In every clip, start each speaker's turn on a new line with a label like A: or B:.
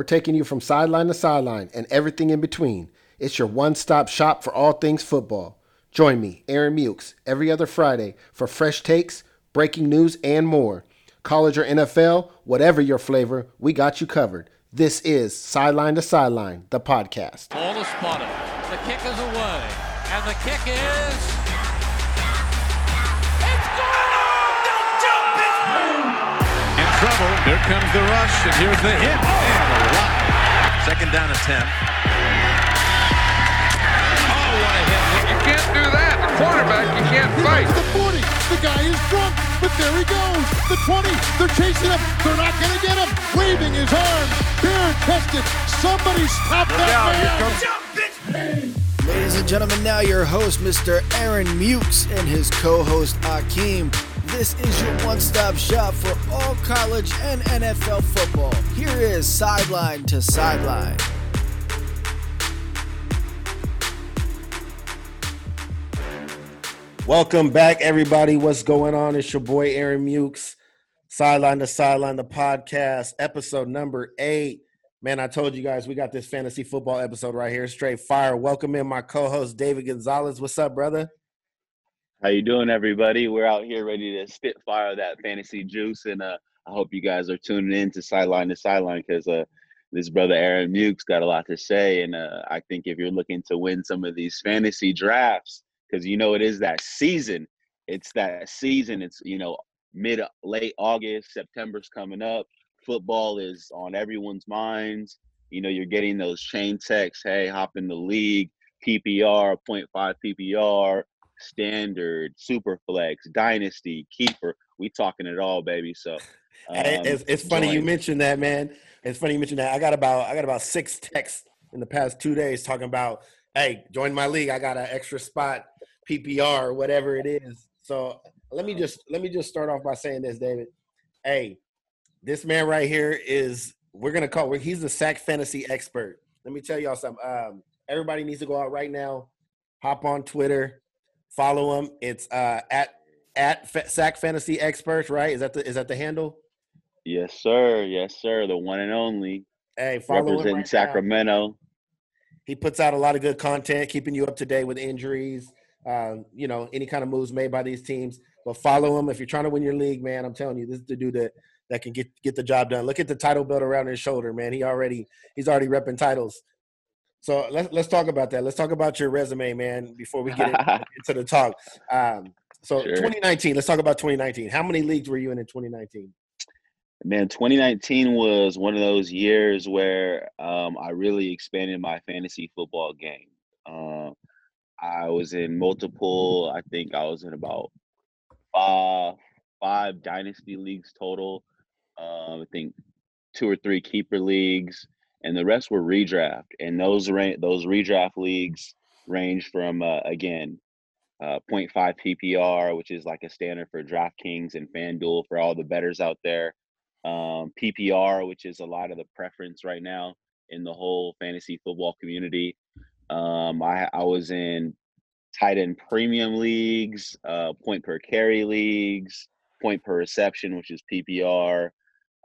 A: We're taking you from sideline to sideline and everything in between. It's your one stop shop for all things football. Join me, Aaron Mukes, every other Friday for fresh takes, breaking news, and more. College or NFL, whatever your flavor, we got you covered. This is Sideline to Sideline, the podcast.
B: Ball is spotted. The kick is away. And the kick is. It's gone!
C: In trouble. Here comes the rush, and here's the hit. And a lot. Second down attempt.
B: Oh, what a hit.
D: You can't do that. The quarterback, you can't fight.
E: The 40. The guy is drunk, but there he goes. The 20. They're chasing him. They're not going to get him. Waving his arms. Bare chested. Somebody stop that
C: out. Here
E: man.
C: comes-
F: Ladies and gentlemen, now your host, Mr. Aaron Mukes, and his co host, Akeem. This is your one stop shop for all college and NFL football. Here is Sideline to Sideline.
A: Welcome back, everybody. What's going on? It's your boy Aaron Mukes, Sideline to Sideline, the podcast, episode number eight. Man, I told you guys we got this fantasy football episode right here, straight fire. Welcome in my co-host David Gonzalez. What's up, brother?
G: How you doing, everybody? We're out here ready to spit fire that fantasy juice, and uh, I hope you guys are tuning in to sideline to sideline because uh, this brother Aaron Mukes got a lot to say, and uh, I think if you're looking to win some of these fantasy drafts, because you know it is that season, it's that season. It's you know mid late August, September's coming up. Football is on everyone's minds. You know you're getting those chain texts. Hey, hop in the league. PPR, 0.5 PPR standard, super flex, dynasty, keeper. We talking it all, baby. So um,
A: it's, it's funny you mentioned that, man. It's funny you mentioned that. I got about I got about six texts in the past two days talking about, hey, join my league. I got an extra spot, PPR or whatever it is. So let me just let me just start off by saying this, David. Hey, this man right here is we're gonna call. He's the sack fantasy expert. Let me tell y'all something. Um, everybody needs to go out right now, hop on Twitter, follow him. It's uh, at at sack fantasy experts. Right? Is that the is that the handle?
G: Yes, sir. Yes, sir. The one and only
A: Hey, follow him
G: representing
A: right now.
G: Sacramento.
A: He puts out a lot of good content, keeping you up to date with injuries. Um, you know, any kind of moves made by these teams. But follow him if you're trying to win your league, man. I'm telling you, this is the dude that that can get get the job done. Look at the title belt around his shoulder, man. He already he's already repping titles. So let's let's talk about that. Let's talk about your resume, man, before we get into the talk. Um, so
G: Sure.
A: 2019. Let's talk about 2019. How many leagues were you in in 2019?
G: Man, 2019 was one of those years where um, I really expanded my fantasy football game. Um, I was in multiple. I think I was in about five, five dynasty leagues total. Um, I think two or three keeper leagues, and the rest were redraft. And those ra- those redraft leagues range from uh, again uh, 0.5 PPR, which is like a standard for DraftKings and FanDuel for all the betters out there. Um, PPR, which is a lot of the preference right now in the whole fantasy football community. Um, I, I was in tight end premium leagues, uh, point per carry leagues, point per reception, which is PPR.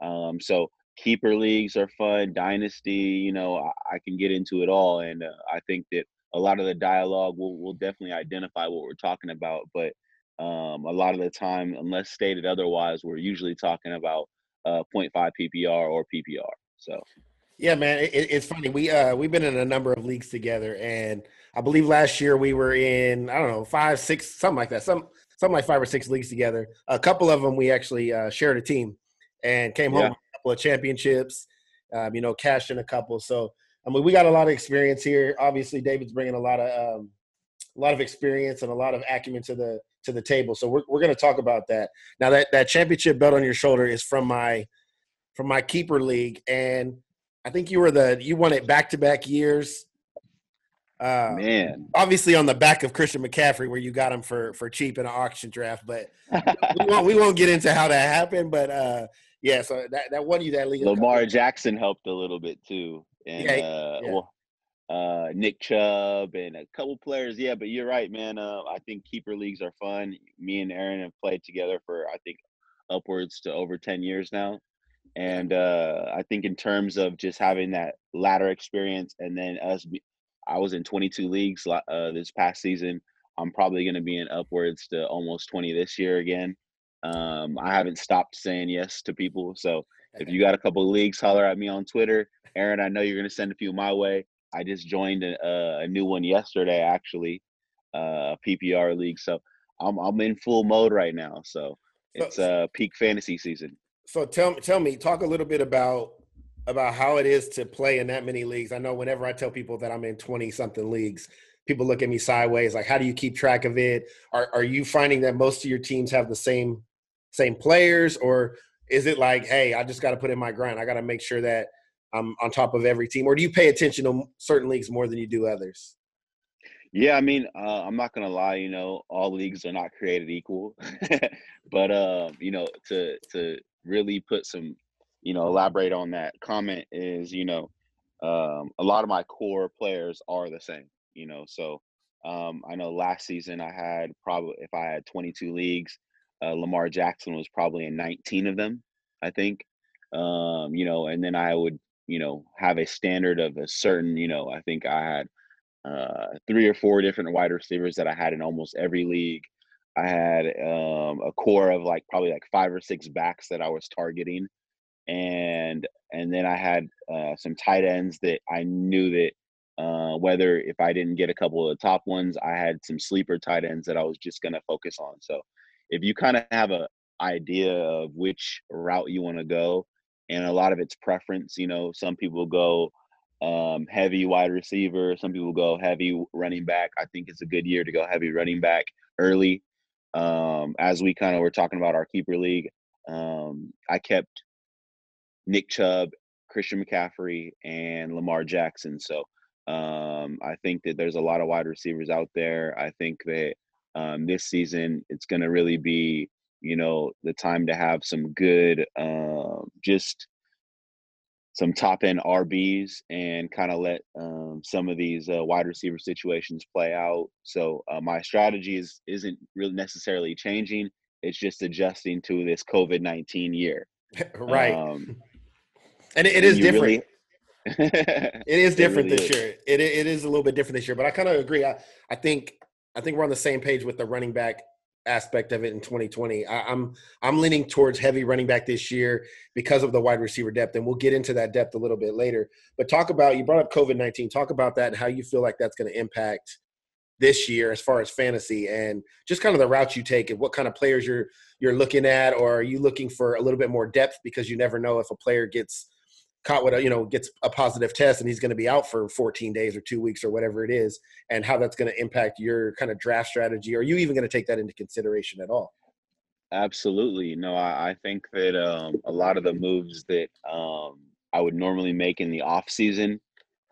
G: Um, so keeper leagues are fun. Dynasty, you know, I, I can get into it all, and uh, I think that a lot of the dialogue will will definitely identify what we're talking about. But um, a lot of the time, unless stated otherwise, we're usually talking about uh, 0.5 PPR or PPR. So
A: Yeah, man, it, it- it's funny. We uh we've been in a number of leagues together, and I believe last year we were in I don't know five, six, something like that, some something like five or six leagues together. A couple of them we actually uh, shared a team and came home
G: Yeah.
A: with of championships. Um, you know, cashed in a couple. So I mean, we got a lot of experience here. Obviously, David's bringing a lot of um, a lot of experience and a lot of acumen to the to the table. So we're we're going to talk about that. Now that that championship belt on your shoulder is from my from my keeper league, and I think you were the you won it back to back years. Uh,
G: man,
A: obviously on the back of Christian McCaffrey, where you got him for for cheap in an auction draft, but we won't we won't get into how that happened. But uh, yeah, so that that won you that league.
G: Lamar Jackson helped a little bit too, and
A: Yeah,
G: uh,
A: yeah.
G: well, uh, Nick Chubb and a couple players. Yeah, but you're right, man. Uh, I think keeper leagues are fun. Me and Aaron have played together for I think upwards to over ten years now, And uh, I think in terms of just having that ladder experience, and then us, be, I was in 22 leagues uh, this past season. I'm probably going to be in upwards to almost 20 this year again. Um, I haven't stopped saying yes to people. So if you got a couple of leagues, holler at me on Twitter. Aaron, I know you're going to send a few my way. I just joined a, a new one yesterday, actually, uh, PPR league. So I'm I'm in full mode right now. So it's uh, peak fantasy season.
A: So tell me, tell me, talk a little bit about about how it is to play in that many leagues. I know whenever I tell people that I'm in 20 something leagues, people look at me sideways. Like, how do you keep track of it? Are are you finding that most of your teams have the same same players, or is it like, hey, I just got to put in my grind. I got to make sure that I'm on top of every team, or do you pay attention to certain leagues more than you do others?
G: Yeah, I mean, uh, I'm not gonna lie. You know, all leagues are not created equal, but uh, you know, to to really put some, you know, elaborate on that comment is, you know, um, a lot of my core players are the same. You know, so um, I know last season I had probably if I had 22 leagues, uh, Lamar Jackson was probably in 19 of them, I think. Um, you know, and then I would, you know, have a standard of a certain, you know, I think I had uh, three or four different wide receivers that I had in almost every league. I had um, a core of like probably like five or six backs that I was targeting, and and then I had uh, some tight ends that I knew that uh, whether if I didn't get a couple of the top ones, I had some sleeper tight ends that I was just gonna focus on. So if you kind of have a idea of which route you want to go, and a lot of it's preference, you know, some people go um, heavy wide receiver, some people go heavy running back. I think it's a good year to go heavy running back early. Um, as we kind of were talking about our keeper league, um, I kept Nick Chubb, Christian McCaffrey, and Lamar Jackson. So um, I think that there's a lot of wide receivers out there. I think that um, this season it's going to really be you know the time to have some good uh, just some top end rbs and kind of let um, some of these uh, wide receiver situations play out. So uh, my strategy is isn't really necessarily changing. It's just adjusting to this covid-19 year.
A: Right. Um, and it, it is different really, it is different it really this is. year it, it is a little bit different this year but i kind of agree I, I think I think we're on the same page with the running back aspect of it in 2020. I, am I'm, I'm leaning towards heavy running back this year because of the wide receiver depth, and we'll get into that depth a little bit later. But talk about you brought up COVID 19. Talk about that and how you feel like that's going to impact this year as far as fantasy and just kind of the route you take and what kind of players you're you're looking at, or are you looking for a little bit more depth because you never know if a player gets caught with a you know gets a positive test and he's going to be out for 14 days or two weeks or whatever it is and how that's going to impact your kind of draft strategy are you even going to take that into consideration at all?
G: Absolutely no i, I think that um, a lot of the moves that um, i would normally make in the off season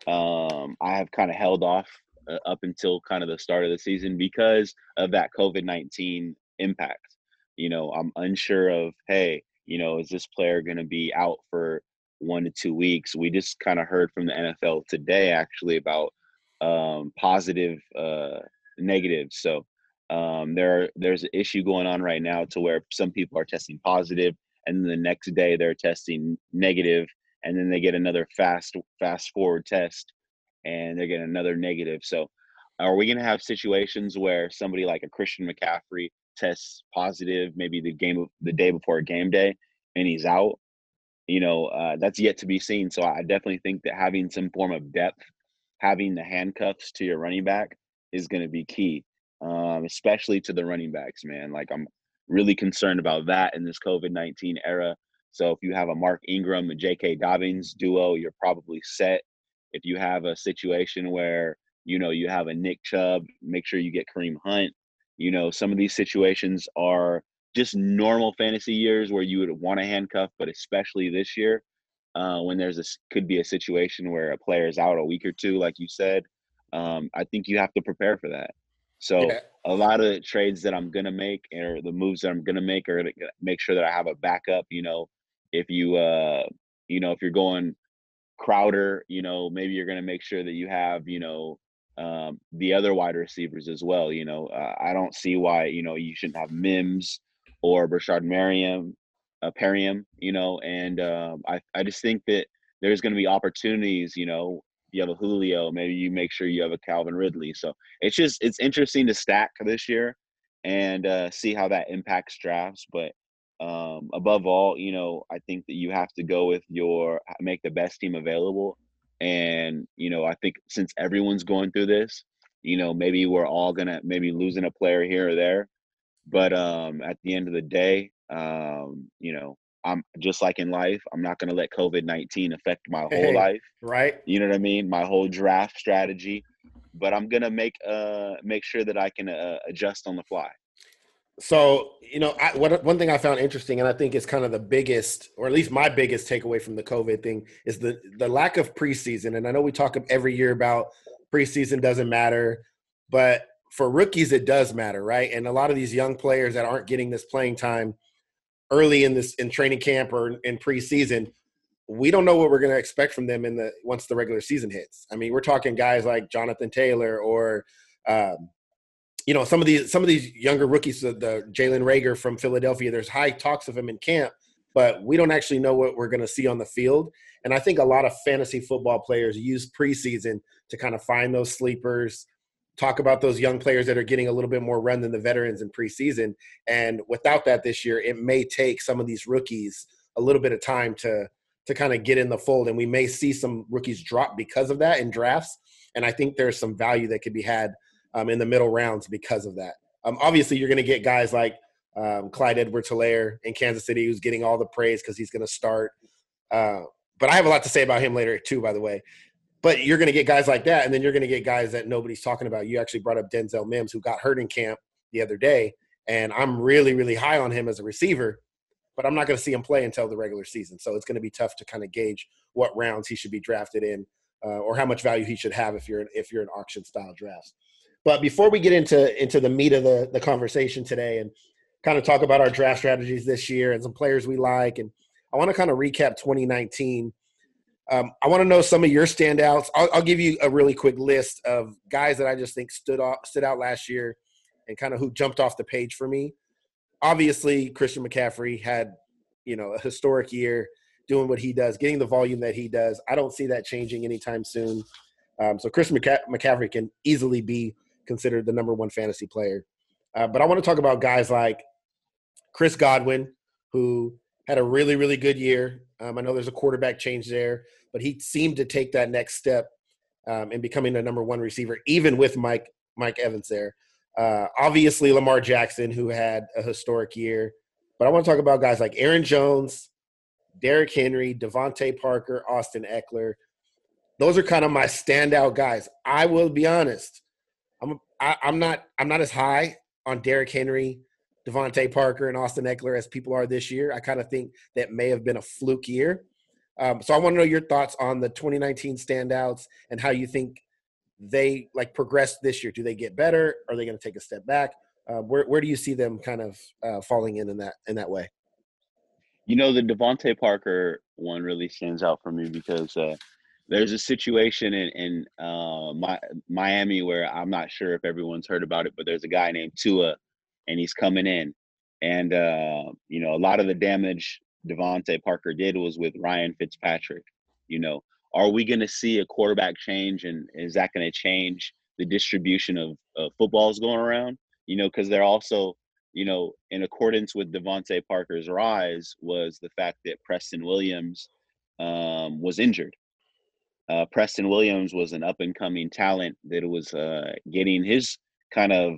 G: um, i have kind of held off uh, up until kind of the start of the season because of that covid-19 impact. You know i'm unsure of hey you know is this player going to be out for one to two weeks. We just kind of heard from the NFL today actually about um, positive uh, negatives. So um, there are, there's an issue going on right now to where some people are testing positive, and then the next day they're testing negative, and then they get another fast fast forward test, and they're getting another negative. So are we going to have situations where somebody like a Christian McCaffrey tests positive, maybe the game the day before game day, and he's out? You know, uh, that's yet to be seen. So I definitely think that having some form of depth, having the handcuffs to your running back is going to be key, um, especially to the running backs, man. Like I'm really concerned about that in this COVID 19 era. So if you have a Mark Ingram and J.K. Dobbins duo, you're probably set. If you have a situation where, you know, you have a Nick Chubb, make sure you get Kareem Hunt. You know, some of these situations are just normal fantasy years where you would want to handcuff, but especially this year, uh, when there's a could be a situation where a player is out a week or two, like you said, um, I think you have to prepare for that. So yeah. a lot of the trades that I'm gonna make or the moves that I'm gonna make are to make sure that I have a backup. You know, if you uh, you know, if you're going Crowder, you know, maybe you're gonna make sure that you have, you know, um, the other wide receivers as well. You know, uh, I don't see why you know you shouldn't have Mims or Breshad Perriman, uh, Perriam, you know, and um, I I just think that there's going to be opportunities, you know. You have a Julio, maybe you make sure you have a Calvin Ridley. So it's just it's interesting to stack this year and uh, see how that impacts drafts. But um, above all, you know, I think that you have to go with your make the best team available. And you know, I think since everyone's going through this, you know, maybe we're all gonna maybe losing a player here or there. But um, at the end of the day, um, you know, I'm just like in life, I'm not going to let COVID 19 affect my whole
A: Hey,
G: life.
A: Right.
G: You know what I mean? My whole draft strategy. But I'm going to make uh, make sure that I can uh, adjust on the fly.
A: So, you know, I, what, one thing I found interesting, and I think is kind of the biggest, or at least my biggest takeaway from the COVID thing, is the the lack of preseason. And I know we talk every year about preseason doesn't matter, but for rookies it does matter, right? And a lot of these young players that aren't getting this playing time early in this in training camp or in preseason, we don't know what we're going to expect from them in the once the regular season hits. I mean, we're talking guys like Jonathan Taylor or um, you know some of these some of these younger rookies, the, the Jalen Reagor from Philadelphia. There's high talks of him in camp, but we don't actually know what we're going to see on the field. And I think a lot of fantasy football players use preseason to kind of find those sleepers, talk about those young players that are getting a little bit more run than the veterans in preseason. And without that this year, it may take some of these rookies a little bit of time to to kind of get in the fold, and we may see some rookies drop because of that in drafts. And I think there's some value that could be had um, in the middle rounds because of that. Um, obviously, you're going to get guys like um, Clyde Edwards Helaire in Kansas City, who's getting all the praise because he's going to start. Uh, but I have a lot to say about him later, too, by the way. But you're going to get guys like that, and then you're going to get guys that nobody's talking about. You actually brought up Denzel Mims, who got hurt in camp the other day, and I'm really, really high on him as a receiver. But I'm not going to see him play until the regular season, so it's going to be tough to kind of gauge what rounds he should be drafted in, uh, or how much value he should have if you're if you're an auction style draft. But before we get into into the meat of the the conversation today and kind of talk about our draft strategies this year and some players we like, and I want to kind of recap 2019. Um, I want to know some of your standouts. I'll, I'll give you a really quick list of guys that I just think stood out stood out last year, and kind of who jumped off the page for me. Obviously, Christian McCaffrey had you know a historic year doing what he does, getting the volume that he does. I don't see that changing anytime soon. Um, so Chris McCa- McCaffrey can easily be considered the number one fantasy player. Uh, but I want to talk about guys like Chris Godwin, who had a really, really good year. Um, I know there's a quarterback change there, but he seemed to take that next step um, in becoming the number one receiver, even with Mike Mike Evans there. Uh, obviously, Lamar Jackson, who had a historic year. But I want to talk about guys like Aaron Jones, Derrick Henry, DeVante Parker, Austin Ekeler. Those are kind of my standout guys. I will be honest. I'm I, I'm not I'm not as high on Derrick Henry, DeVante Parker, and Austin Ekeler as people are this year. I kind of think that may have been a fluke year. Um, so I want to know your thoughts on the 2019 standouts and how you think they like progressed this year. Do they get better? Are they going to take a step back? Uh, where where do you see them kind of uh, falling in in that in that way?
G: You know, the DeVante Parker one really stands out for me because uh, there's a situation in, in uh, my, Miami where I'm not sure if everyone's heard about it, but there's a guy named Tua, and he's coming in, and uh, you know, a lot of the damage DeVante Parker did was with Ryan Fitzpatrick. You know, are we going to see a quarterback change, and is that going to change the distribution of uh, footballs going around? You know, because they're also you know, in accordance with DeVante Parker's rise, was the fact that Preston Williams um, was injured. Uh, Preston Williams was an up and coming talent that was uh, getting his kind of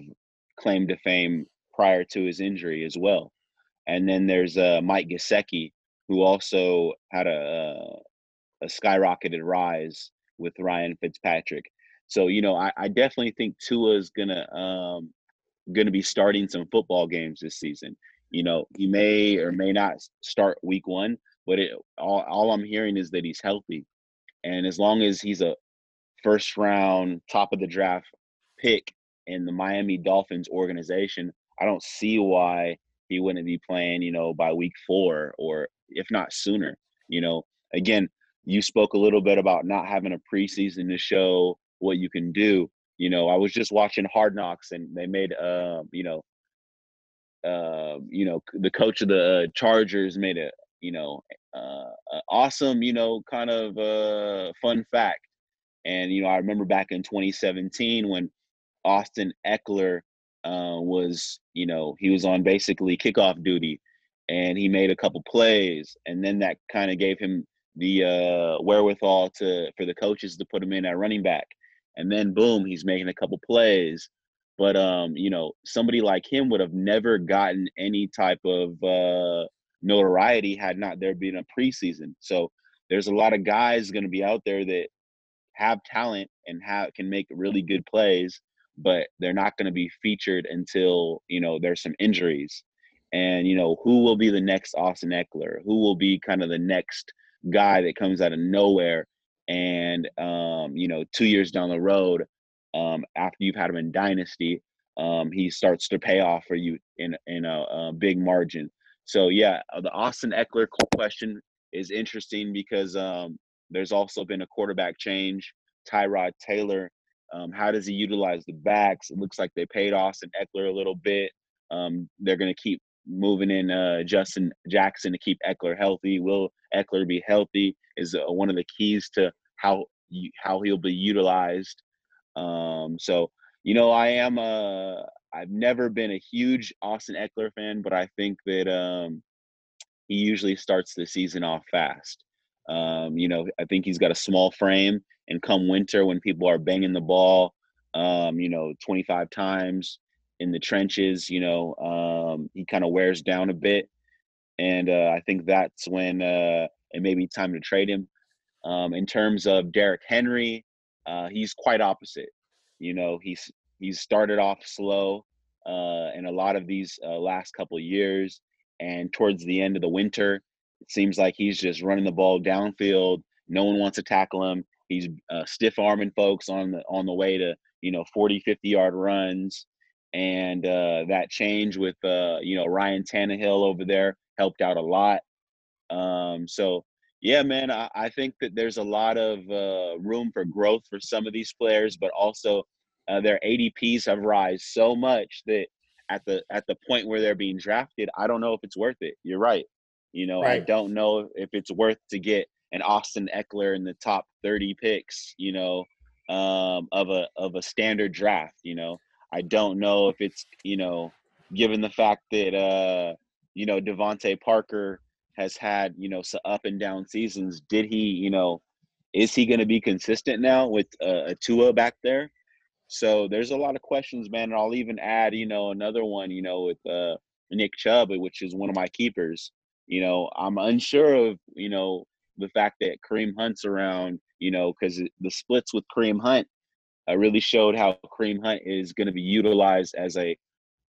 G: claim to fame prior to his injury as well. And then there's uh, Mike Gesicki, who also had a, a skyrocketed rise with Ryan Fitzpatrick. So you know, I, I definitely think Tua is gonna um, to be starting some football games this season. You know, he may or may not start week one, but it, all, all I'm hearing is that he's healthy. And as long as he's a first round, top of the draft pick in the Miami Dolphins organization, I don't see why he wouldn't be playing, you know, by week four or if not sooner. You know, again, you spoke a little bit about not having a preseason to show what you can do you know, I was just watching Hard Knocks, and they made, uh, you know, uh, you know, the coach of the Chargers made a, you know, uh, awesome, you know, kind of uh, fun fact. And you know, I remember back in 2017 when Austin Ekeler uh, was, you know, he was on basically kickoff duty, and he made a couple plays, and then that kind of gave him the uh, wherewithal to for the coaches to put him in at running back, and then boom, he's making a couple plays. But um, you know, somebody like him would have never gotten any type of uh, notoriety had not there been a preseason. So there's a lot of guys going to be out there that have talent and have can make really good plays, but they're not going to be featured until you know there's some injuries. And you know who will be the next Austin Ekeler Who will be kind of the next guy that comes out of nowhere? And um, you know, two years down the road, um, after you've had him in dynasty, um, he starts to pay off for you in in a, a big margin. So yeah, uh, the Austin Ekeler question is interesting because um, there's also been a quarterback change. Tyrod Taylor, um, how does he utilize the backs? It looks like they paid Austin Ekeler a little bit. Um, they're going to keep moving in uh, Justin Jackson to keep Ekeler healthy. Will Ekeler be healthy? Is uh, one of the keys to how how he'll be utilized. Um, so you know, I am a I've never been a huge Austin Ekeler fan, but I think that um, he usually starts the season off fast. Um, you know, I think he's got a small frame, and come winter when people are banging the ball, um, you know, 25 times in the trenches, you know, um, he kind of wears down a bit, and uh, I think that's when uh, it may be time to trade him. Um, in terms of Derrick Henry, uh, he's quite opposite. You know, he's he's started off slow uh, in a lot of these uh, last couple years, and towards the end of the winter, it seems like he's just running the ball downfield. No one wants to tackle him. He's uh, stiff arming folks on the on the way to you know 40, 50 yard runs, and uh, that change with uh, you know Ryan Tannehill over there helped out a lot. Um, so yeah, man, I, I, think that there's a lot of uh, room for growth for some of these players, but also uh, their ADPs have rise so much that at the at the point where they're being drafted, I don't know if it's worth it. You're right. You know, right. I don't know if it's worth to get an Austin Ekeler in the top 30 picks. You know, um, of a of a standard draft. You know, I don't know if it's you know, given the fact that uh, you know DeVante Parker has had you know some up and down seasons. Did he you know? Is he going to be consistent now with uh, a Tua back there? So there's a lot of questions, man. And I'll even add, you know, another one, you know, with uh, Nick Chubb, which is one of my keepers. You know, I'm unsure of, you know, the fact that Kareem Hunt's around, you know, because the splits with Kareem Hunt uh, really showed how Kareem Hunt is going to be utilized as a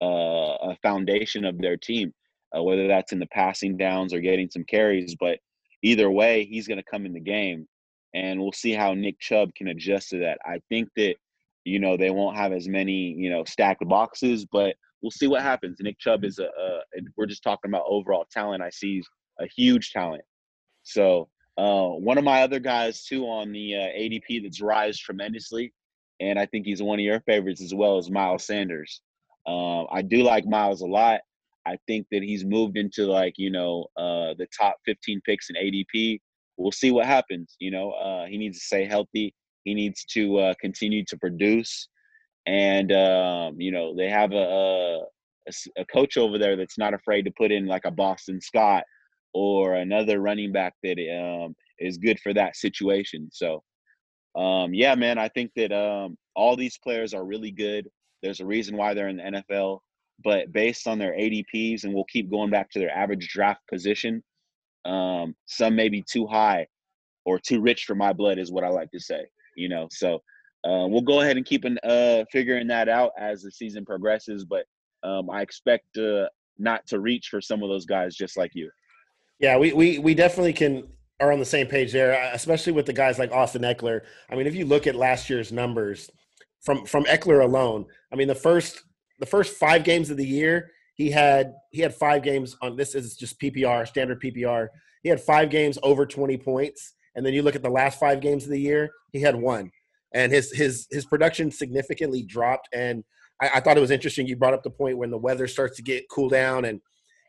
G: uh, a foundation of their team, uh, whether that's in the passing downs or getting some carries. But either way, he's going to come in the game, and we'll see how Nick Chubb can adjust to that. I think that you know, they won't have as many, you know, stacked boxes, but we'll see what happens. Nick Chubb is a, a we're just talking about overall talent. I see a huge talent. So uh, one of my other guys too on the uh, ADP that's rise tremendously, and I think he's one of your favorites as well as Miles Sanders. Um, I do like Miles a lot. I think that he's moved into like you know uh, the top 15 picks in ADP. We'll see what happens. You know, uh, he needs to stay healthy. He needs to uh, continue to produce, and um, you know they have a, a, a coach over there that's not afraid to put in like a Boston Scott or another running back that um, is good for that situation. So, um, yeah, man, I think that um, all these players are really good. There's a reason why they're in the NFL, but based on their ADPs, and we'll keep going back to their average draft position, um, some may be too high or too rich for my blood, is what I like to say you know. So uh, we'll go ahead and keep an, uh, figuring that out as the season progresses. But um, I expect uh, not to reach for some of those guys just like you.
A: Yeah, we, we, we definitely can are on the same page there, uh, especially with the guys like Austin Ekeler. I mean, if you look at last year's numbers from from Ekeler alone, I mean the first the first five games of the year he had he had five games on this is just PPR standard PPR. He had five games over 20 points and then you look at the last five games of the year, he had one, and his his his production significantly dropped. And I, I thought it was interesting. You brought up the point when the weather starts to get cool down and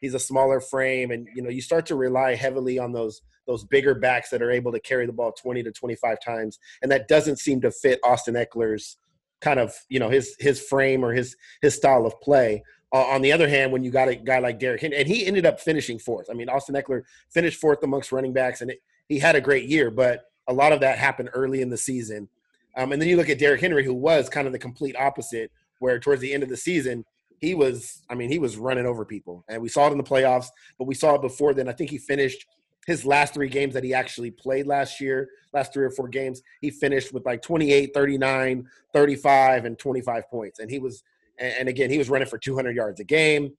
A: he's a smaller frame, and you know you start to rely heavily on those those bigger backs that are able to carry the ball 20 to 25 times, and that doesn't seem to fit Austin Ekeler's kind of you know his his frame or his his style of play. Uh, on the other hand, when you got a guy like Derrick Henry, and he ended up finishing fourth. I mean, Austin Ekeler finished fourth amongst running backs, and it, he had a great year, but a lot of that happened early in the season. Um, and then you look at Derrick Henry, who was kind of the complete opposite, where towards the end of the season, he was, I mean, he was running over people. And we saw it in the playoffs, but we saw it before then. I think he finished his last three games that he actually played last year, last three or four games, he finished with like 28, 39, 35, and 25 points. And he was, and again, he was running for 200 yards a game.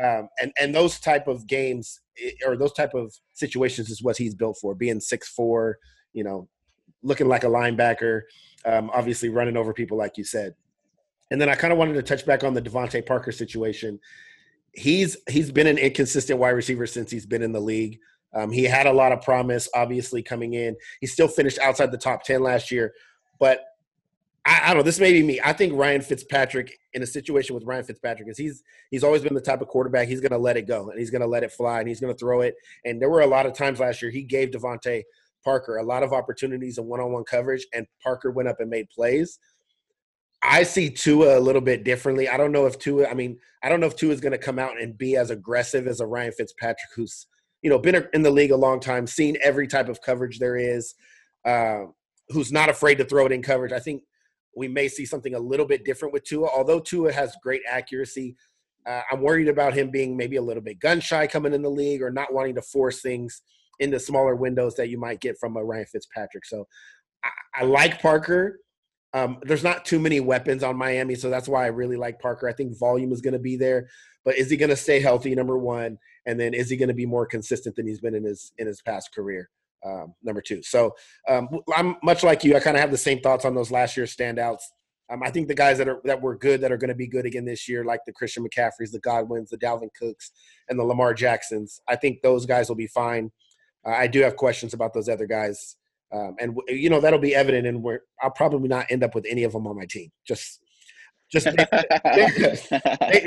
A: Um, and and those type of games or those type of situations is what he's built for. Being six four, you know, looking like a linebacker, um, obviously running over people like you said. And then I kind of wanted to touch back on the DeVante Parker situation. He's he's been an inconsistent wide receiver since he's been in the league. Um, he had a lot of promise, obviously coming in. He still finished outside the top ten last year, but I, I, don't know. This may be me. I think Ryan Fitzpatrick in a situation with Ryan Fitzpatrick is he's he's always been the type of quarterback. He's going to let it go and he's going to let it fly and he's going to throw it. And there were a lot of times last year he gave DeVante Parker a lot of opportunities in one-on-one coverage, and Parker went up and made plays. I see Tua a little bit differently. I don't know if Tua. I mean, I don't know if Tua is going to come out and be as aggressive as a Ryan Fitzpatrick, who's you know been in the league a long time, seen every type of coverage there is, uh, who's not afraid to throw it in coverage. I think we may see something a little bit different with Tua. Although Tua has great accuracy, uh, I'm worried about him being maybe a little bit gun shy coming in the league or not wanting to force things into smaller windows that you might get from a Ryan Fitzpatrick. So I, I like Parker. Um, there's not too many weapons on Miami, so that's why I really like Parker. I think volume is going to be there, but is he going to stay healthy? Number one, and then is he going to be more consistent than he's been in his in his past career? Um, number two. So um, I'm much like you. I kind of have the same thoughts on those last year standouts. Um, I think the guys that are that were good that are going to be good again this year, like the Christian McCaffreys, the Godwins, the Dalvin Cooks, and the Lamar Jacksons. I think those guys will be fine. Uh, I do have questions about those other guys, um, and you know that'll be evident, and where I'll probably not end up with any of them on my team. Just, just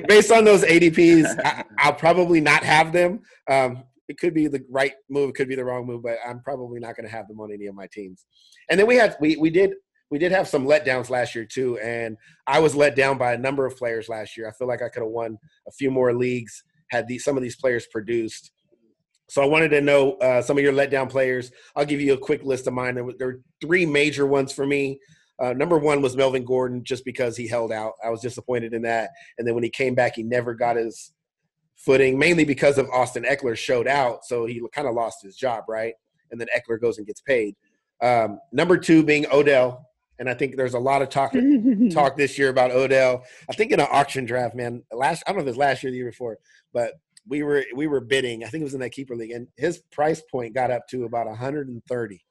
A: based on those ADPs, I, will probably not have them. Um, it could be the right move, it could be the wrong move, but I'm probably not going to have them on any of my teams. And then we had we we did we did have some letdowns last year too, and I was let down by a number of players last year. I feel like I could have won a few more leagues had these some of these players produced. So I wanted to know uh, some of your letdown players. I'll give you a quick list of mine. There were, there were three major ones for me. Uh, number one was Melvin Gordon, just because he held out. I was disappointed in that. And then when he came back, he never got his footing, mainly because of Austin Ekeler showed out, so he kind of lost his job, right? And then Ekeler goes and gets paid. Um, number two being Odell, and I think there's a lot of talk talk this year about Odell. I think in an auction draft, man. Last I don't know if it's last year, or the year before, but we were we were bidding. I think it was in that keeper league, and his price point got up to about 130.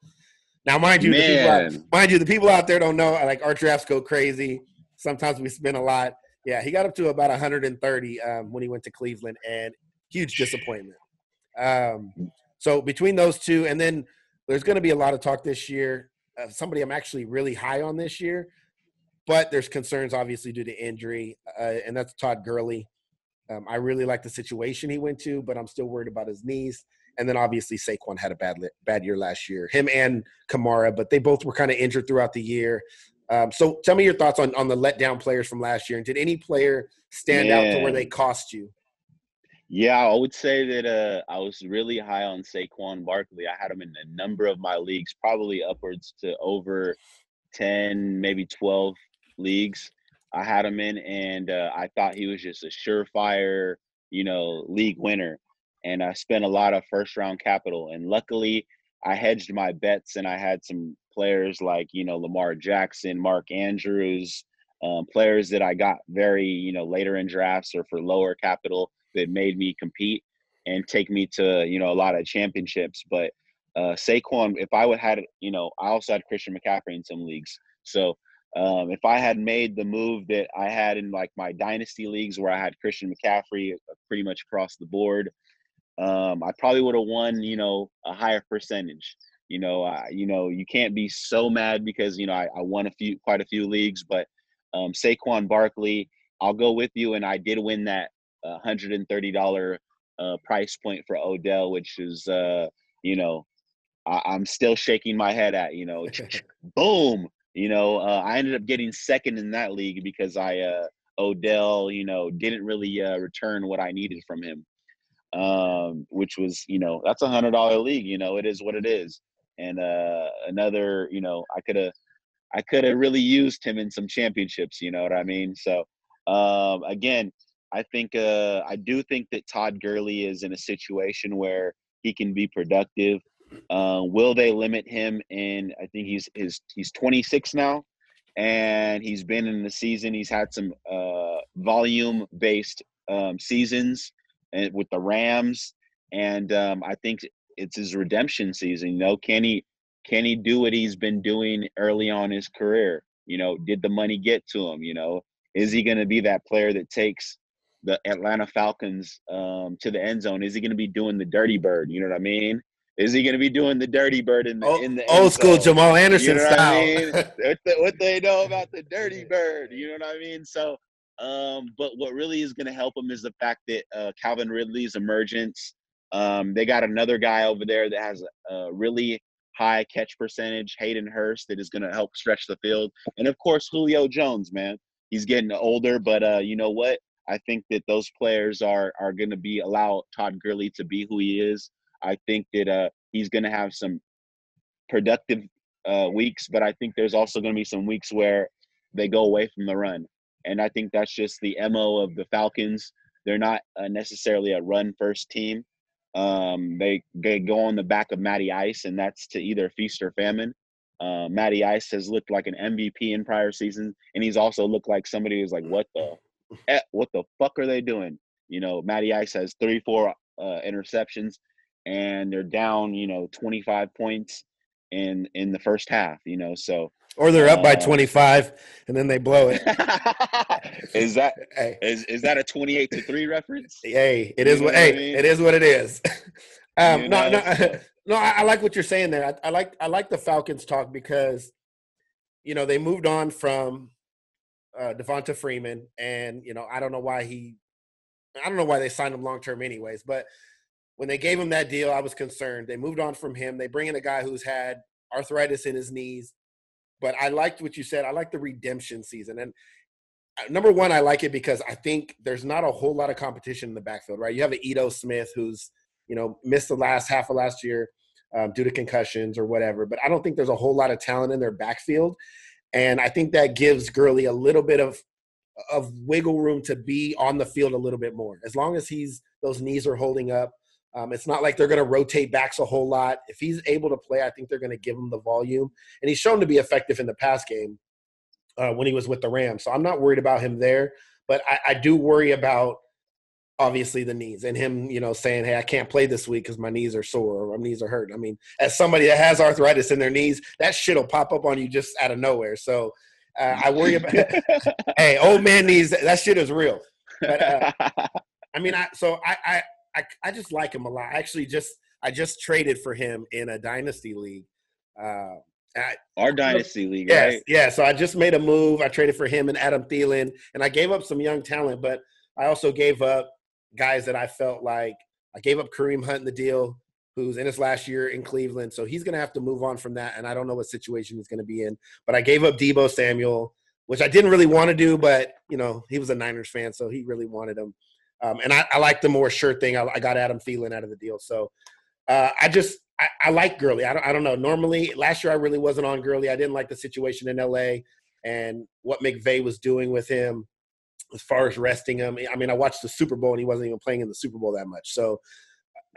A: Now, mind you, the people out, mind you, the people out there don't know. Like our drafts go crazy. Sometimes we spend a lot. Yeah, he got up to about 130 um, when he went to Cleveland, and huge disappointment. Um, so between those two, and then there's going to be a lot of talk this year. Uh, somebody I'm actually really high on this year, but there's concerns obviously due to injury, uh, and that's Todd Gurley. Um, I really like the situation he went to, but I'm still worried about his knees. And then obviously Saquon had a bad bad year last year. Him and Kamara, but they both were kind of injured throughout the year. Um, so tell me your thoughts on on the letdown players from last year. And did any player stand Man. out to where they cost you?
G: Yeah, I would say that uh, I was really high on Saquon Barkley. I had him in a number of my leagues, probably upwards to over ten, maybe twelve leagues. I had him in, and uh, I thought he was just a surefire, you know, league winner. And I spent a lot of first round capital, and luckily, I hedged my bets, and I had some players like you know Lamar Jackson, Mark Andrews, um, players that I got very you know later in drafts or for lower capital that made me compete and take me to you know a lot of championships. But uh, Saquon, if I would had you know, I also had Christian McCaffrey in some leagues, so um, if I had made the move that I had in like my dynasty leagues where I had Christian McCaffrey uh, pretty much across the board, um, I probably would have won, you know, a higher percentage. You know, I, you know, you can't be so mad because you know I, I won a few, quite a few leagues, but um, Saquon Barkley, I'll go with you, and I did win that uh, hundred and thirty dollar uh, price point for Odell, which is uh, you know I- I'm still shaking my head at. You know, boom. You know, uh, I ended up getting second in that league because I uh, Odell, you know, didn't really uh, return what I needed from him, um, which was, you know, that's a hundred dollar league. You know, it is what it is. And uh, another, you know, I could have, I could have really used him in some championships. You know what I mean? So um, again, I think uh, I do think that Todd Gurley is in a situation where he can be productive. Uh, will they limit him? And I think he's his he's 26 now and he's been in the season. He's had some uh, volume based um, seasons and with the Rams, and um, I think it's his redemption season. You know, can he can he do what he's been doing early on his career? You know, did the money get to him? You know, is he going to be that player that takes the Atlanta Falcons um, to the end zone? Is he going to be doing the dirty bird? You know what I mean? Is he going to be doing the dirty bird in the
A: old,
G: in the
A: old school
G: zone?
A: Jamal Anderson
G: You know what
A: style.
G: I mean? what, the, what they know about the dirty bird. You know what I mean? So, um, but what really is going to help him is the fact that uh, Calvin Ridley's emergence. Um, they got another guy over there that has a, a really high catch percentage, Hayden Hurst, that is going to help stretch the field, and of course Julio Jones, man. He's getting older, but uh, you know what? I think that those players are are going to be allow Todd Gurley to be who he is. I think that uh, he's going to have some productive uh, weeks, but I think there's also going to be some weeks where they go away from the run, and I think that's just the mo of the Falcons. They're not uh, necessarily a run first team. Um, they they go on the back of Matty Ice, and that's to either feast or famine. Uh, Matty Ice has looked like an MVP in prior seasons, and he's also looked like somebody who's like, "What the, eh, what the fuck are they doing?" You know, Matty Ice has 34 uh, interceptions, and they're down, you know, 25 points in in the first half. You know, so
A: or they're up by
G: Uh,
A: 25 and then they blow it.
G: is that
A: hey,
G: is is that a 28 to three reference?
A: hey, it
G: You
A: is what
G: what I
A: hey,
G: mean?
A: it is what it is. um,
G: You
A: no,
G: know,
A: no,
G: so-
A: no. I, I like what you're saying there. I, I like I like the Falcons talk because you know they moved on from uh, Devonta Freeman, and you know I don't know why he, I don't know why they signed him long term, anyways. But when they gave him that deal, I was concerned. They moved on from him. They bring in a guy who's had arthritis in his knees. But I liked what you said. I like the redemption season, and uh, number one, I like it because I think there's not a whole lot of competition in the backfield, right? You have an Ito Smith who's you know missed the last half of last year um, due to concussions or whatever, but I don't think there's a whole lot of talent in their backfield, and I think that gives Gurley a little bit of of wiggle room to be on the field a little bit more. As long as he's those knees are holding up, um, it's not like they're going to rotate backs a whole lot. If he's able to play, I think they're going to give him the volume, and he's shown to be effective in the pass game uh, when he was with the Rams. So I'm not worried about him there, but I, I do worry about obviously the knees and him, you know, saying, "Hey, I can't play this week because my knees are sore or my knees are hurt." I mean, as somebody that has arthritis in their knees, that shit will pop up on you just out of nowhere. So uh, I worry about. hey, old man knees. That shit is real. But, uh, I mean, I so I, I I I just like him a lot. I actually just I just traded for him in a dynasty league. Uh, I,
G: Our dynasty league,
A: Yes,
G: right?
A: yeah. So I just made a move. I traded for him and Adam Thielen, and I gave up some young talent, but I also gave up guys that I felt like I gave up Kareem Hunt in the deal, who's in his last year in Cleveland. So he's going to have to move on from that, and I don't know what situation he's going to be in. But I gave up Deebo Samuel, which I didn't really want to do, but you know he was a Niners fan, so he really wanted him. Um, and I, I like the more sure thing. I, I got Adam Thielen out of the deal, so uh, I just I, I like Gurley. I don't, I don't know. Normally, last year I really wasn't on Gurley. I didn't like the situation in LA and what McVay was doing with him as far as resting him. I mean, I watched the Super Bowl and he wasn't even playing in the Super Bowl that much. So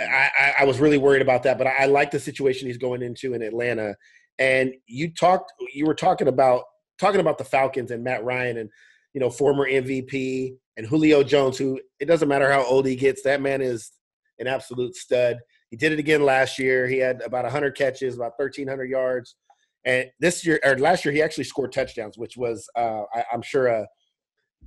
A: I, I, was really worried about that. But I, I like the situation he's going into in Atlanta. And you talked, you were talking about talking about the Falcons and Matt Ryan and you know former MVP and Julio Jones, who it doesn't matter how old he gets, that man is an absolute stud. He did it again last year. He had about 100 catches, about 1,300 yards. And this year, or last year, he actually scored touchdowns, which was, uh, I, I'm sure, a,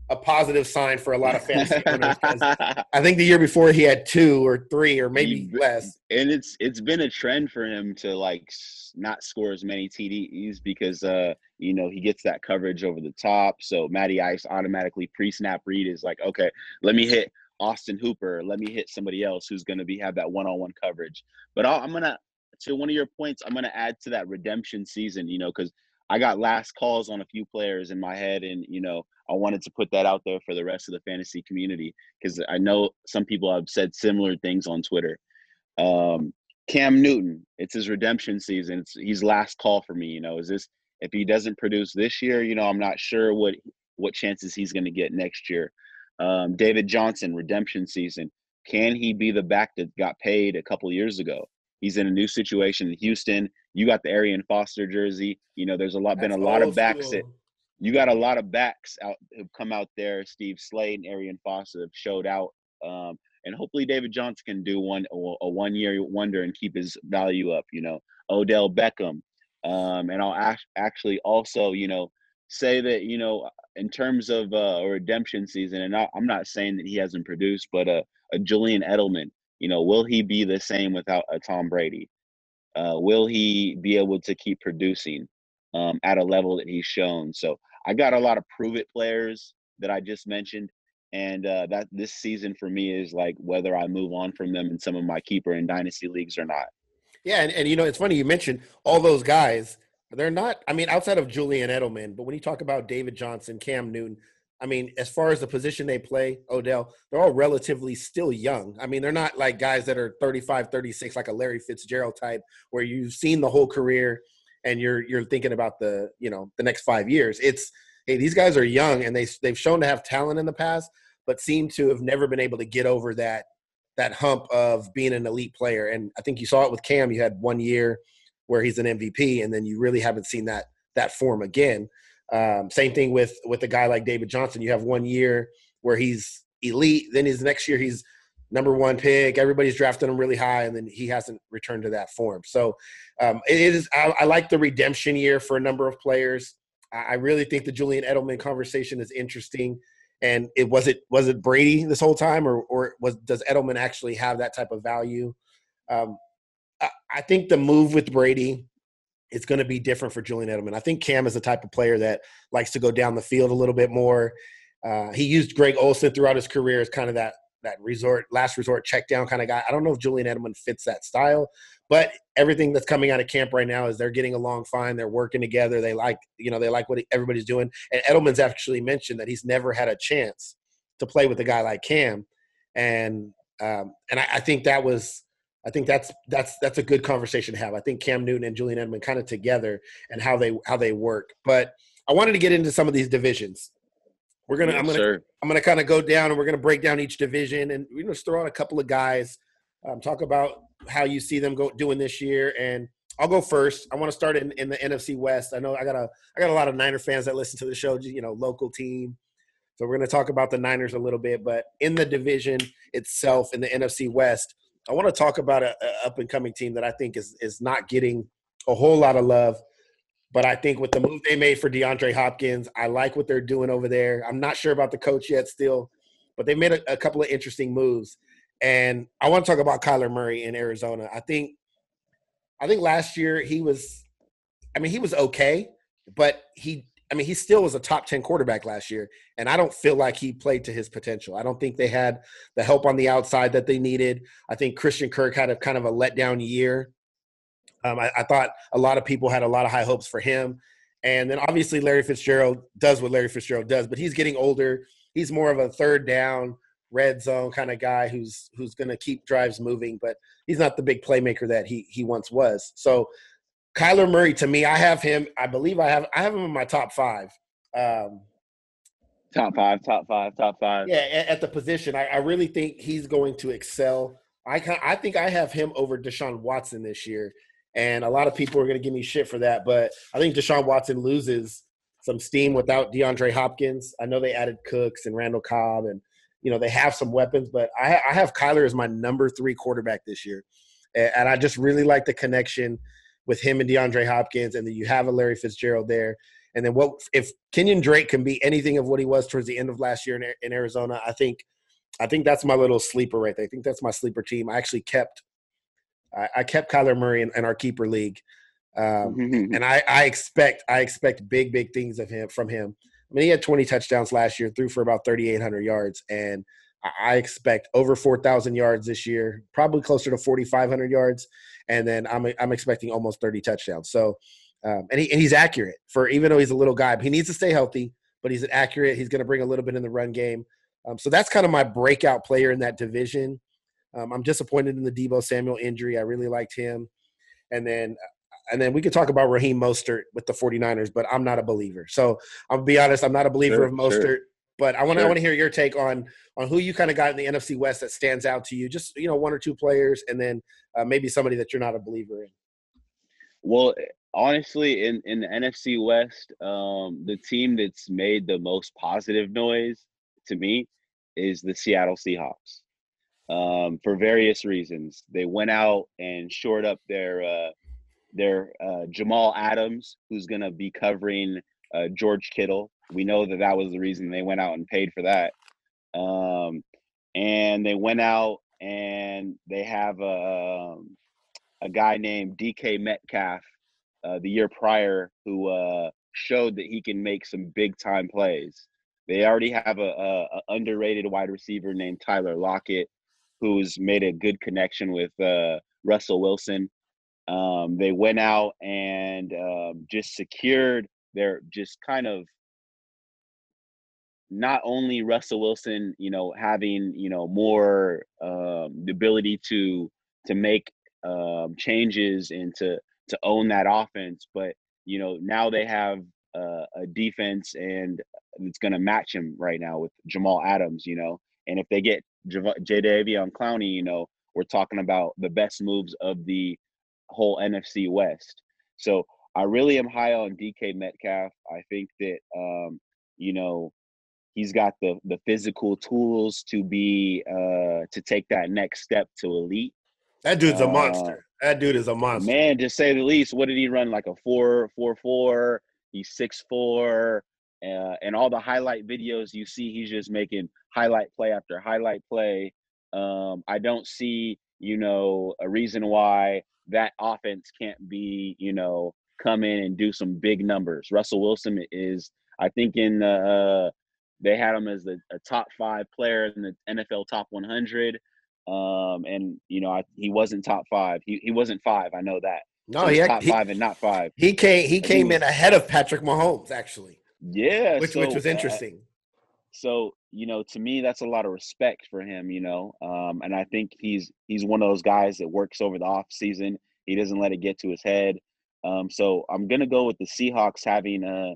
A: a positive sign for a lot of fantasy owners. 'cause I think the year before he had two or three or maybe
G: He-
A: less.
G: and it's it's been a trend for him to like not score as many TDs because uh you know he gets that coverage over the top. So Matty Ice automatically pre-snap read is like, okay, let me hit Austin Hooper, let me hit somebody else who's going to be have that one-on-one coverage. But I'll, I'm gonna to one of your points, I'm gonna add to that redemption season. You know, because I got last calls on a few players in my head, and you know I wanted to put that out there for the rest of the fantasy community because I know some people have said similar things on Twitter. Um, Cam Newton, it's his redemption season. It's, he's last call for me. You know, is this if he doesn't produce this year? You know, I'm not sure what what chances he's going to get next year. Um, David Johnson, redemption season. Can he be the back that got paid a couple years ago? He's in a new situation in Houston. You got the Arian Foster jersey. You know, there's a lot been a lot of backs that you got a lot of backs out who've come out there. Steve Slaton and Arian Foster have showed out, um, and hopefully David Johnson can do one a, one year wonder and keep his value up. You know, Odell Beckham, um, and I'll act- actually also you know say that you know in terms of uh, a redemption season, and I, I'm not saying that he hasn't produced, but a, a Julian Edelman, you know, will he be the same without a Tom Brady? Uh, will he be able to keep producing um, at a level that he's shown? So I got a lot of prove it players that I just mentioned, and uh, that this season for me is like whether I move on from them in some of my keeper and dynasty leagues or not.
A: Yeah, and, and you know, it's funny you mentioned all those guys. They're not, I mean, outside of Julian Edelman, but when you talk about David Johnson, Cam Newton, I mean, as far as the position they play, Odell, they're all relatively still young. I mean, they're not like guys that are 35, 36, like a Larry Fitzgerald type, where you've seen the whole career and you're you're thinking about the, you know, the next five years. It's hey, these guys are young and they they've shown to have talent in the past, but seem to have never been able to get over that that hump of being an elite player. And I think you saw it with Cam. You had one year where he's an MVP, and then you really haven't seen that that form again. Um, same thing with with a guy like David Johnson. You have one year where he's elite, then his next year he's number one pick. Everybody's drafting him really high, and then he hasn't returned to that form. So um, it is. I, I like the redemption year for a number of players. I, I really think the Julian Edelman conversation is interesting. And it was it was it Brady this whole time, or or was does Edelman actually have that type of value? Um, I, I think the move with Brady is going to be different for Julian Edelman. I think Cam is the type of player that likes to go down the field a little bit more. Uh, he used Greg Olsen throughout his career as kind of that that resort last resort check down kind of guy. I don't know if Julian Edelman fits that style, but everything that's coming out of camp right now is they're getting along fine. They're working together. They like you know they like what everybody's doing. And Edelman's actually mentioned that he's never had a chance to play with a guy like Cam, and um, and I, I think that was I think that's that's that's a good conversation to have. I think Cam Newton and Julian Edelman kind of together and how they how they work. But I wanted to get into some of these divisions. We're gonna I'm gonna
G: sir.
A: I'm gonna kind of go down and we're gonna break down each division and we're gonna just throw out a couple of guys. Um, talk about how you see them go doing this year and I'll go first. I want to start in, in the NFC West. I know I got a I got a lot of Niner fans that listen to the show. You know, local team. So we're going to talk about the Niners a little bit, but in the division itself, in the NFC West, I want to talk about a, a up and coming team that I think is is not getting a whole lot of love. But I think with the move they made for DeAndre Hopkins, I like what they're doing over there. I'm not sure about the coach yet, still, but they made a, a couple of interesting moves. And I want to talk about Kyler Murray in Arizona. I think, I think last year he was, I mean, he was okay, but he, I mean, he still was a top ten quarterback last year, and I don't feel like he played to his potential. I don't think they had the help on the outside that they needed. I think Christian Kirk had a kind of a letdown year. Um, I, I thought a lot of people had a lot of high hopes for him. And then obviously Larry Fitzgerald does what Larry Fitzgerald does, but he's getting older. He's more of a third down, red zone kind of guy who's who's going to keep drives moving, but he's not the big playmaker that he he once was. So Kyler Murray, to me, I have him. I believe I have I have him in my top five. Um,
G: Top five, top five, top five.
A: yeah, at, at the position, I, I really think he's going to excel. I can, I think I have him over Deshaun Watson this year, and a lot of people are going to give me shit for that. But I think Deshaun Watson loses some steam without DeAndre Hopkins. I know they added Cooks and Randall Cobb, and you know they have some weapons, but I, I have Kyler as my number three quarterback this year, and, and I just really like the connection with him and DeAndre Hopkins, and then you have a Larry Fitzgerald there. And then what if Kenyan Drake can be anything of what he was towards the end of last year in, in Arizona? I think, I think that's my little sleeper right there. I think that's my sleeper team. I actually kept, I, I kept Kyler Murray in, in our keeper league, um, and I, I expect, I expect big, big things of him from him. I mean, he had 20 touchdowns last year, threw for about 3,800 yards, and I expect over 4,000 yards this year, probably closer to 4,500 yards, and then I'm I'm expecting almost 30 touchdowns. So, um, and, he, and he's accurate for even though he's a little guy, but he needs to stay healthy. But he's accurate. He's going to bring a little bit in the run game. Um, so that's kind of my breakout player in that division. Um, I'm disappointed in the Deebo Samuel injury. I really liked him, and then and then we could talk about Raheem Mostert with the 49ers, but I'm not a believer. So I'll be honest, I'm not a believer
G: Sure,
A: of Mostert.
G: sure.
A: But I want to I
G: Sure.
A: want to hear your take on on who you kind of got in the NFC West that stands out to you. Just you know, one or two players, and then uh, maybe somebody that you're not a believer in.
G: Well, honestly, in in the NFC West, um, the team that's made the most positive noise to me is the Seattle Seahawks. Um, for various reasons, they went out and shored up their uh, their uh, Jamal Adams, who's going to be covering uh, George Kittle. We know that that was the reason they went out and paid for that. Um, and they went out and they have a um, a guy named DK Metcalf uh, the year prior who uh, showed that he can make some big time plays. They already have a, a, a underrated wide receiver named Tyler Lockett, who's made a good connection with uh, Russell Wilson. Um, they went out and um, just secured their just kind of not only Russell Wilson, you know, having you know more um, the ability to to make um, changes and to to own that offense, but you know now they have uh, a defense and it's going to match him right now with Jamal Adams, you know, and if they get Jav- Jadeveon Clowney, you know, we're talking about the best moves of the whole NFC West. So I really am high on DK Metcalf. I think that um, you know he's got the the physical tools to be uh to take that next step to elite.
A: That dude's a
G: Uh,
A: monster. That dude is a monster.
G: Man, to say the least, what did he run like a four four four? He's six four, uh, and all the highlight videos you see, he's just making highlight play after highlight play. Um, I don't see, you know, a reason why that offense can't be, you know, come in and do some big numbers. Russell Wilson is, I think, in the uh, they had him as a, a top five player in the NFL top 100. Um, and you know, I, he wasn't top five. He he wasn't five. I know that.
A: no,
G: he
A: he,
G: top
A: he
G: five and not five.
A: he came he
G: he
A: came
G: was-
A: in ahead of Patrick Mahomes actually,
G: Yeah,
A: which
G: so,
A: which was
G: uh,
A: interesting.
G: so you know, to me, that's a lot of respect for him. You know, um, and I think he's he's one of those guys that works over the off season. He doesn't let it get to his head. Um, so I'm gonna go with the Seahawks having a,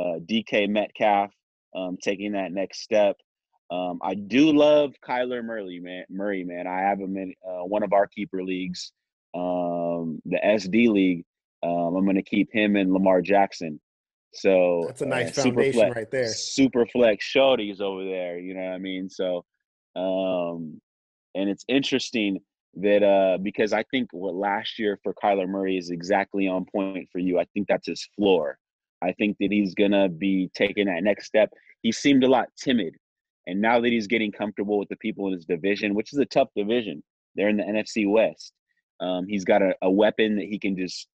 G: a DK Metcalf um, taking that next step. Um, I do love Kyler Murray, man. Murray, man. I have him in uh, one of our keeper leagues, um, the SD league. Um, I'm gonna keep him and Lamar Jackson. So
A: That's a nice
G: uh,
A: foundation
G: flex-
A: right there.
G: Super flex shorties over there. You know what I mean? So, um, and it's interesting that uh, because I think what last year for Kyler Murray is exactly on point for you. I think that's his floor. I think that he's gonna be taking that next step. He seemed a lot timid, and now that he's getting comfortable with the people in his division, which is a tough division, they're in the NFC West. Um, he's got a, a weapon that he can just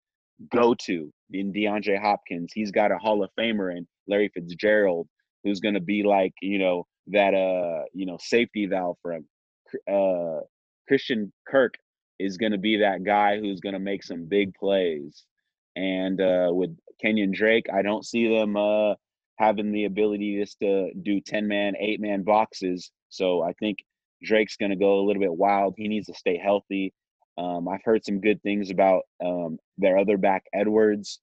G: go to in DeAndre Hopkins. He's got a Hall of Famer in Larry Fitzgerald, who's going to be like you know that uh you know safety valve for him. Uh, Christian Kirk is going to be that guy who's going to make some big plays. And uh, with Kenyan Drake, I don't see them uh, having the ability just to do 10 man, eight man boxes. So I think Drake's going to go a little bit wild. He needs to stay healthy. Um, I've heard some good things about um, their other back, Edwards,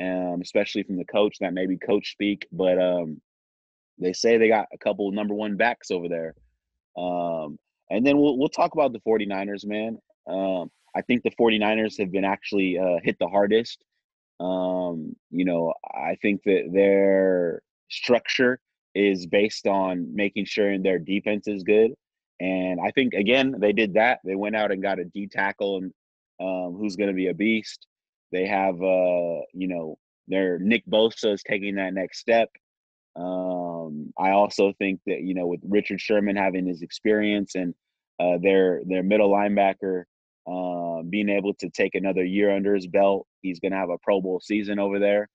G: um, especially from the coach. That maybe coach speak, but um, they say they got a couple number one backs over there. Um, and then we'll we'll talk about the 49ers, man. Um, I think the 49ers have been actually uh, hit the hardest. Um, you know, I think that their structure is based on making sure their defense is good. And I think again they did that. They went out and got a D tackle and um, who's going to be a beast. They have uh, you know their Nick Bosa is taking that next step. Um, I also think that you know with Richard Sherman having his experience and uh, their their middle linebacker uh, being able to take another year under his belt, he's going to have a Pro Bowl season over there.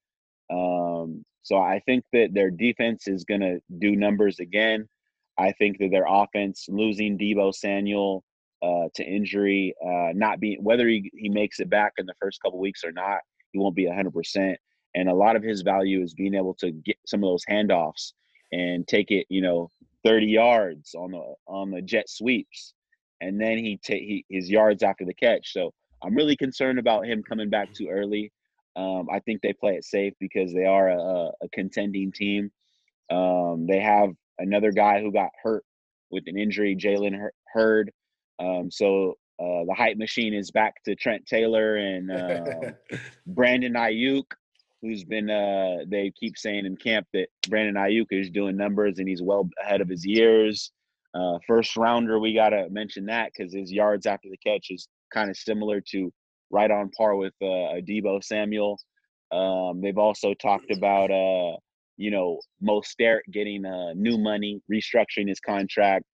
G: Um, so I think that their defense is going to do numbers again. I think that their offense losing Deebo Samuel uh, to injury, uh, not being whether he, he makes it back in the first couple weeks or not, he won't be 100%. And a lot of his value is being able to get some of those handoffs and take it, you know, 30 yards on the on the jet sweeps, and then he take he, his yards after the catch. So I'm really concerned about him coming back too early. Um, I think they play it safe because they are a, a contending team. Um, they have another guy who got hurt with an injury, Jalen Hurd. Um, so uh, the hype machine is back to Trent Taylor and uh, Brandon Aiyuk, who's been. Uh, they keep saying in camp that Brandon Aiyuk is doing numbers and he's well ahead of his years. Uh, first rounder, we gotta mention that because his yards after the catch is kind of similar to right on par with uh, Deebo Samuel. Um, they've also talked about uh, you know Mostert getting uh, new money, restructuring his contract.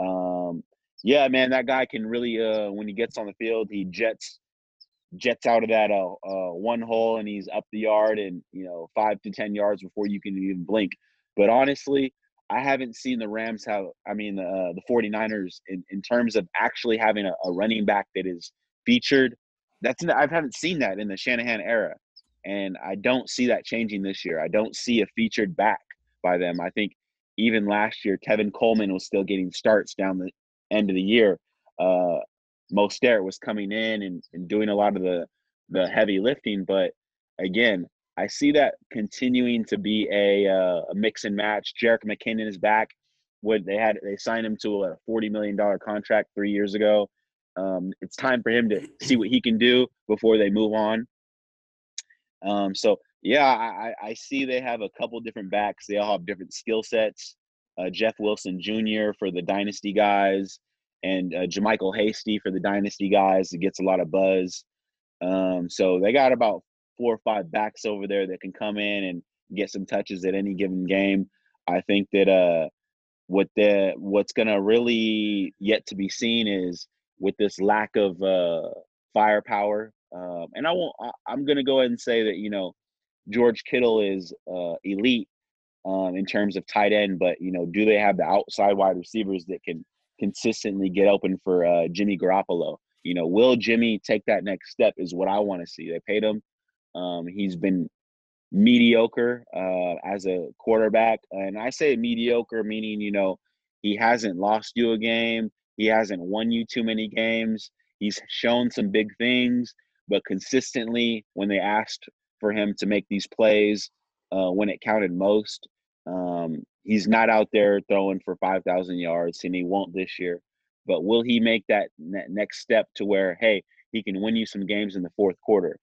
G: Um, yeah, man, that guy can really uh, when he gets on the field, he jets jets out of that uh, uh, one hole and he's up the yard and you know five to ten yards before you can even blink. But honestly, I haven't seen the Rams have. I mean, uh, the 49ers in, in terms of actually having a, a running back that is featured. That's I haven't seen that in the Shanahan era, and I don't see that changing this year. I don't see a featured back by them. I think even last year, Tevin Coleman was still getting starts down the end of the year. Uh, Mostert was coming in and, and doing a lot of the the heavy lifting, but again, I see that continuing to be a, uh, a mix and match. Jerick McKinnon is back. What they had, they signed him to a forty million dollar contract three years ago. Um, it's time for him to see what he can do before they move on. Um, so yeah, I, I see they have a couple different backs. They all have different skill sets. Uh, Jeff Wilson Jr. for the dynasty guys, and uh, JaMycal Hasty for the dynasty guys. It gets a lot of buzz. Um, so they got about four or five backs over there that can come in and get some touches at any given game. I think that uh, what the what's gonna really yet to be seen is with this lack of uh, firepower. Um, and I won't. I, I'm gonna go ahead and say that you know George Kittle is uh, elite um, in terms of tight end, but you know, do they have the outside wide receivers that can consistently get open for uh, Jimmy Garoppolo? You know, will Jimmy take that next step? Is what I want to see. They paid him. Um, he's been mediocre uh, as a quarterback, and I say mediocre meaning you know he hasn't lost you a game, he hasn't won you too many games. He's shown some big things, but consistently when they asked for him to make these plays uh, when it counted most, um, he's not out there throwing for 5,000 yards, and he won't this year. But will he make that next step to where, hey, he can win you some games in the fourth quarter?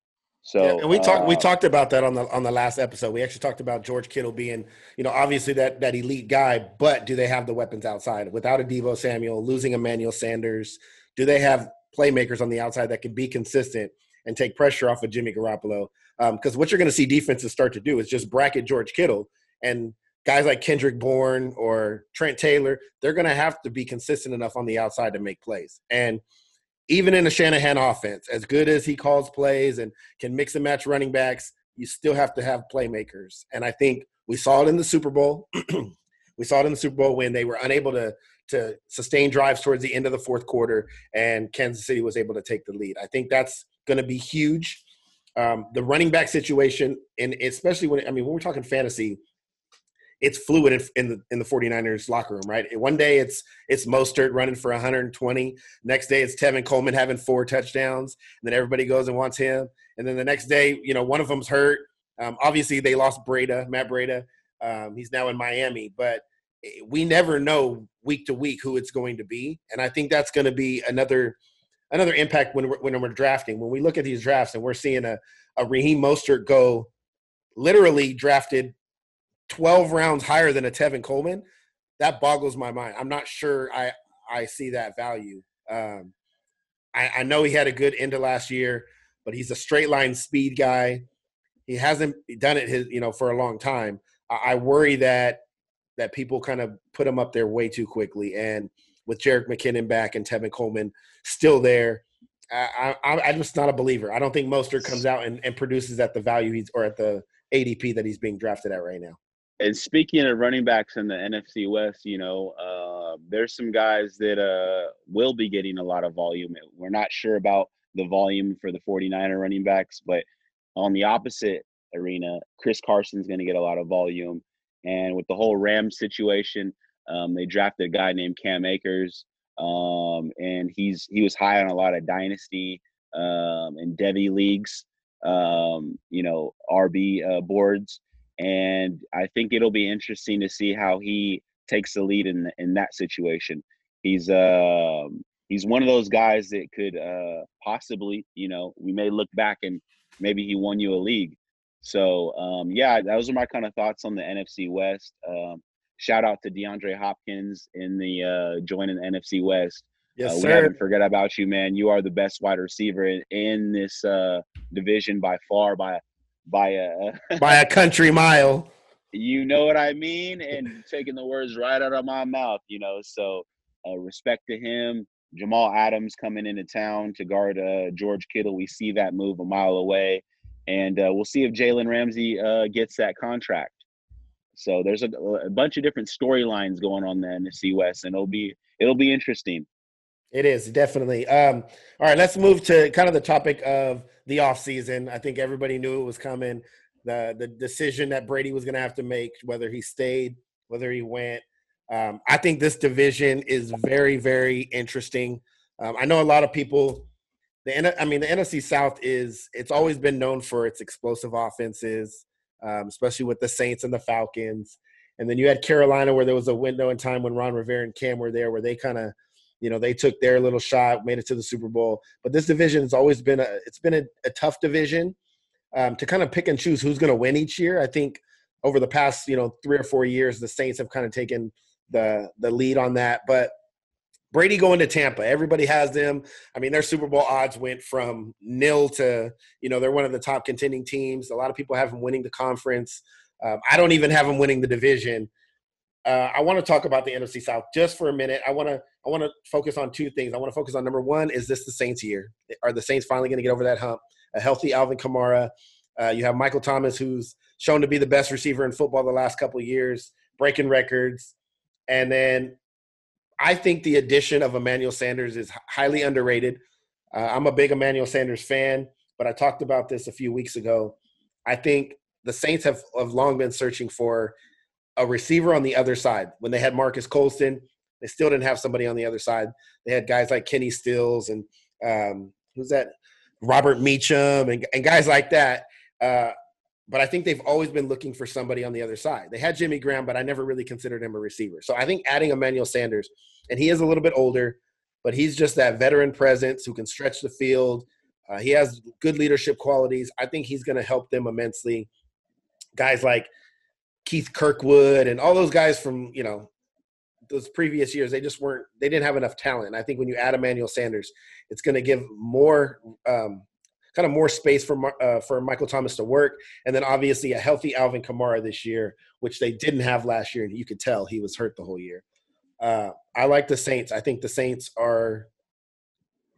G: So
A: yeah, and we talked uh, we talked about that on the on the last episode. We actually talked about George Kittle being, you know, obviously that that elite guy, but do they have the weapons outside? Without a Deebo Samuel, losing Emmanuel Sanders, do they have playmakers on the outside that can be consistent and take pressure off of Jimmy Garoppolo? Because um, what you're going to see defenses start to do is just bracket George Kittle and guys like Kendrick Bourne or Trent Taylor, they're going to have to be consistent enough on the outside to make plays. And even in a Shanahan offense, as good as he calls plays and can mix and match running backs, you still have to have playmakers. And I think we saw it in the Super Bowl. we saw it in the Super Bowl when they were unable to to sustain drives towards the end of the fourth quarter, and Kansas City was able to take the lead. I think that's going to be huge. Um, the running back situation, and especially when I mean when we're talking fantasy, it's fluid in, in, the in the 49ers locker room, right? One day it's it's Mostert running for 120. Next day it's Tevin Coleman having four touchdowns, and then everybody goes and wants him. And then the next day, you know, one of them's hurt. Um, obviously, they lost Breida, Matt Breida. Um, he's now in Miami, but we never know week to week who it's going to be, and I think that's going to be another another impact when we're, when we're drafting. When we look at these drafts and we're seeing a a Raheem Mostert go literally drafted 12 rounds higher than a Tevin Coleman, that boggles my mind. I'm not sure I I see that value. Um, I, I know he had a good end of last year, but he's a straight line speed guy. he hasn't done it his you know for a long time. I, I worry that that people kind of put him up there way too quickly. And with Jerick McKinnon back and Tevin Coleman still there, I, I, I'm just not a believer. I don't think Mostert comes out and, and produces at the value he's or at the ADP that he's being drafted at right now.
G: And speaking of running backs in the NFC West, you know, uh, there's some guys that uh, will be getting a lot of volume. We're not sure about the volume for the 49er running backs, but on the opposite arena, Chris Carson's going to get a lot of volume. And with the whole Rams situation, um, they drafted a guy named Cam Akers, um, and he's he was high on a lot of dynasty um, and Devy leagues, um, you know, RB uh, boards. And I think it'll be interesting to see how he takes the lead in in that situation. He's uh, he's one of those guys that could uh, possibly, you know, we may look back and maybe he won you a league. So um, yeah, those are my kind of thoughts on the NFC West. Um, shout out to DeAndre Hopkins in the uh, joining the NFC West.
A: Yes,
G: uh, we
A: sir.
G: haven't forget about you, man. You are the best wide receiver in, in this uh, division by far, by by a
A: by a country mile.
G: You know what I mean, and taking the words right out of my mouth. You know, so uh, respect to him. Jamal Adams coming into town to guard uh, George Kittle. We see that move a mile away, and uh, we'll see if Jalen Ramsey uh, gets that contract. So there's a, a bunch of different storylines going on there in the NFC West, and it'll be it'll be interesting.
A: It is definitely. Um, all right, let's move to kind of the topic of the off season. I think everybody knew it was coming. The the decision that Brady was going to have to make, whether he stayed, whether he went. Um, I think this division is very, very interesting. Um, I know a lot of people. The I mean, the NFC South is it's always been known for its explosive offenses, um, especially with the Saints and the Falcons. And then you had Carolina, where there was a window in time when Ron Rivera and Cam were there, where they kind of, you know, they took their little shot, made it to the Super Bowl. But this division has always been a it's been a, a tough division um, to kind of pick and choose who's going to win each year. I think over the past you know three or four years, the Saints have kind of taken the the lead on that. But Brady going to Tampa, everybody has them. I mean, their Super Bowl odds went from nil to you know they're one of the top contending teams. A lot of people have them winning the conference. Um, I don't even have them winning the division. Uh, I want to talk about the NFC South just for a minute. I want to I want to focus on two things. I want to focus on number one: is this the Saints' year? Are the Saints finally going to get over that hump? A healthy Alvin Kamara. Uh, you have Michael Thomas, who's shown to be the best receiver in football the last couple years, breaking records. And then I think the addition of Emmanuel Sanders is highly underrated. Uh, I'm a big Emmanuel Sanders fan, but I talked about this a few weeks ago. I think the Saints have, have long been searching for a receiver on the other side. When they had Marques Colston, they still didn't have somebody on the other side. They had guys like Kenny Stills and um, who's that? Robert Meacham and, and guys like that. Uh, but I think they've always been looking for somebody on the other side. They had Jimmy Graham, but I never really considered him a receiver. So I think adding Emmanuel Sanders, and he is a little bit older, but he's just that veteran presence who can stretch the field. Uh, he has good leadership qualities. I think he's going to help them immensely. Guys like Keith Kirkwood and all those guys from you know those previous years, they just weren't. They didn't have enough talent. I think when you add Emmanuel Sanders, it's going to give more um, kind of more space for uh, for Michael Thomas to work, and then obviously a healthy Alvin Kamara this year, which they didn't have last year, and you could tell he was hurt the whole year. Uh, I like the Saints. I think the Saints are,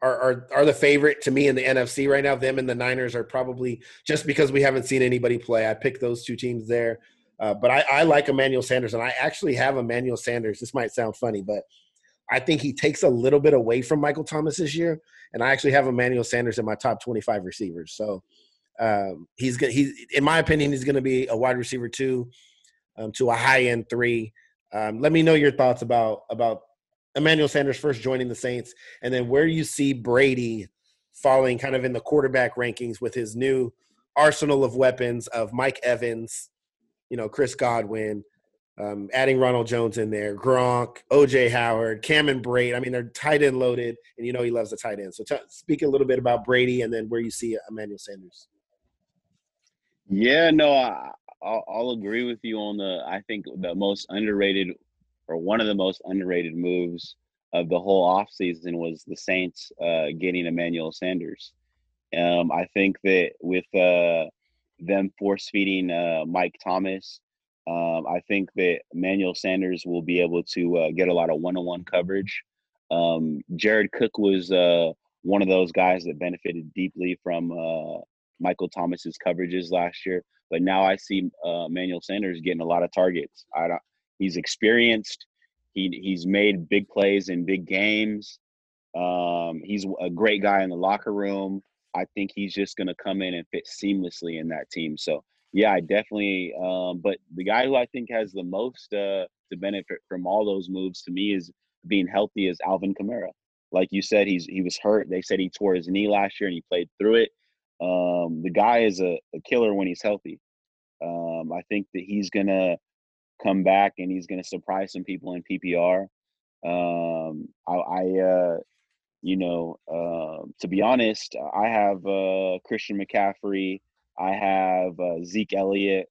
A: are are are the favorite to me in the NFC right now. Them and the Niners are probably just because we haven't seen anybody play. I picked those two teams there, uh, but I, I like Emmanuel Sanders, and I actually have Emmanuel Sanders. This might sound funny, but I think he takes a little bit away from Michael Thomas this year, and I actually have Emmanuel Sanders in my top 25 receivers. So um, he's he's in my opinion he's going to be a wide receiver two um, to a high end three. Um, let me know your thoughts about about Emmanuel Sanders first joining the Saints, and then where you see Brady falling kind of in the quarterback rankings with his new arsenal of weapons of Mike Evans, you know, Chris Godwin, um, adding Ronald Jones in there, Gronk, OJ Howard, Cameron Brate. I mean, they're tight end loaded, and you know he loves the tight end. So t- speak a little bit about Brady and then where you see Emmanuel Sanders.
G: Yeah, no, I, I'll, I'll agree with you on the. I think the most underrated, or one of the most underrated moves of the whole offseason was the Saints uh, getting Emmanuel Sanders. Um, I think that with uh, them force feeding uh, Mike Thomas. Um, I think that Manuel Sanders will be able to uh, get a lot of one-on-one coverage. Um, Jared Cook was uh, one of those guys that benefited deeply from uh, Michael Thomas's coverages last year. But now I see uh, Emmanuel Sanders getting a lot of targets. I don't, he's experienced. He he's made big plays in big games. Um, he's a great guy in the locker room. I think he's just going to come in and fit seamlessly in that team. So yeah, I definitely. Um, but the guy who I think has the most uh, to benefit from all those moves to me is being healthy is Alvin Kamara. Like you said, he's he was hurt. They said he tore his knee last year and he played through it. Um, the guy is a, a killer when he's healthy. Um, I think that he's gonna come back and he's gonna surprise some people in PPR. Um, I, I uh, you know, uh, to be honest, I have uh, Christian McCaffrey, I have uh, Zeke Elliott,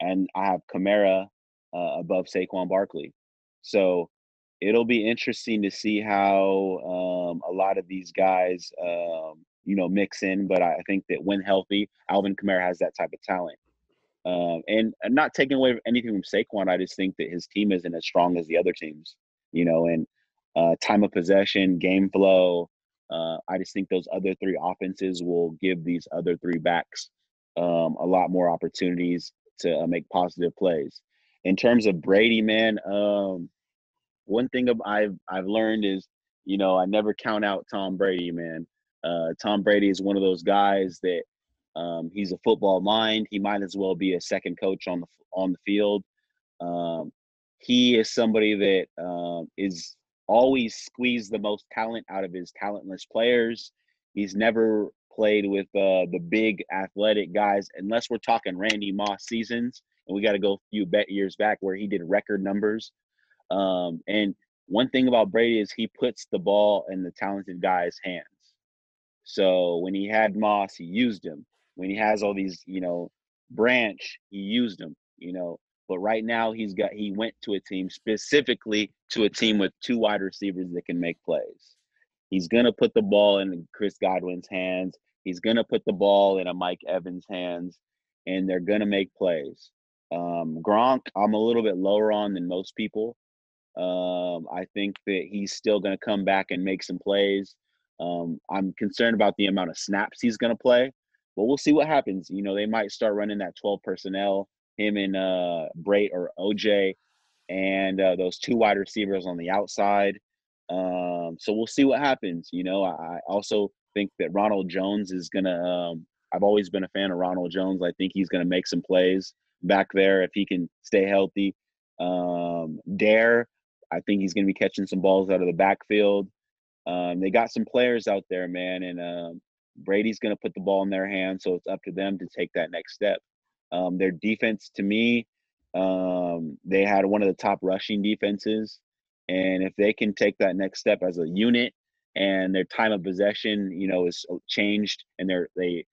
G: and I have Kamara uh, above Saquon Barkley. So it'll be interesting to see how um, a lot of these guys, um, you know, mix in. But I think that when healthy, Alvin Kamara has that type of talent. Um, and, and not taking away anything from Saquon, I just think that his team isn't as strong as the other teams, you know, and uh, time of possession, game flow. Uh, I just think those other three offenses will give these other three backs um, a lot more opportunities to uh, make positive plays. In terms of Brady, man, um, one thing I've I've learned is, you know, I never count out Tom Brady, man. Uh, Tom Brady is one of those guys that um, he's a football mind. He might as well be a second coach on the on the field. Um, he is somebody that um, is always squeezed the most talent out of his talentless players. He's never played with uh, the big athletic guys, unless we're talking Randy Moss seasons, and we got to go a few bet years back where he did record numbers. Um, and one thing about Brady is he puts the ball in the talented guys' hands. So when he had Moss, he used him. When he has all these, you know, Branch, he used him. You know, but right now he's got he went to a team specifically to a team with two wide receivers that can make plays. He's gonna put the ball in Chris Godwin's hands. He's gonna put the ball in a Mike Evans' hands, and they're gonna make plays. Um, Gronk, I'm a little bit lower on than most people. Um, I think that he's still going to come back and make some plays. Um, I'm concerned about the amount of snaps he's going to play, but we'll see what happens. You know, they might start running that 12 personnel, him and uh, Brate or OJ, and uh, those two wide receivers on the outside. Um, so we'll see what happens. You know, I, also think that Ronald Jones is to. Um, I've always been a fan of Ronald Jones. I think he's to make some plays back there if he can stay healthy. Um, Dare, I think he's to be catching some balls out of the backfield. Um, they got some players out there, man, and um, Brady's to put the ball in their hands, so it's up to them to take that next step. Um, their defense, to me, um, they had one of the top rushing defenses, and if they can take that next step as a unit, and their time of possession, you know, is changed, and they're they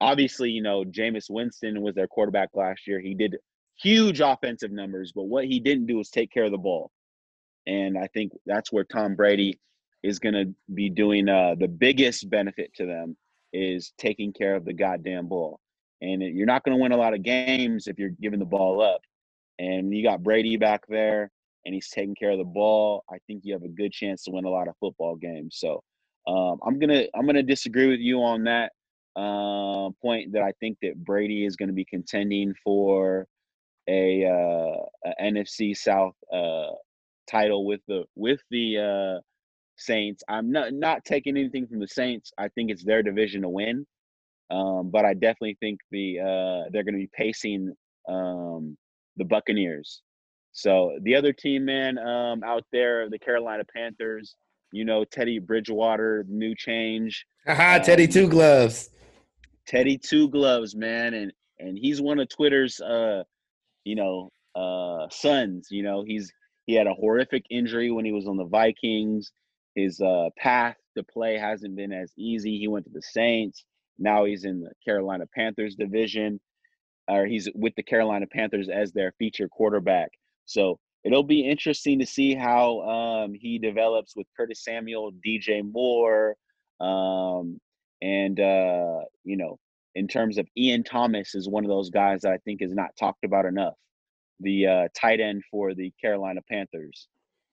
G: obviously, you know, Jameis Winston was their quarterback last year. He did huge offensive numbers, but what he didn't do was take care of the ball. And I think that's where Tom Brady is going to be doing uh, the biggest benefit to them is taking care of the goddamn ball. And you're not going to win a lot of games if you're giving the ball up. And you got Brady back there and he's taking care of the ball. I think you have a good chance to win a lot of football games. So um, I'm gonna I'm gonna disagree with you on that uh, point that I think that Brady is going to be contending for a, uh, a NFC South uh, title with the with the uh, Saints. I'm not not taking anything from the Saints. I think it's their division to win, um, but I definitely think the uh, they're going to be pacing um, the Buccaneers. So the other team, man, um, out there, the Carolina Panthers. You know, Teddy Bridgewater, new change.
A: Haha, Teddy
G: Um,
A: Two Gloves.
G: Teddy Two Gloves, man, and and he's one of Twitter's, uh, you know, uh, sons. You know, he's he had a horrific injury when he was on the Vikings. His uh, path to play hasn't been as easy. He went to the Saints. Now he's in the Carolina Panthers division, or he's with the Carolina Panthers as their feature quarterback. So it'll be interesting to see how um, he develops with Curtis Samuel, DJ Moore, um, and uh, you know in terms of Ian Thomas is one of those guys that I think is not talked about enough. The uh, tight end for the Carolina Panthers.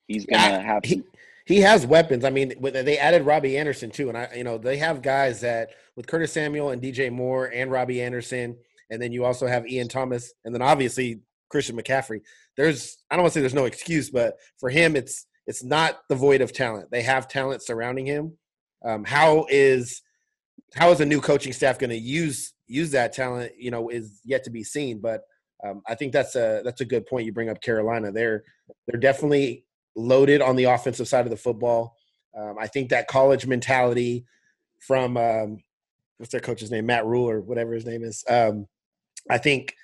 G: He's gonna
A: Yeah,
G: have
A: he, he has weapons. I mean, they added Robbie Anderson too, and I, you know, they have guys that with Curtis Samuel and DJ Moore and Robbie Anderson, and then you also have Ian Thomas, and then obviously Christian McCaffrey. There's, I don't want to say there's no excuse, but for him, it's it's not the void of talent. They have talent surrounding him. Um, how is how is a new coaching staff going to use use that talent? You know, is yet to be seen. But um, I think that's a that's a good point you bring up. Carolina, they're they're definitely loaded on the offensive side of the football. Um, I think that college mentality from um, what's their coach's name, Matt Rhule or whatever his name is. Um, I think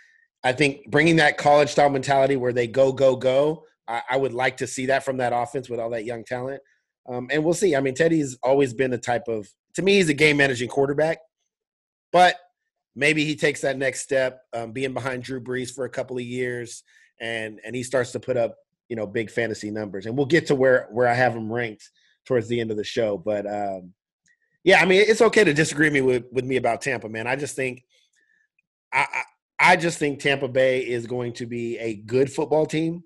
A: I think bringing that college style mentality where they go go go. I, I would like to see that from that offense with all that young talent. Um, and we'll see. I mean, Teddy's always been the type of to me, he's a game managing quarterback, but maybe he takes that next step, um, being behind Drew Brees for a couple of years, and and he starts to put up you know big fantasy numbers. And we'll get to where where I have him ranked towards the end of the show. But um, yeah, I mean, it's okay to disagree me with with me about Tampa, man. I just think I. I I just think Tampa Bay is going to be a good football team.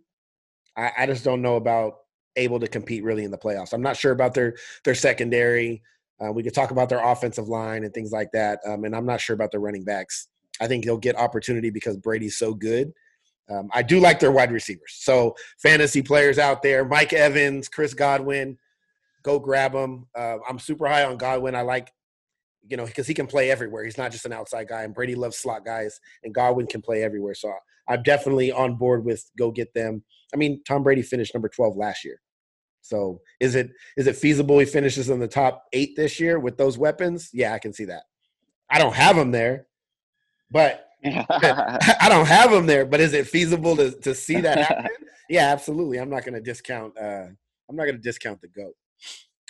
A: I, I just don't know about able to compete really in the playoffs. I'm not sure about their their secondary. Uh, we could talk about their offensive line and things like that. Um, and I'm not sure about their running backs. I think they'll get opportunity because Brady's so good. Um, I do like their wide receivers. So fantasy players out there, Mike Evans, Chris Godwin, go grab them. Uh, I'm super high on Godwin. I like, you know, because he can play everywhere. He's not just an outside guy. And Brady loves slot guys, and Godwin can play everywhere. So I'm definitely on board with go get them. I mean, Tom Brady finished number 12 last year. So is it is it feasible he finishes in the top eight this year with those weapons? Yeah, I can see that. I don't have him there, but I don't have them there. But is it feasible to to see that happen? yeah, absolutely. I'm not going to discount. Uh, I'm not going to discount the goat.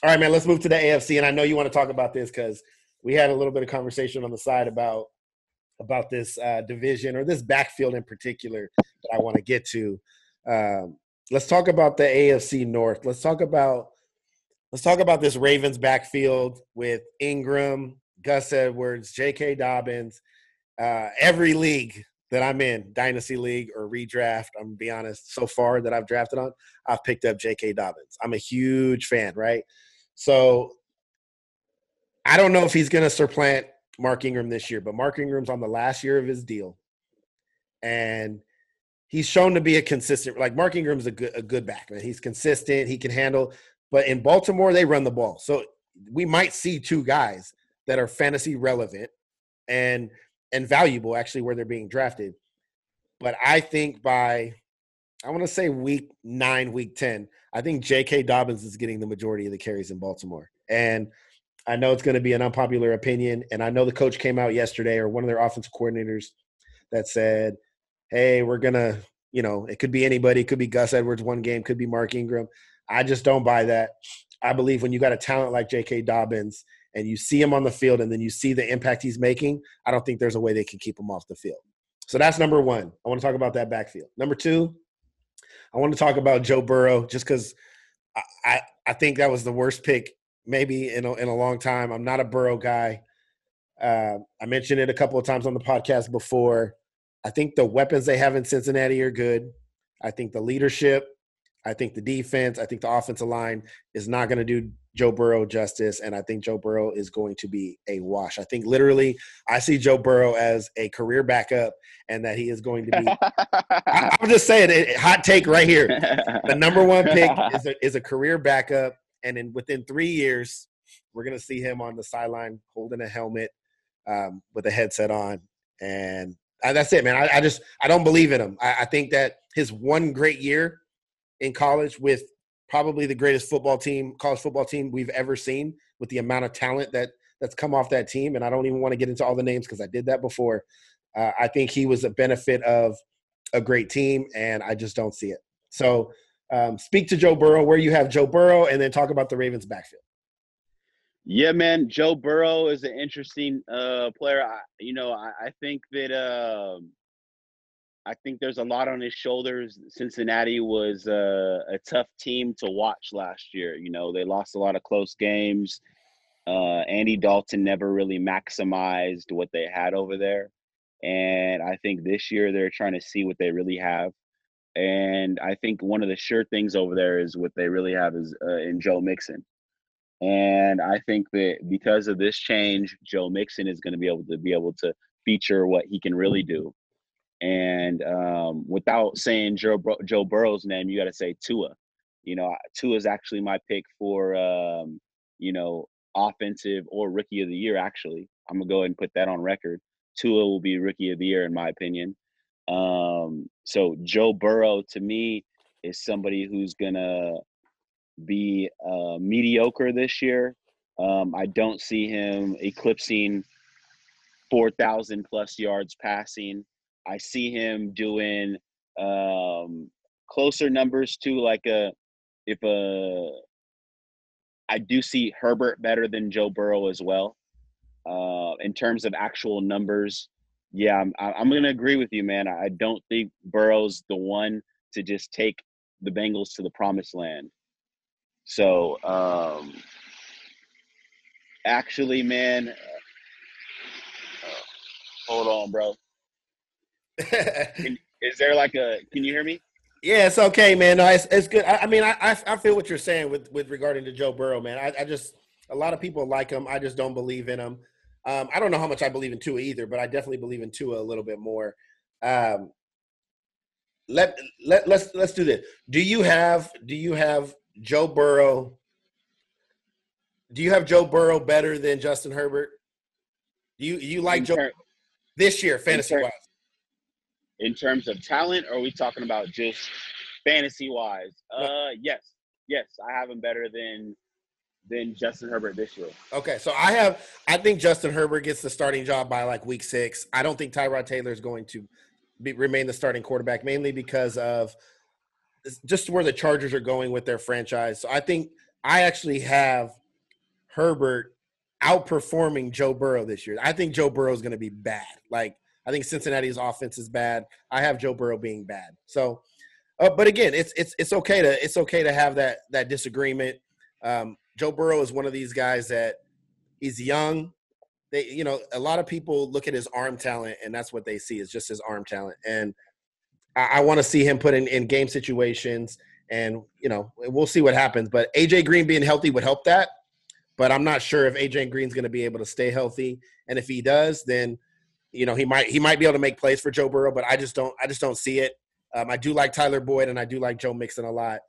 A: All right, man. Let's move to the AFC, and I know you want to talk about this because we had a little bit of conversation on the side about about this uh, division or this backfield in particular that I want to get to. Um, let's talk about the AFC North. Let's talk about let's talk about this Ravens backfield with Ingram, Gus Edwards, J.K. Dobbins. Uh, every league that I'm in, Dynasty League or redraft, I'm gonna be honest, so far that I've drafted on, I've picked up J.K. Dobbins. I'm a huge fan, right? So I don't know if he's gonna supplant Mark Ingram this year, but Mark Ingram's on the last year of his deal. And he's shown to be a consistent like Mark Ingram's a good a good back, man. He's consistent, he can handle, but in Baltimore they run the ball. So we might see two guys that are fantasy relevant and and valuable actually where they're being drafted. But I think by I want to say week 9, week 10, I think J.K. Dobbins is getting the majority of the carries in Baltimore. And I know it's going to be an unpopular opinion and I know the coach came out yesterday or one of their offensive coordinators that said hey, we're gonna, you know, it could be anybody, it could be Gus Edwards one game, could be Mark Ingram. I just don't buy that. I believe when you got a talent like J.K. Dobbins and you see him on the field and then you see the impact he's making, I don't think there's a way they can keep him off the field. So that's number one. I want to talk about that backfield. Number two, I want to talk about Joe Burrow just because I, I, I think that was the worst pick maybe in a, in a long time. I'm not a Burrow guy. Uh, I mentioned it a couple of times on the podcast before. I think the weapons they have in Cincinnati are good. I think the leadership, I think the defense, I think the offensive line is not going to do Joe Burrow justice. And I think Joe Burrow is going to be a wash. I think literally, I see Joe Burrow as a career backup and that he is going to be. I, am just saying, it, hot take right here. The number one pick is a, is a career backup. And in within three years, we're going to see him on the sideline holding a helmet um, with a headset on. And that's it, man. I, I, just I don't believe in him. I, I, think that his one great year in college with probably the greatest football team, college football team we've ever seen, with the amount of talent that that's come off that team, and I don't even want to get into all the names because I did that before. Uh, I think he was a benefit of a great team, and I just don't see it. So, um, speak to Joe Burrow where you have Joe Burrow, and then talk about the Ravens backfield.
G: Yeah, man. Joe Burrow is an interesting uh, player. I, you know, I, I think that um, I think there's a lot on his shoulders. Cincinnati was uh, a tough team to watch last year. You know, they lost a lot of close games. Uh, Andy Dalton never really maximized what they had over there. And I think this year they're trying to see what they really have. And I think one of the sure things over there is what they really have is uh, in Joe Mixon. And I think that because of this change, Joe Mixon is going to be able to be able to feature what he can really do. And um, without saying Joe, Joe Burrow's name, you got to say Tua. You know, Tua is actually my pick for, um, you know, offensive or rookie of the year, actually. I'm going to go ahead and put that on record. Tua will be rookie of the year, in my opinion. Um, so Joe Burrow, to me, is somebody who's going to be uh, mediocre this year. Um, I don't see him eclipsing 4,000 plus yards passing. I see him doing um, closer numbers to like a if a I do see Herbert better than Joe Burrow as well. Uh, in terms of actual numbers, yeah, I'm I'm gonna agree with you, man. I don't think Burrow's the one to just take the Bengals to the promised land. So, um, actually, man, uh, hold on, bro. is there like a? Can you hear me?
A: Yeah, it's okay, man. No, it's, it's good. I, I mean, I, I feel what you're saying with with regarding to Joe Burrow, man. I, I just a lot of people like him. I just don't believe in him. Um, I don't know how much I believe in Tua either, but I definitely believe in Tua a little bit more. Um, let let let's let's do this. Do you have do you have Joe Burrow? Do you have Joe Burrow better than Justin Herbert? Do you you like in Joe ter- this year fantasy wise?
G: In terms of talent, or are we talking about just fantasy wise? Uh, yes, yes, I have him better than than Justin Herbert this year.
A: Okay, so I have I think Justin Herbert gets the starting job by like week six. I don't think Tyrod Taylor is going to be, remain the starting quarterback, mainly because of just where the Chargers are going with their franchise. So I think I actually have Herbert outperforming Joe Burrow this year. I think Joe Burrow is going to be bad. Like I think Cincinnati's offense is bad. I have Joe Burrow being bad. So, uh, but again, it's it's it's okay to it's okay to have that that disagreement. Um, Joe Burrow is one of these guys that he's young. They, you know, a lot of people look at his arm talent, and that's what they see is just his arm talent. And I, I want to see him put in in game situations, and you know, we'll see what happens. But AJ Green being healthy would help that. But I'm not sure if AJ Green's going to be able to stay healthy, and if he does, then you know, he might he might be able to make plays for Joe Burrow, but I just don't I just don't see it. Um, I do like Tyler Boyd and I do like Joe Mixon a lot,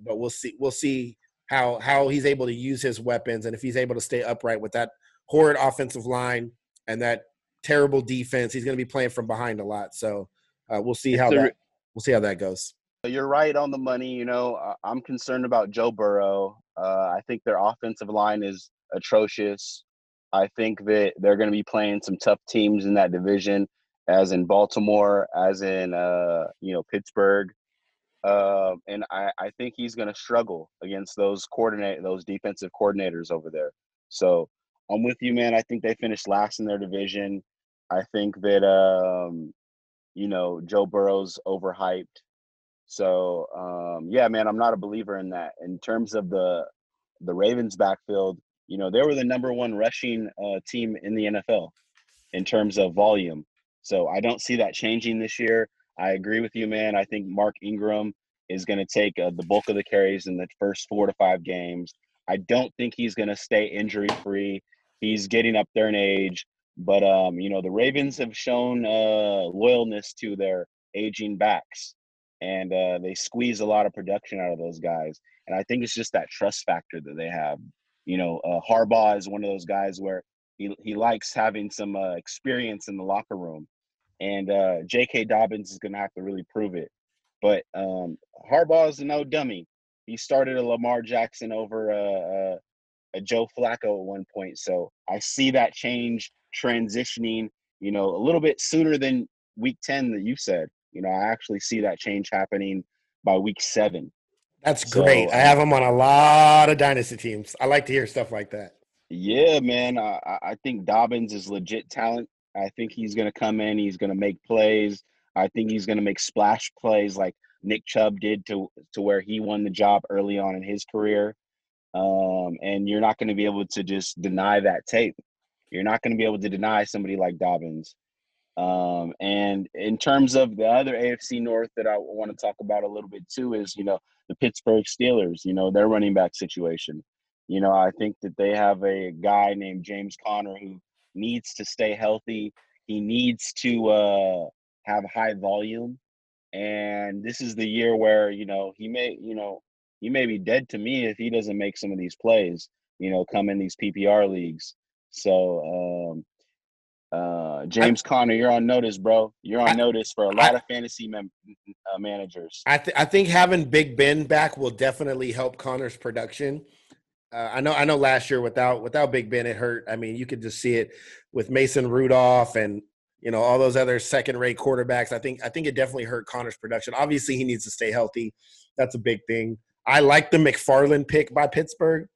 A: but we'll see we'll see how how he's able to use his weapons and if he's able to stay upright with that horrid offensive line and that terrible defense. He's going to be playing from behind a lot, so uh, we'll see how that we'll see how that goes.
G: You're right on the money. You know, I'm concerned about Joe Burrow. Uh, I think their offensive line is atrocious. I think that they're going to be playing some tough teams in that division, as in Baltimore, as in uh, you know Pittsburgh, uh, and I, I think he's going to struggle against those coordinate those defensive coordinators over there. So I'm with you, man. I think they finished last in their division. I think that um, you know Joe Burrow's overhyped. So um, yeah, man, I'm not a believer in that. In terms of the the Ravens backfield, you know, they were the number one rushing uh, team in the NFL in terms of volume. So I don't see that changing this year. I agree with you, man. I think Mark Ingram is going to take uh, the bulk of the carries in the first four to five games. I don't think he's going to stay injury free. He's getting up there in age, but um, you know the Ravens have shown uh, loyalness to their aging backs, and uh, they squeeze a lot of production out of those guys. And I think it's just that trust factor that they have you know, uh, Harbaugh is one of those guys where he, he likes having some uh, experience in the locker room. And uh, J.K. Dobbins is going to have to really prove it. But um, Harbaugh is no dummy. He started a Lamar Jackson over a, a, Joe Flacco at one point. So I see that change transitioning, you know, a little bit sooner than week 10 that you said. You know, I actually see that change happening by week seven.
A: That's great. So, I have him on a lot of dynasty teams. I like to hear stuff like that.
G: Yeah, man. I, I think Dobbins is legit talent. I think he's going to come in. He's going to make plays. I think he's going to make splash plays like Nick Chubb did to to where he won the job early on in his career. um, and you're not going to be able to just deny that tape. You're not going to be able to deny somebody like Dobbins. Um, and in terms of the other AFC North that I want to talk about a little bit too is, you know, the Pittsburgh Steelers, you know, their running back situation. You know, I think that they have a guy named James Conner who needs to stay healthy. He needs to uh, have high volume. And this is the year where, you know, he may, you know, he may be dead to me if he doesn't make some of these plays, you know, come in these PPR leagues. So, um, uh, James I, Conner, you're on notice, bro. You're on I, notice for a lot I, of fantasy mem- uh, managers.
A: I th- I think having Big Ben back will definitely help Conner's production. Uh, I know I know last year without without Big Ben it hurt. I mean, you could just see it with Mason Rudolph and you know all those other second rate quarterbacks. I think I think it definitely hurt Conner's production. Obviously, he needs to stay healthy. That's a big thing. I like the McFarland pick by Pittsburgh.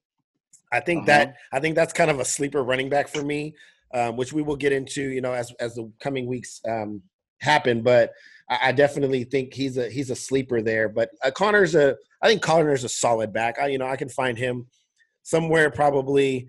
A: I think uh-huh. that I think that's kind of a sleeper running back for me, um, which we will get into, you know, as as the coming weeks um, happen. But I, I, definitely think he's a he's a sleeper there. But uh, Conner's a I think Conner's a solid back. I you know I can find him somewhere probably,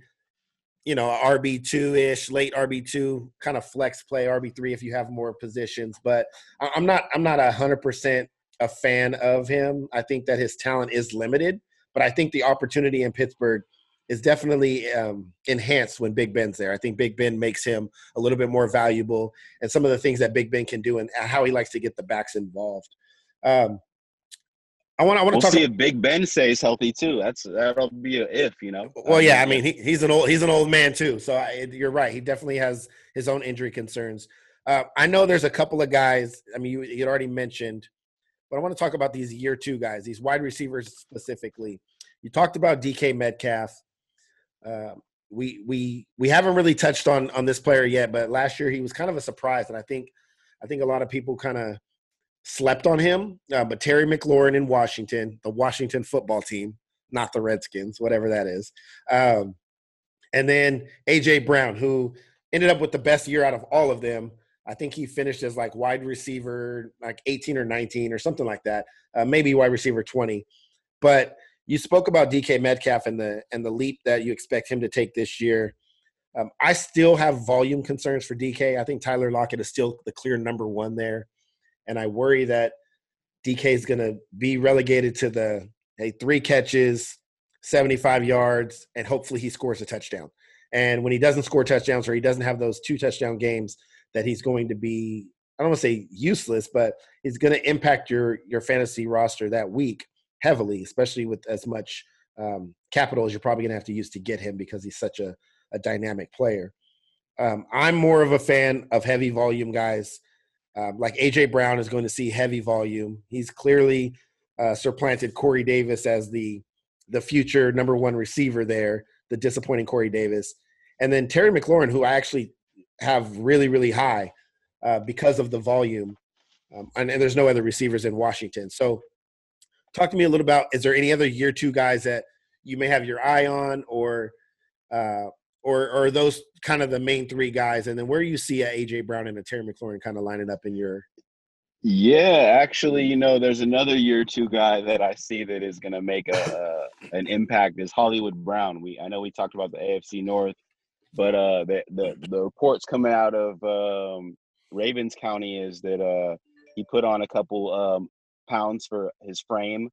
A: you know, RB two ish, late RB two, kind of flex play RB three if you have more positions. But I'm not I'm not a hundred percent a fan of him. I think that his talent is limited, but I think the opportunity in Pittsburgh is definitely um, enhanced when Big Ben's there. I think Big Ben makes him a little bit more valuable, and some of the things that Big Ben can do and how he likes to get the backs involved. Um, I want. I want to
G: we'll
A: talk.
G: See about, if Big Ben stays healthy too. That's that'll be a if, you know.
A: Well, yeah. I mean, he, he's an old he's an old man too. So I, you're right. He definitely has his own injury concerns. Uh, I know there's a couple of guys. I mean, you you already mentioned but I want to talk about these year two guys, these wide receivers specifically. You talked about DK Metcalf. Uh, we we we haven't really touched on on this player yet, but last year he was kind of a surprise, and I think I think a lot of people kind of slept on him. Uh, but Terry McLaurin in Washington, the Washington football team, not the Redskins, whatever that is, um, and then AJ Brown, who ended up with the best year out of all of them I think he finished as like wide receiver, like 18 or 19 or something like that. Uh, maybe wide receiver 20. But you spoke about DK Metcalf and the and the leap that you expect him to take this year. Um, I still have volume concerns for DK. I think Tyler Lockett is still the clear number one there, and I worry that DK is going to be relegated to the hey three catches, 75 yards, and hopefully he scores a touchdown. And when he doesn't score touchdowns or he doesn't have those two touchdown games, that he's going to be I don't want to say useless, but he's going to impact your your fantasy roster that week heavily, especially with as much um, capital as you're probably going to have to use to get him because he's such a, a dynamic player. Um, I'm more of a fan of heavy volume guys. Um, like AJ Brown is going to see heavy volume. He's clearly uh, supplanted Corey Davis as the the future number one receiver there. The disappointing Corey Davis, and then Terry McLaurin, who I actually have really really high uh, because of the volume, um, and, and, there's no other receivers in Washington. So, talk to me a little about is there any other year two guys that you may have your eye on, or uh, or or those kind of the main three guys, and then where you see AJ Brown and a Terry McLaurin kind of lining up in your
G: yeah, actually, you know, there's another year two guy that I see that is going to make a, a, an impact is Hollywood Brown. We I know we talked about the AFC North but uh, the, the the reports coming out of um, Ravens County is that uh, he put on a couple um, pounds for his frame,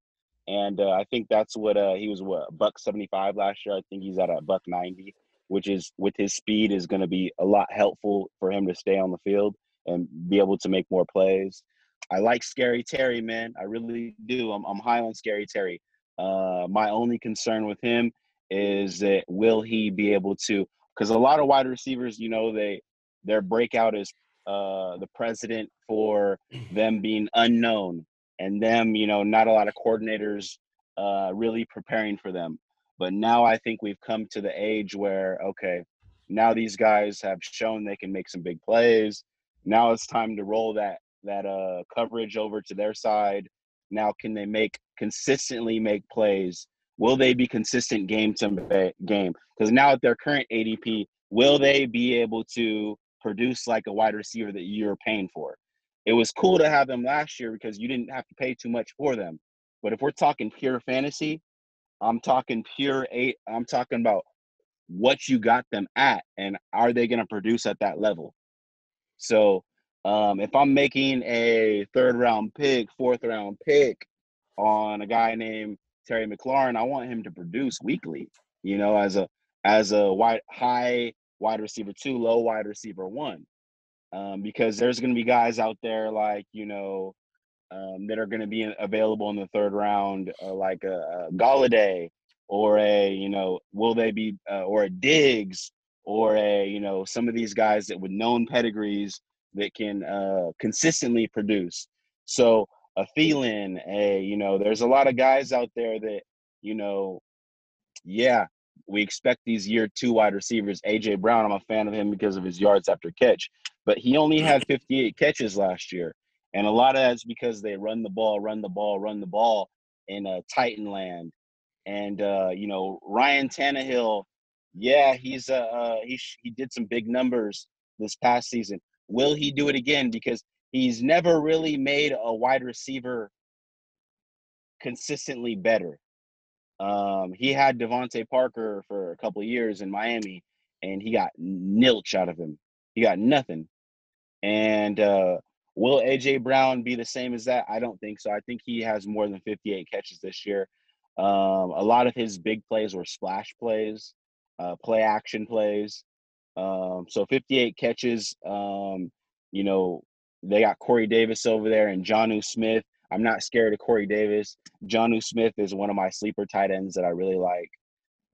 G: and uh, I think that's what uh, he was what buck seventy five last year. I think he's at a buck ninety, which is with his speed is going to be a lot helpful for him to stay on the field and be able to make more plays. I like Scary Terry, man. I really do. I'm I'm high on Scary Terry. Uh, my only concern with him is that will he be able to because a lot of wide receivers, you know, they their breakout is uh, the president for them being unknown and them, you know, not a lot of coordinators uh, really preparing for them. But now I think we've come to the age where okay, now these guys have shown they can make some big plays. Now it's time to roll that that uh, coverage over to their side. Now can they make consistently make plays Will they be consistent game to game? Because now at their current ADP, will they be able to produce like a wide receiver that you're paying for? It was cool to have them last year because you didn't have to pay too much for them. But if we're talking pure fantasy, I'm talking pure eight. I'm talking about what you got them at, and are they going to produce at that level? So, um, if I'm making a third round pick, fourth round pick on a guy named Terry McLaurin, I want him to produce weekly. You know, as a as a wide high wide receiver two, low wide receiver one, um, because there's going to be guys out there like you know um, that are going to be available in the third round, uh, like a, a Golladay or a you know will they be uh, or a Diggs or a you know some of these guys that with known pedigrees that can uh, consistently produce. So a Thielen, a you know, there's a lot of guys out there that you know, yeah, we expect these year two wide receivers. AJ Brown, I'm a fan of him because of his yards after catch, but he only had 58 catches last year. And a lot of that's because they run the ball, run the ball, run the ball in a Titan land. And uh, you know, Ryan Tannehill, yeah, he's uh, uh he he did some big numbers this past season. Will he do it again? Because he's never really made a wide receiver consistently better. Um, he had DeVante Parker for a couple years in Miami, and he got nilch out of him. He got nothing. And uh, will AJ Brown be the same as that? I don't think so. I think he has more than 58 catches this year. Um, a lot of his big plays were splash plays, uh, play action plays. Um, so 58 catches. Um, you know, they got Corey Davis over there and Jonnu Smith. I'm not scared of Corey Davis. Jonnu Smith is one of my sleeper tight ends that I really like.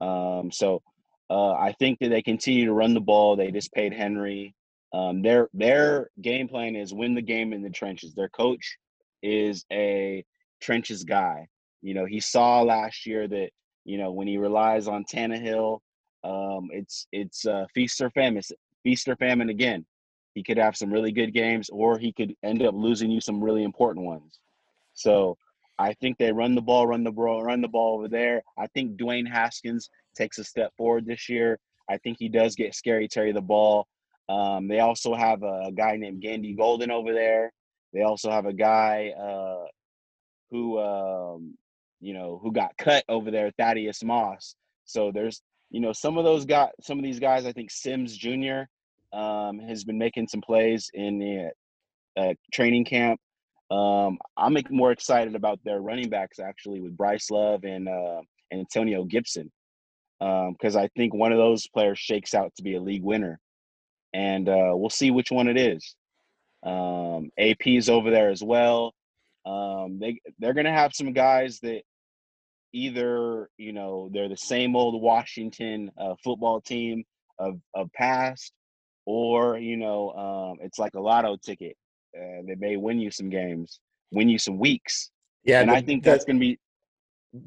G: Um, so uh, I think that they continue to run the ball. They just paid Henry. Um, their their game plan is win the game in the trenches. Their coach is a trenches guy. You know, he saw last year that you know when he relies on Tannehill, um, it's it's uh, feast or famine, feast or famine again. He could have some really good games, or he could end up losing you some really important ones. So I think they run the ball, run the ball, run the ball over there. I think Dwayne Haskins takes a step forward this year. I think he does get scary Terry the ball. Um, they also have a guy named Gandy Golden over there. They also have a guy uh, who, um, you know, who got cut over there, Thaddeus Moss. So there's, you know, some of those guys, some of these guys. I think Sims Jr um, has been making some plays in the uh, training camp. Um, I'm more excited about their running backs actually with Bryce Love and uh, Antonio Gibson because um, I think one of those players shakes out to be a league winner, and uh, we'll see which one it is. Um, AP's over there as well. Um, they they're gonna have some guys that either you know they're the same old Washington uh, football team of of past, or you know um, it's like a lotto ticket uh, they may win you some games win you some weeks. Yeah and the, i think that's going to be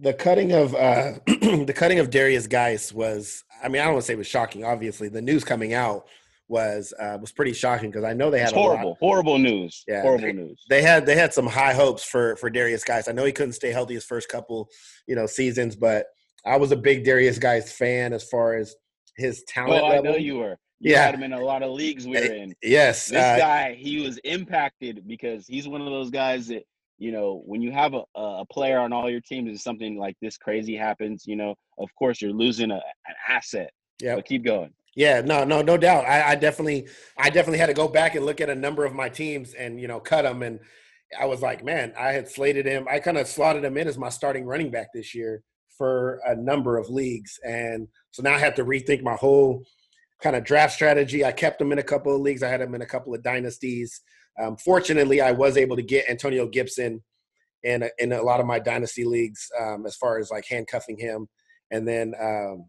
A: the cutting of uh the cutting of Darius Guice was I mean I don't want to say it was shocking obviously. The news coming out was uh was pretty shocking because I know they had
G: it's horrible
A: lot,
G: horrible news
A: yeah
G: horrible
A: they,
G: news.
A: they had they had some high hopes for for Darius Guice I know he couldn't stay healthy his first couple you know seasons but I was a big Darius Guice fan as far as his talent
G: oh,
A: level.
G: I know you were you
A: yeah.
G: had him in a lot of leagues we are in.
A: Yes.
G: This
A: uh,
G: guy, he was impacted because he's one of those guys that, you know, when you have a, a player on all your teams and something like this crazy happens, you know, of course you're losing a, an asset.
A: Yeah.
G: But keep going.
A: Yeah, no, no, no doubt. I, I definitely, I definitely had to go back and look at a number of my teams and you know cut them. And I was like, man, I had slated him. I kind of slotted him in as my starting running back this year for a number of leagues, and so now I have to rethink my whole kind of draft strategy. I kept him in a couple of leagues. I had him in a couple of dynasties. Um, fortunately, I was able to get Antonio Gibson in a, in a lot of my dynasty leagues um, as far as like handcuffing him. And then, um,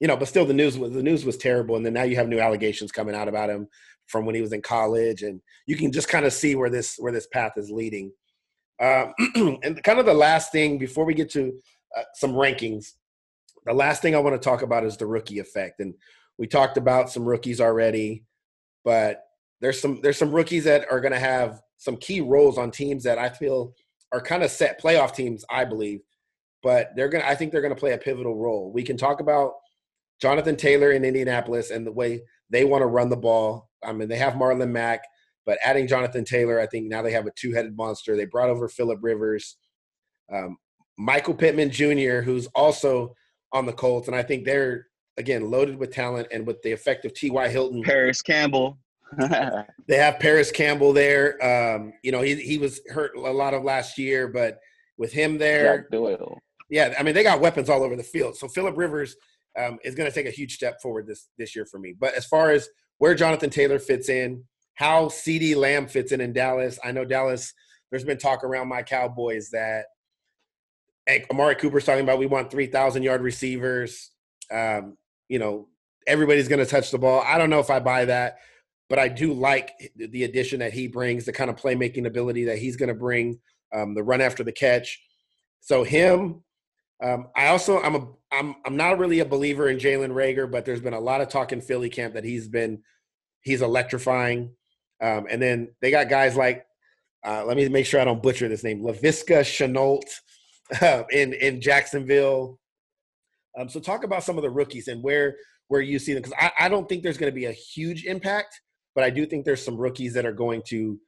A: you know, but still the news was the news was terrible. And then now you have new allegations coming out about him from when he was in college, and you can just kind of see where this where this path is leading. Um, and kind of the last thing before we get to uh, some rankings, the last thing I want to talk about is the rookie effect. And we talked about some rookies already, but there's some there's some rookies that are going to have some key roles on teams that I feel are kind of set playoff teams, I believe. But they're gonna I think they're gonna play a pivotal role. We can talk about Jonathan Taylor in Indianapolis and the way they want to run the ball. I mean, they have Marlon Mack, but adding Jonathan Taylor, I think now they have a two-headed monster. They brought over Philip Rivers. Um, Michael Pittman Jr., who's also on the Colts, and I think they're again loaded with talent and with the effect of T.Y. Hilton.
G: Parris Campbell.
A: they have Parris Campbell there. Um, you know, he he was hurt a lot of last year, but with him there,
G: Jack Doyle.
A: yeah, I mean they got weapons all over the field. So Philip Rivers um, is going to take a huge step forward this this year for me. But as far as where Jonathan Taylor fits in, how CeeDee Lamb fits in in Dallas, I know Dallas. There's been talk around my Cowboys that Amari Cooper's talking about we want three thousand yard receivers. Um, you know, everybody's going to touch the ball. I don't know if I buy that, but I do like the addition that he brings, the kind of playmaking ability that he's going to bring, um, the run after the catch. So him, um, I also I'm a I'm I'm not really a believer in Jalen Reagor, but there's been a lot of talk in Philly camp that he's been he's electrifying. Um, and then they got guys like uh, let me make sure I don't butcher this name, Laviska Shenault uh, in in Jacksonville. Um, so talk about some of the rookies and where where you see them because I, I don't think there's going to be a huge impact, but I do think there's some rookies that are going to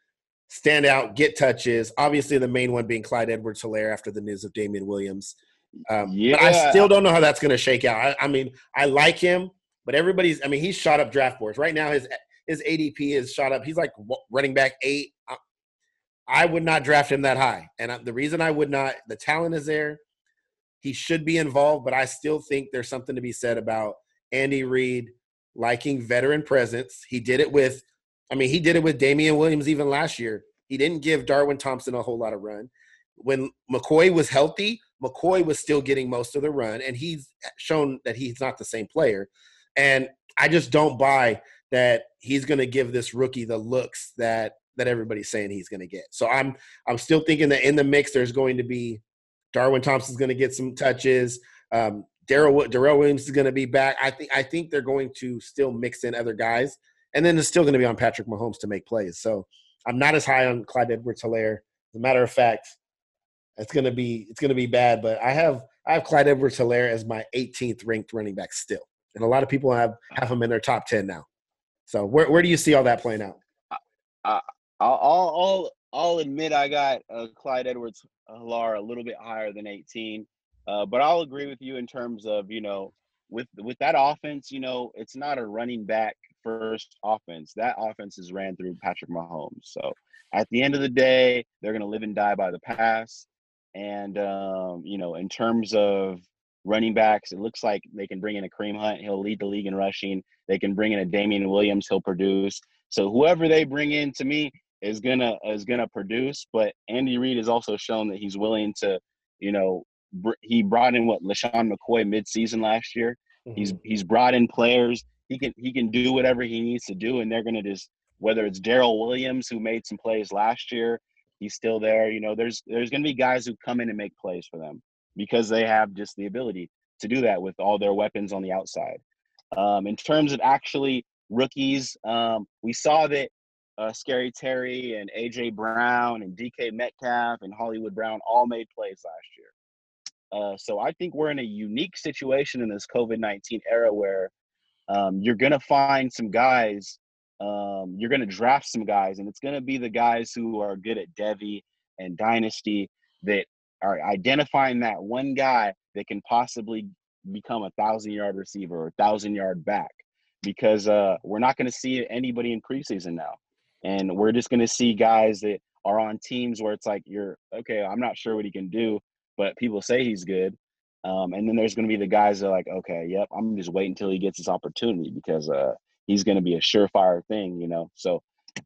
A: stand out, get touches. Obviously, the main one being Clyde Edwards Helaire after the news of Damien Williams. Um, But I still don't know how that's going to shake out. I, I mean, I like him, but everybody's. I mean, he's shot up draft boards right now. His his ADP is shot up. He's like running back eight. I, would not draft him that high, and the reason I would not, the talent is there. He should be involved, but I still think there's something to be said about Andy Reid liking veteran presence. He did it with, I mean, he did it with Damien Williams even last year. He didn't give Darwin Thompson a whole lot of run. When McCoy was healthy, McCoy was still getting most of the run, and he's shown that he's not the same player. And I just don't buy that he's going to give this rookie the looks that that everybody's saying he's going to get. So I'm I'm still thinking that in the mix there's going to be Darwin Thompson's going to get some touches. Um, Darrel Williams is going to be back. I think I think they're going to still mix in other guys, and then it's still going to be on Patrick Mahomes to make plays. So I'm not as high on Clyde Edwards Helaire. As a matter of fact, it's going to be it's going to be bad. But I have I have Clyde Edwards Helaire as my 18th ranked running back still, and a lot of people have have him in their top 10 now. So where where do you see all that playing out?
G: I'll, I'll, I'll admit I got uh, Clyde Edwards Helaire a little bit higher than 18, uh, but I'll agree with you in terms of you know with with that offense, you know, it's not a running back first offense. That offense is ran through Patrick Mahomes. So at the end of the day, they're going to live and die by the pass. And um, you know, in terms of running backs, it looks like they can bring in a Kareem Hunt. He'll lead the league in rushing. They can bring in a Damien Williams. He'll produce. So whoever they bring in to me is gonna is gonna produce. But Andy Reid has also shown that he's willing to, you know, br- he brought in what LeSean McCoy midseason last year. He's he's brought in players. He can he can do whatever he needs to do, and they're gonna just whether it's Darrel Williams who made some plays last year, he's still there. You know, there's there's gonna be guys who come in and make plays for them because they have just the ability to do that with all their weapons on the outside. Um, in terms of actually rookies, um, we saw that uh, Scary Terry and AJ Brown and DK Metcalf and Hollywood Brown all made plays last year. Uh, so I think we're in a unique situation in this COVID 19 era where um, you're going to find some guys, um, you're going to draft some guys, and it's going to be the guys who are good at Devy and Dynasty that are identifying that one guy that can possibly become a thousand yard receiver or thousand yard back because uh, we're not going to see anybody in preseason now. And we're just going to see guys that are on teams where it's like, you're okay, I'm not sure what he can do, but people say he's good. Um, and then there's going to be the guys that are like, okay, yep, I'm just waiting until he gets his opportunity because uh, he's going to be a surefire thing, you know. So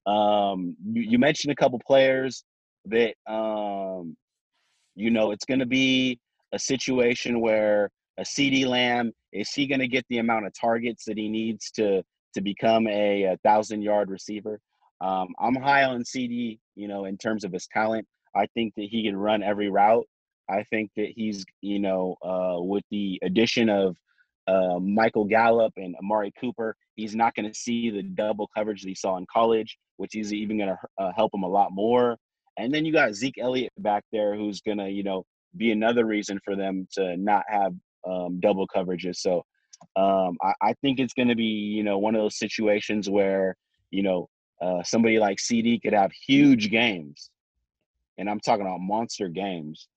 G: um, you, you mentioned a couple players that, um, you know, it's going to be a situation where a CeeDee Lamb is he going to get the amount of targets that he needs to to become a, a thousand yard receiver? Um, I'm high on CeeDee, you know, in terms of his talent. I think that he can run every route. I think that he's, you know, uh, with the addition of uh, Michael Gallup and Amari Cooper, he's not going to see the double coverage that he saw in college, which is even going to uh, help him a lot more. And then you got Zeke Elliott back there, who's going to, you know, be another reason for them to not have um, double coverages. So um, I, I think it's going to be, you know, one of those situations where, you know, uh, somebody like CeeDee could have huge games, and I'm talking about monster games,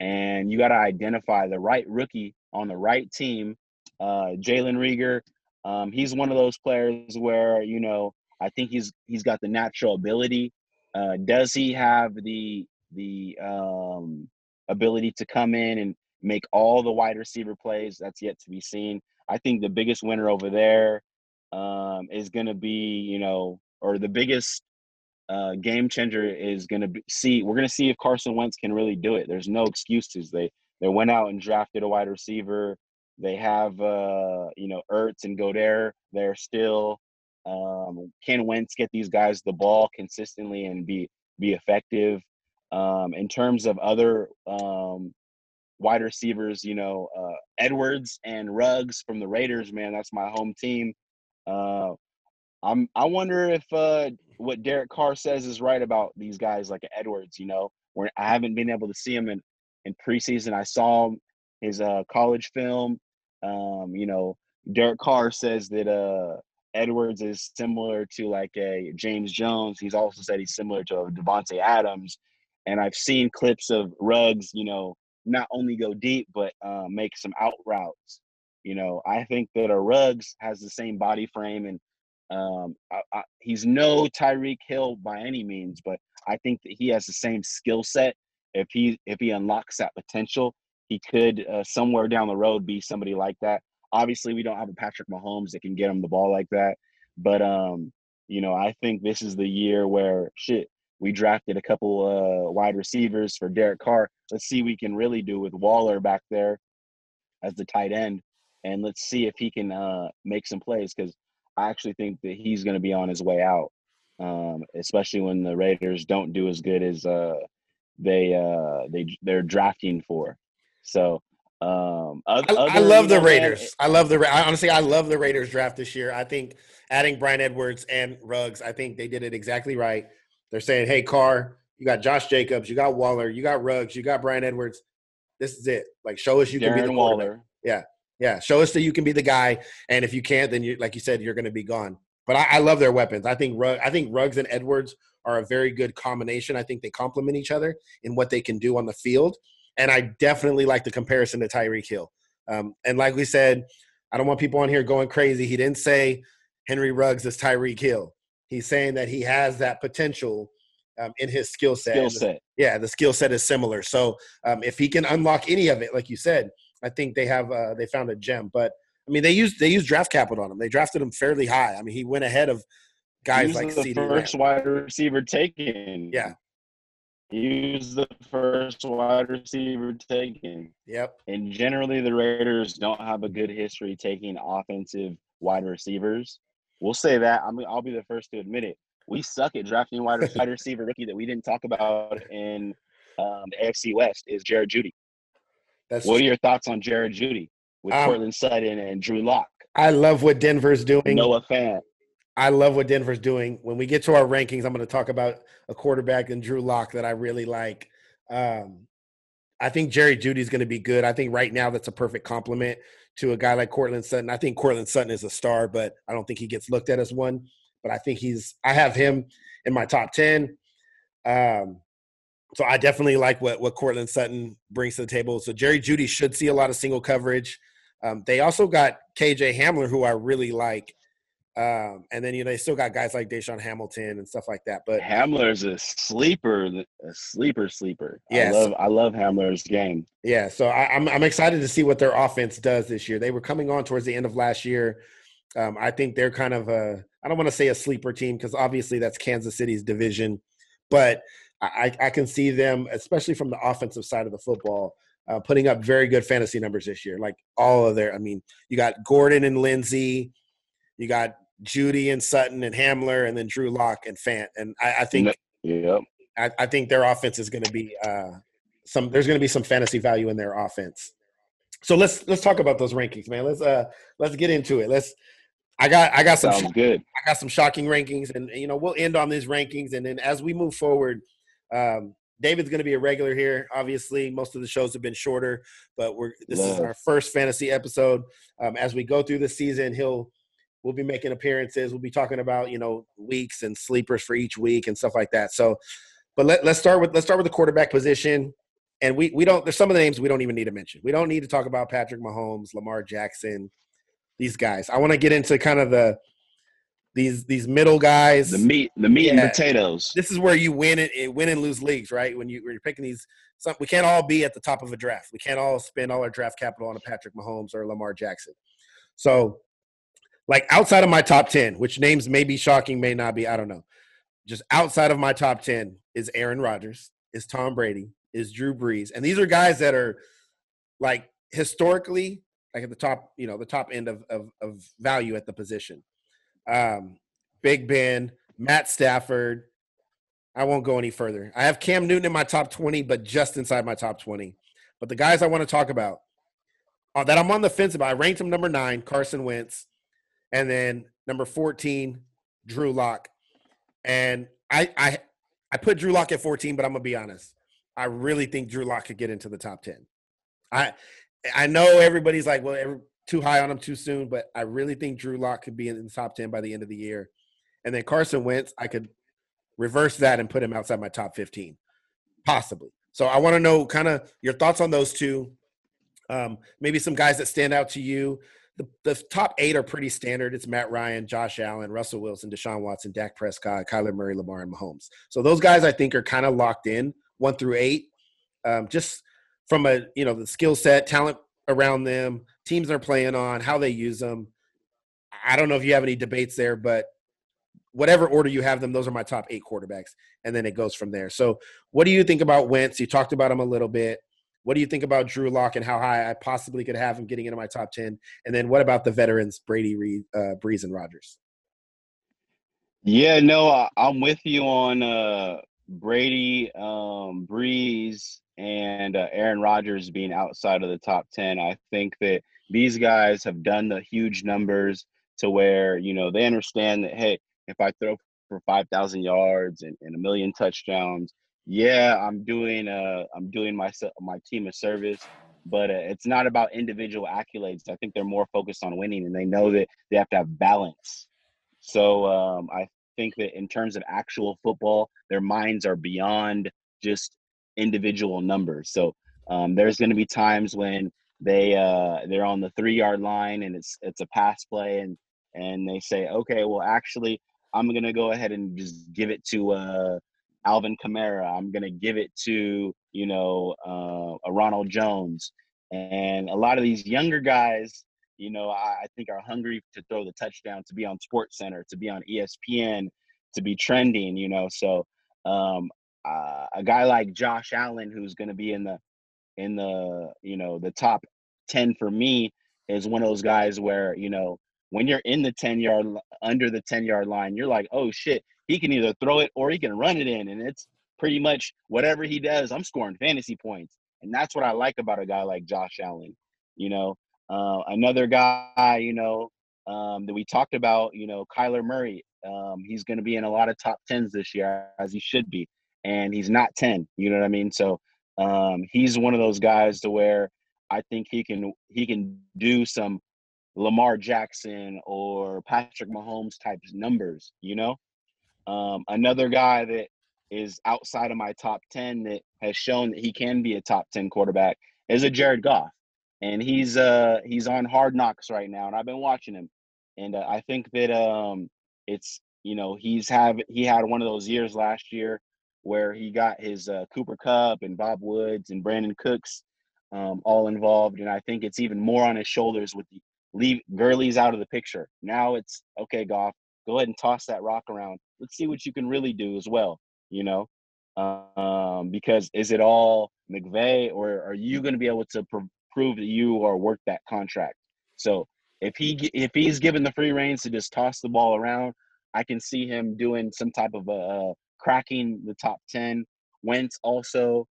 G: and you got to identify the right rookie on the right team. Uh, Jalen Reagor, um, he's one of those players where you know I think he's he's got the natural ability. Uh, does he have the the um, ability to come in and make all the wide receiver plays? That's yet to be seen. I think the biggest winner over there um, is going to be, you know, or the biggest uh, game changer is going to be see. We're going to see if Carson Wentz can really do it. There's no excuses. They they went out and drafted a wide receiver. They have, uh, you know, Ertz and Goedert. They're still. Um, can Wentz get these guys the ball consistently and be be effective? Um, in terms of other um, wide receivers, you know, uh, Edwards and Ruggs from the Raiders, man, that's my home team. Uh, I'm I wonder if uh, what Derek Carr says is right about these guys like Edwards. You know, where I haven't been able to see him in in preseason. I saw his uh, college film. Um, you know, Derek Carr says that uh, Edwards is similar to like a James Jones. He's also said he's similar to a Davante Adams. And I've seen clips of Ruggs, you know, not only go deep but uh, make some out routes. You know, I think that a Ruggs has the same body frame and um, I, I, he's no Tyreek Hill by any means, but I think that he has the same skill set. If he if he unlocks that potential, he could uh, somewhere down the road be somebody like that. Obviously, we don't have a Patrick Mahomes that can get him the ball like that, but um, you know, I think this is the year where shit. We drafted a couple uh, wide receivers for Derek Carr. Let's see what we can really do with Waller back there as the tight end, and let's see if he can uh, make some plays because I actually think that he's going to be on his way out, um, especially when the Raiders don't do as good as uh, they uh, they they're drafting for. So um,
A: other, I, I, love the Raiders. I love the I, honestly. I love the Raiders draft this year. I think adding Bryan Edwards and Ruggs, I think they did it exactly right. They're saying, "Hey, Carr, you got Josh Jacobs, you got Waller, you got Ruggs, you got Bryan Edwards. This is it. Like, show us you Darren can be the Waller. Yeah, yeah, show us that you can be the guy, and if you can't, then you, like you said, you're going to be gone. But I, I, love their weapons. I think Rugg, I think Ruggs and Edwards are a very good combination. I think they complement each other in what they can do on the field, and I definitely like the comparison to Tyreek Hill. Um, and like we said, I don't want people on here going crazy. He didn't say Henry Ruggs is Tyreek Hill. He's saying that he has that potential um, in his skill set.
G: Skill set.
A: Yeah, the skill set is similar. So um, if he can unlock any of it, like you said, I think they have uh, they found a gem. But I mean, they used they used draft capital on him. They drafted him fairly high. I mean, he went ahead of guys
G: He's
A: like
G: the
A: CeeDee
G: first wide receiver taken.
A: Yeah,
G: he was the first wide receiver taken.
A: Yep.
G: And generally, the Raiders don't have a good history taking offensive wide receivers. We'll say that. I mean, I'll be the first to admit it. We suck at drafting wide, wide receiver rookie that we didn't talk about in um, the AFC West is Jared Jeudy. That's what are your thoughts on Jared Jeudy with um, Courtland Sutton and Drew Lock?
A: I love what Denver's doing.
G: Noah Fant.
A: I love what Denver's doing. When we get to our rankings, I'm going to talk about a quarterback and Drew Lock that I really like. Um, I think Jerry Jeudy is going to be good. I think right now that's a perfect compliment to a guy like Courtland Sutton. I think Courtland Sutton is a star, but I don't think he gets looked at as one. But I think he's. I have him in my top ten. Um, so I definitely like what what Courtland Sutton brings to the table. So Jerry Jeudy should see a lot of single coverage. Um, they also got KJ Hamler, who I really like. Um, and then you know they still got guys like DaeSean Hamilton and stuff like that. But
G: Hamler's a sleeper, a sleeper, sleeper. Yeah, I love I love Hamler's game.
A: Yeah, so I, am I'm, I'm excited to see what their offense does this year. They were coming on towards the end of last year. Um, I think they're kind of a I don't want to say a sleeper team because obviously that's Kansas City's division, but I, I can see them, especially from the offensive side of the football, uh, putting up very good fantasy numbers this year. Like all of their, I mean, you got Gordon and Lindsay, you got Jeudy and Sutton and Hamler, and then Drew Lock and Fant. And I, I think,
G: yeah,
A: I, I, think their offense is going to be uh, some. There's going to be some fantasy value in their offense. So let's let's talk about those rankings, man. Let's uh let's get into it. Let's. I got I got some
G: Sounds good.
A: I got some shocking rankings, and you know we'll end on these rankings, and then as we move forward um, David's going to be a regular here. Obviously, most of the shows have been shorter, but we're this Love. is our first fantasy episode. Um, as we go through the season, he'll we'll be making appearances. We'll be talking about you know weeks and sleepers for each week and stuff like that. So, but let, let's start with let's start with the quarterback position. and we we don't. There's some of the names we don't even need to mention. We don't need to talk about Patrick Mahomes, Lamar Jackson, these guys. I want to get into kind of the these these middle guys.
G: The meat, the meat and potatoes.
A: this is where you win it, eh, win and lose leagues, right? When you when you're picking these, some, we can't all be at the top of a draft. We can't all spend all our draft capital on a Patrick Mahomes or Lamar Jackson. So, like outside of my top ten, which names may be shocking, may not be, I don't know. Just outside of my top ten is Aaron Rodgers, is Tom Brady, is Drew Brees, and these are guys that are like historically like at the top, you know, the top end of of, of value at the position. Um, Big Ben, Matt Stafford. I won't go any further. I have Cam Newton in my top 20, but just inside my top 20. But the guys I want to talk about uh, that I'm on the fence about, I ranked him number nine, Carson Wentz, and then number 14, Drew Lock. And I I I put Drew Lock at 14, but I'm gonna be honest. I really think Drew Lock could get into the top 10. I I know everybody's like, well, every, too high on him too soon, but I really think Drew Lock could be in the top 10 by the end of the year. And then Carson Wentz, I could reverse that and put him outside my top 15, possibly. So I want to know kind of your thoughts on those two. Um, maybe some guys that stand out to you. The, the top eight are pretty standard. It's Matt Ryan, Josh Allen, Russell Wilson, Deshaun Watson, Dak Prescott, Kyler Murray, Lamar, and Mahomes. So those guys I think are kind of locked in one through eight. Um, just from a you know the skill set, talent around them, teams they're playing on, how they use them. I don't know if you have any debates there, but whatever order you have them, those are my top eight quarterbacks, and then it goes from there. So, what do you think about Wentz? You talked about him a little bit. What do you think about Drew Lock and how high I possibly could have him getting into my top ten? And then what about the veterans, Brady, Reed, uh, Brees, and Rodgers?
G: Yeah, no, I, I'm with you on uh, Brady, um, Brees, and uh, Aaron Rodgers being outside of the top 10. I think that these guys have done the huge numbers to where, you know, they understand that, hey, if I throw for 5,000 yards and, and a million touchdowns, yeah, I'm doing uh I'm doing my my team a service, but uh, it's not about individual accolades. I think they're more focused on winning, and they know that they have to have balance. So um, I think that in terms of actual football, their minds are beyond just individual numbers. So um, there's going to be times when they uh, they're on the three yard line and it's it's a pass play and and they say, okay, well actually I'm going to go ahead and just give it to uh, Alvin Kamara. I'm going to give it to you know uh, a Ronald Jones and a lot of these younger guys you know, I, I think are hungry to throw the touchdown, to be on Sports Center, to be on ESPN, to be trending. You know, so um, uh, a guy like Josh Allen, who's going to be in the in the you know the top ten for me, is one of those guys where you know when you're in the ten yard under the ten yard line, you're like, oh shit, he can either throw it or he can run it in, and it's pretty much whatever he does, I'm scoring fantasy points, and that's what I like about a guy like Josh Allen. You know, uh, another guy, you know, um, that we talked about, you know, Kyler Murray. Um, he's going to be in a lot of top tens this year, as he should be, and he's not ten. You know what I mean? So um, he's one of those guys to where I think he can he can do some Lamar Jackson or Patrick Mahomes type numbers. You know, um, another guy that is outside of my top ten that has shown that he can be a top ten quarterback is a Jared Goff and he's uh he's on hard knocks right now and i've been watching him and uh, i think that um it's you know he's have he had one of those years last year where he got his uh, Cooper Kupp and bob woods and Brandin Cooks um, all involved and i think it's even more on his shoulders with the leave Gurley's out of the picture. Now it's okay Goff, go ahead and toss that rock around. Let's see what you can really do as well you know? Um because is it all McVay or are you going to be able to pro- prove that you are worth that contract. So if he if he's given the free reins to just toss the ball around, I can see him doing some type of a uh, cracking the top ten. Wentz also,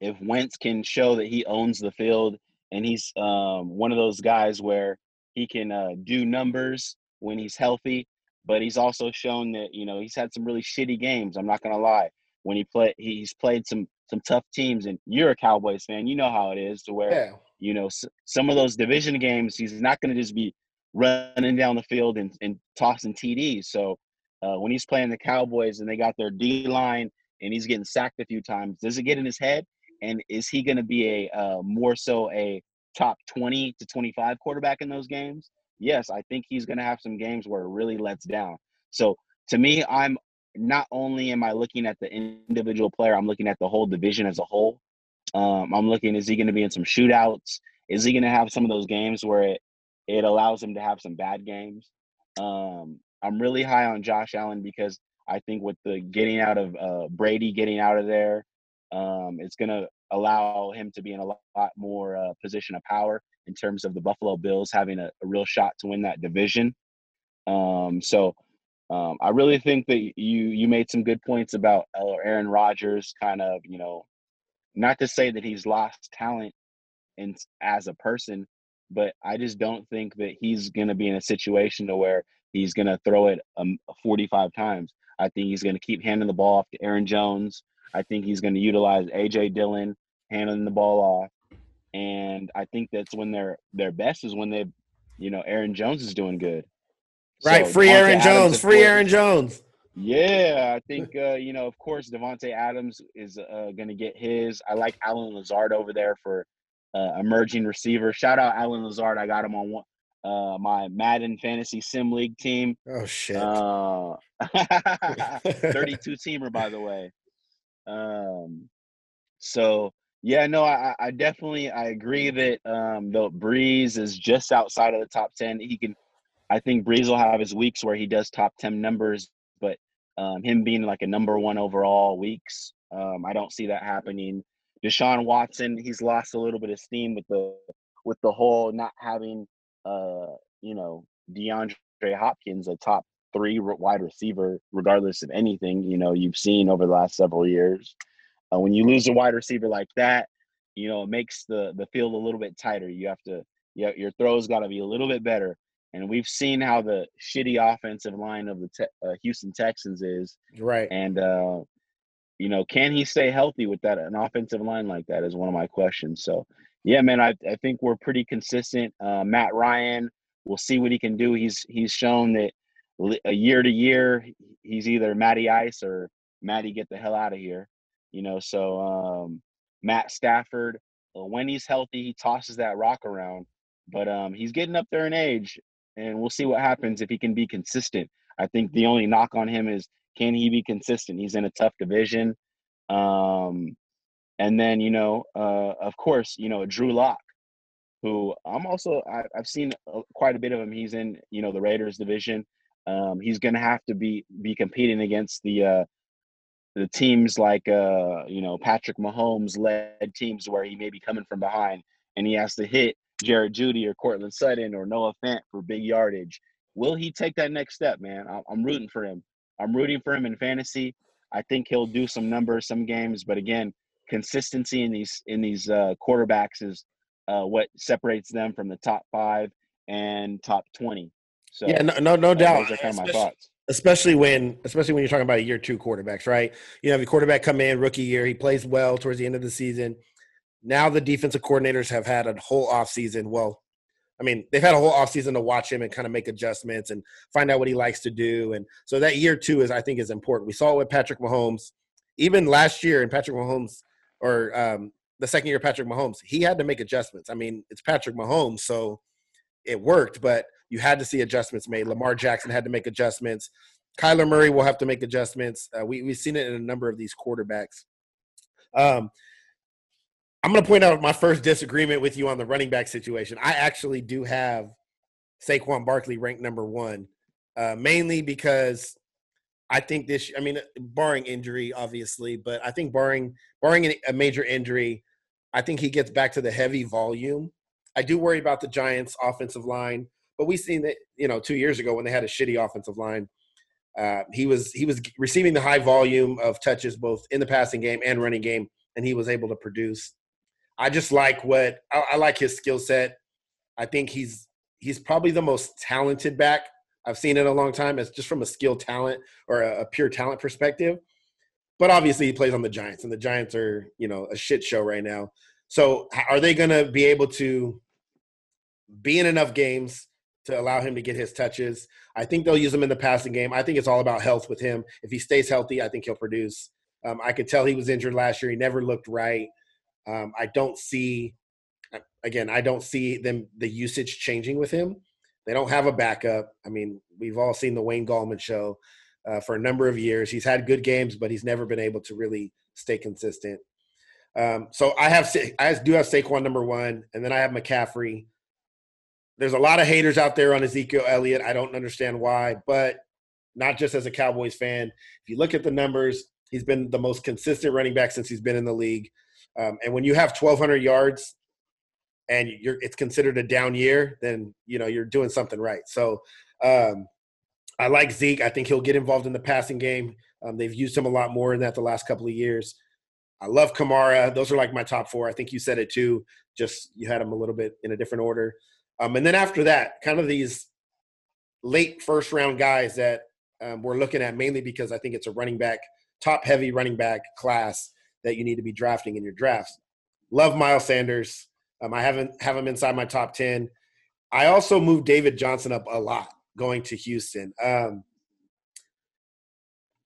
G: if Wentz can show that he owns the field and he's um, one of those guys where he can uh, do numbers when he's healthy, but he's also shown that you know he's had some really shitty games. I'm not gonna lie. When he play, he's played some some tough teams, and you're a Cowboys fan. You know how it is to where
A: Yeah.
G: you know s- some of those division games. He's not going to just be running down the field and, and tossing TDs. So uh, when he's playing the Cowboys and they got their D line and he's getting sacked a few times, does it get in his head? And is he going to be a uh, more so a top 20 to 25 quarterback in those games? Yes, I think he's going to have some games where it really lets down. So to me, I'm not only am I looking at the individual player, I'm looking at the whole division as a whole. Um, I'm looking, is he going to be in some shootouts? Is he going to have some of those games where it, it allows him to have some bad games? Um, I'm really high on Josh Allen because I think with the getting out of uh, Brady getting out of there, um, it's going to allow him to be in a lot, more uh, position of power in terms of the Buffalo Bills having a, a real shot to win that division. Um, so um, I really think that you you made some good points about uh, Aaron Rodgers, kind of you know, not to say that he's lost talent and as a person, but I just don't think that he's going to be in a situation to where he's going to throw it um, 45 times. I think he's going to keep handing the ball off to Aaron Jones. I think he's going to utilize AJ Dillon handing the ball off, and I think that's when their their best is when they, you know, Aaron Jones is doing good.
A: Right,
G: So
A: free
G: Davante
A: Aaron
G: Adams,
A: Jones, free
G: course,
A: Aaron Jones.
G: yeah, I think uh, you know, of course, Davante Adams is uh, going to get his. I like Allen Lazard over there for uh, emerging receiver. Shout out Allen Lazard. I got him on one, uh, my Madden Fantasy Sim League team.
A: Oh shit.
G: Uh, 32 teamer, by the way. Um, so yeah, no, I, I definitely I agree that um, the Brees is just outside of the top 10. He can, I think Brees will have his weeks where he does top 10 numbers, but um, him being like a number one overall weeks, um, I don't see that happening. Deshaun Watson, he's lost a little bit of steam with the with the whole not having, uh, you know, DeAndre Hopkins, a top three wide receiver, regardless of anything you know you've seen over the last several years. Uh, when you lose a wide receiver like that, you know it makes the the field a little bit tighter. You have to, yeah, your throws got to be a little bit better. And we've seen how the shitty offensive line of the te- uh, Houston Texans is,
A: right.
G: and uh, you know, can he stay healthy with that an offensive line like that is one of my questions. So, yeah, man, I I think we're pretty consistent. Uh, Matt Ryan, we'll see what he can do. He's he's shown that a year to year, he's either Matty Ice or Matty get the hell out of here. You know, so um, Matt Stafford, uh, when he's healthy, he tosses that rock around, but um, he's getting up there in age, and we'll see what happens if he can be consistent. I think the only knock on him is can he be consistent? He's in a tough division. Um, and then, you know, uh, of course, you know, Drew Lock, who I'm also, I, I've seen quite a bit of him. He's in, you know, the Raiders division. Um, he's going to have to be, be competing against the, uh, the teams like, uh, you know, Patrick Mahomes led teams where he may be coming from behind and he has to hit Jared Jeudy or Courtland Sutton or Noah Fant for big yardage. Will he take that next step, man? I'm rooting for him. I'm rooting for him in fantasy. I think he'll do some numbers, some games, but again, consistency in these in these uh, quarterbacks is uh, what separates them from the top five and top twenty. So
A: yeah, no, no, no
G: uh,
A: doubt.
G: those are kind of my
A: Especially-
G: thoughts.
A: especially when especially when you're talking about a year two quarterbacks, right? You have a quarterback come in rookie year, he plays well towards the end of the season. Now the defensive coordinators have had a whole offseason. Well, I mean, they've had a whole offseason to watch him and kind of make adjustments and find out what he likes to do. And so that year two is I think is important. We saw it with Patrick Mahomes. Even last year in Patrick Mahomes or um, the second year Patrick Mahomes, he had to make adjustments. I mean, it's Patrick Mahomes, so it worked, but you had to see adjustments made. Lamar Jackson had to make adjustments. Kyler Murray will have to make adjustments. Uh, we, we've seen it in a number of these quarterbacks. Um, I'm going to point out my first disagreement with you on the running back situation. I actually do have Saquon Barkley ranked number one, uh, mainly because I think this. I mean, barring injury, obviously, but I think barring barring a major injury, I think he gets back to the heavy volume. I do worry about the Giants' offensive line, but we seen that you know two years ago when they had a shitty offensive line. Uh, he was he was receiving the high volume of touches both in the passing game and running game, and he was able to produce. I just like what I, I like his skill set. I think he's he's probably the most talented back I've seen it a long time. As just from a skill talent or a, a pure talent perspective. But obviously, he plays on the Giants, and the Giants are you know a shit show right now. So are they going to be able to be in enough games to allow him to get his touches? I think they'll use him in the passing game. I think it's all about health with him. If he stays healthy, I think he'll produce. Um, I could tell he was injured last year. He never looked right. Um, I don't see, again, I don't see them the usage changing with him. They don't have a backup. I mean, we've all seen the Wayne Gallman show uh, for a number of years. He's had good games, but he's never been able to really stay consistent. Um, so I have I do have Saquon number one, and then I have McCaffrey. There's a lot of haters out there on Ezekiel Elliott. I don't understand why, but not just as a Cowboys fan. If you look at the numbers, he's been the most consistent running back since he's been in the league. Um, and when you have 1,200 yards and you're it's considered a down year, then you know you're doing something right. So um, I like Zeke. I think he'll get involved in the passing game. Um, they've used him a lot more in that the last couple of years. I love Kamara. Those are like my top four. I think you said it too. Just you had them a little bit in a different order. Um, and then after that, kind of these late first round guys that um, we're looking at mainly because I think it's a running back, top heavy running back class that you need to be drafting in your drafts. Love Miles Sanders. Um, I haven't have him inside my top ten. I also moved David Johnson up a lot going to Houston. Um,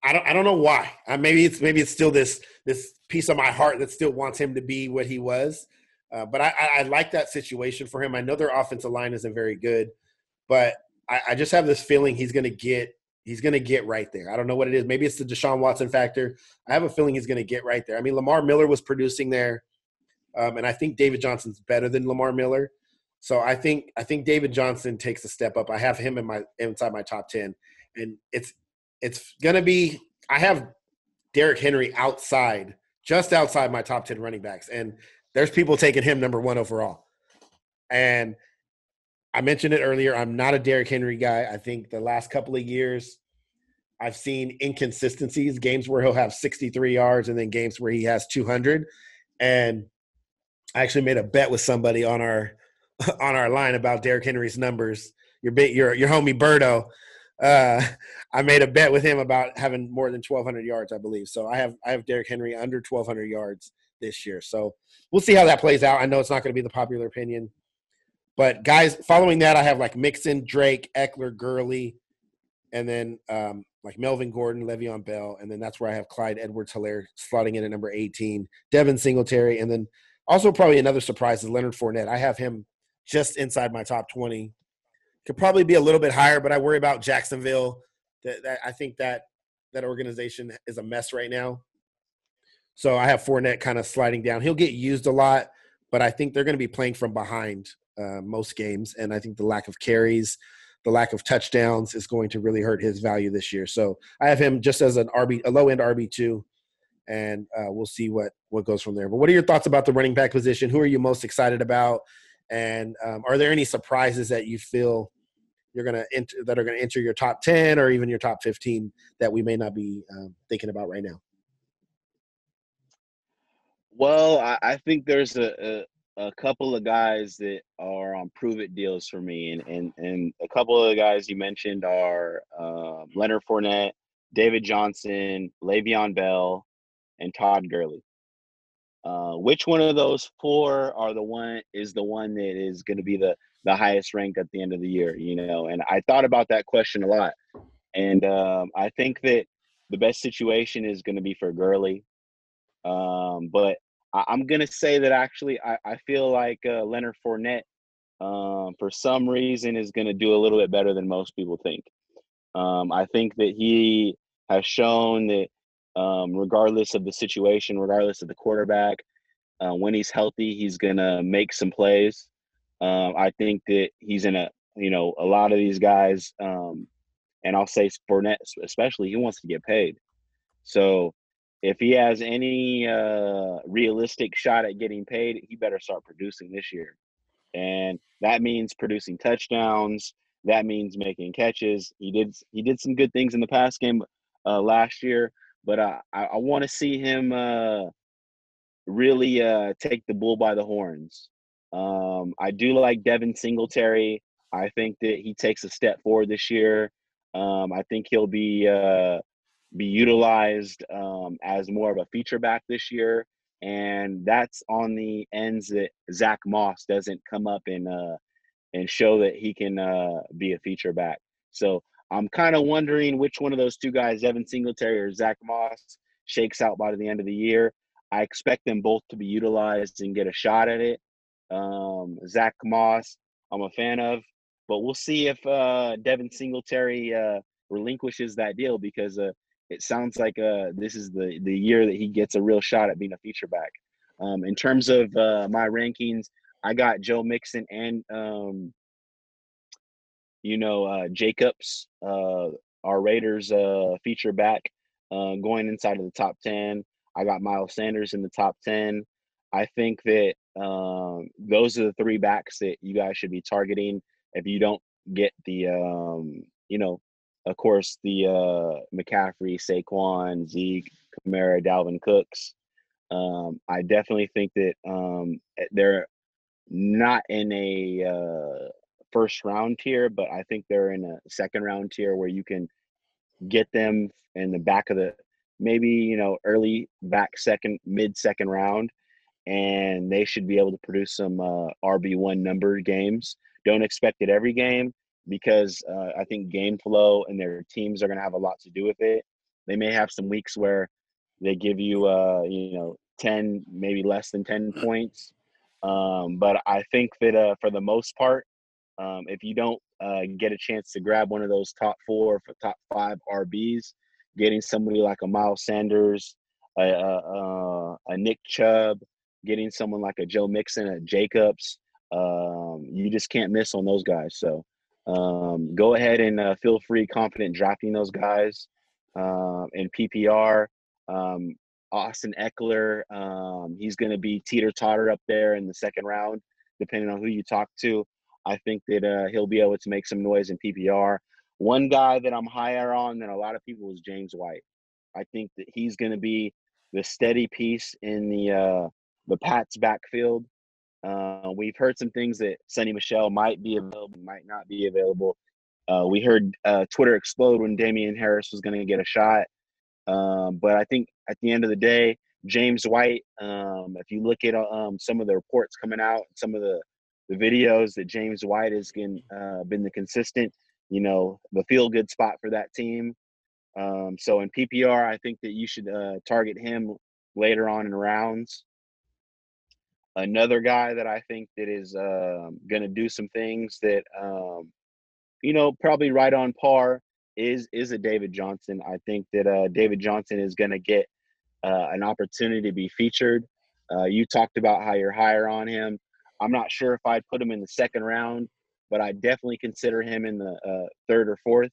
A: I don't I don't know why. Uh, maybe it's maybe it's still this this piece of my heart that still wants him to be what he was. Uh, but I, I, I, like that situation for him. I know their offensive line isn't very good, but I, I just have this feeling he's going to get he's going to get right there. I don't know what it is. Maybe it's the Deshaun Watson factor. I have a feeling he's going to get right there. I mean, Lamar Miller was producing there, um, and I think David Johnson's better than Lamar Miller. So I think I think David Johnson takes a step up. I have him in my inside my top ten, and it's it's gonna be. I have Derrick Henry outside, just outside my top ten running backs, and there's people taking him number one overall. And I mentioned it earlier. I'm not a Derrick Henry guy. I think the last couple of years, I've seen inconsistencies. Games where he'll have 63 yards, and then games where he has 200. And I actually made a bet with somebody on our on our line about Derrick Henry's numbers. Your bit, your your homie Birdo. Uh, I made a bet with him about having more than 1,200 yards, I believe. So I have I have Derrick Henry under 1,200 yards this year. So we'll see how that plays out. I know it's not going to be the popular opinion, but guys, following that, I have like Mixon, Drake, Ekeler, Gurley, and then um, like Melvin Gordon, Le'Veon Bell, and then that's where I have Clyde Edwards-Helaire slotting in at number 18, Devin Singletary, and then also probably another surprise is Leonard Fournette. I have him just inside my top 20. Could probably be a little bit higher, but I worry about Jacksonville. That, that I think that that organization is a mess right now. So I have Fournette kind of sliding down. He'll get used a lot, but I think they're going to be playing from behind uh, most games, and I think the lack of carries, the lack of touchdowns, is going to really hurt his value this year. So I have him just as an RB, a low end RB two, and uh, we'll see what what goes from there. But what are your thoughts about the running back position? Who are you most excited about? And um, are there any surprises that you feel you're to enter that are to enter your top 10 or even your top 15 that we may not be um, thinking about right now?
G: Well, I, I think there's a, a, a couple of guys that are on prove it deals for me, and and and a couple of the guys you mentioned are uh, Leonard Fournette, David Johnson, Le'Veon Bell, and Todd Gurley. Uh, which one of those four are the one is the one that is going to be the the highest ranked at the end of the year? You know, and I thought about that question a lot, and um, I think that the best situation is going to be for Gurley. Um, but I, am going to say that actually I, I feel like uh, Leonard Fournette, um, for some reason, is going to do a little bit better than most people think. Um, I think that he has shown that um, regardless of the situation, regardless of the quarterback. Uh, when he's healthy, he's gonna make some plays. Um, I think that he's in a you know a lot of these guys, um, and I'll say Fournette especially, he wants to get paid. So if he has any uh, realistic shot at getting paid, he better start producing this year, and that means producing touchdowns. That means making catches. He did he did some good things in the past game uh, last year but uh, I, I want to see him uh, really uh, take the bull by the horns. Um, I do like Devin Singletary. I think that he takes a step forward this year. Um, I think he'll be uh, be utilized um, as more of a feature back this year, and that's on the ends that Zach Moss doesn't come up and uh, and show that he can uh, be a feature back. So I'm kind of wondering which one of those two guys, Evan Singletary or Zach Moss, shakes out by the end of the year. I expect them both to be utilized and get a shot at it. Um, Zach Moss, I'm a fan of, but we'll see if uh, Devin Singletary uh, relinquishes that deal because uh, it sounds like uh, this is the the year that he gets a real shot at being a feature back. Um, in terms of uh, my rankings, I got Joe Mixon and um, you know uh, Jacobs, uh, our Raiders uh, feature back, uh, going inside of the top ten. I got Miles Sanders in the top ten. I think that um, those are the three backs that you guys should be targeting. If you don't get the, um, you know, of course, the uh, McCaffrey, Saquon, Zeke, Kamara, Dalvin Cooks. Um, I definitely think that um, they're not in a uh, first round tier, but I think they're in a second round tier where you can get them in the back of the maybe you know early back second mid second round and they should be able to produce some uh, RB1 number games. Don't expect it every game because uh, I think game flow and their teams are going to have a lot to do with it. They may have some weeks where they give you, uh, you know, 10, maybe less than 10 points. Um, but I think that uh, for the most part, um, if you don't uh, get a chance to grab one of those top four, top five RBs, getting somebody like a Miles Sanders, a, a, a Nick Chubb, getting someone like a Joe Mixon, a Jacobs, um, you just can't miss on those guys. So um, go ahead and uh, feel free, confident drafting those guys uh, in PPR. Um, Austin Ekeler, um, he's going to be teeter totter up there in the second round, depending on who you talk to. I think that uh, he'll be able to make some noise in PPR. One guy that I'm higher on than a lot of people is James White. I think that he's going to be the steady piece in the uh, the Pats backfield. Uh, we've heard some things that Sony Michel might be available, might not be available. Uh, we heard uh, Twitter explode when Damien Harris was going to get a shot. Um, but I think at the end of the day, James White, um, if you look at um, some of the reports coming out, some of the, the videos that James White has been, uh, been the consistent, you know, the feel good spot for that team. Um, so in PPR, I think that you should uh, target him later on in rounds. Another guy that I think that is uh, going to do some things that um, you know probably right on par is is a David Johnson. I think that uh, David Johnson is going to get uh, an opportunity to be featured. Uh, you talked about how you're higher on him. I'm not sure if I'd put him in the second round, but I definitely consider him in the uh, third or fourth.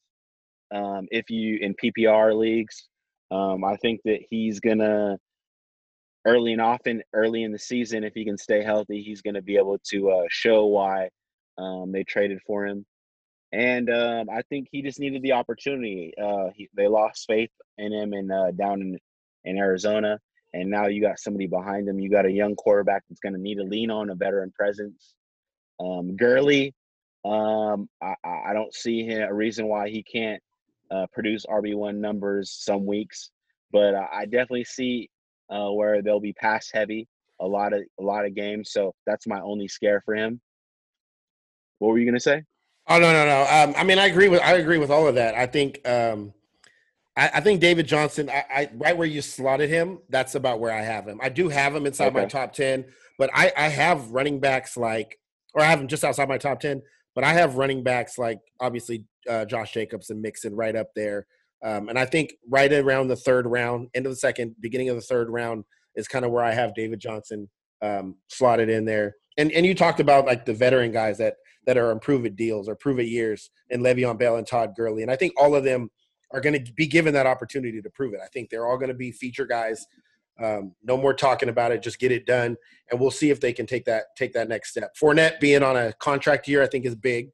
G: Um, if you in PPR leagues, um, I think that he's gonna early and often early in the season if he can stay healthy he's to be able to uh, show why um, they traded for him. And um, i think he just needed the opportunity. Uh, he, they lost faith in him and uh, down in, in arizona and now you got somebody behind him you got a young quarterback that's going to need to lean on a veteran presence um, Gurley, um, I, I don't see him, a reason why he can't uh, produce RB1 numbers some weeks, but I definitely see uh, where they'll be pass heavy a lot of a lot of games. So that's my only scare for him. What were you gonna say?
A: Oh no no no. Um, I mean, I agree with I agree with all of that. I think um, I, I think David Johnson. I, I, right where you slotted him. That's about where I have him. I do have him inside okay. my top ten, but I I have running backs like, or I have him just outside my top ten. But I have running backs like obviously uh, Josh Jacobs and Mixon right up there. Um, and I think right around the third round, end of the second, beginning of the third round is kind of where I have David Johnson um, slotted in there. And and you talked about like the veteran guys that that are improve it deals or prove it years, and Le'Veon Bell and Todd Gurley, and I think all of them are going to be given that opportunity to prove it. I think they're all going to be feature guys. Um, no more talking about it. Just get it done, and we'll see if they can take that take that next step. Fournette being on a contract year, I think, is big.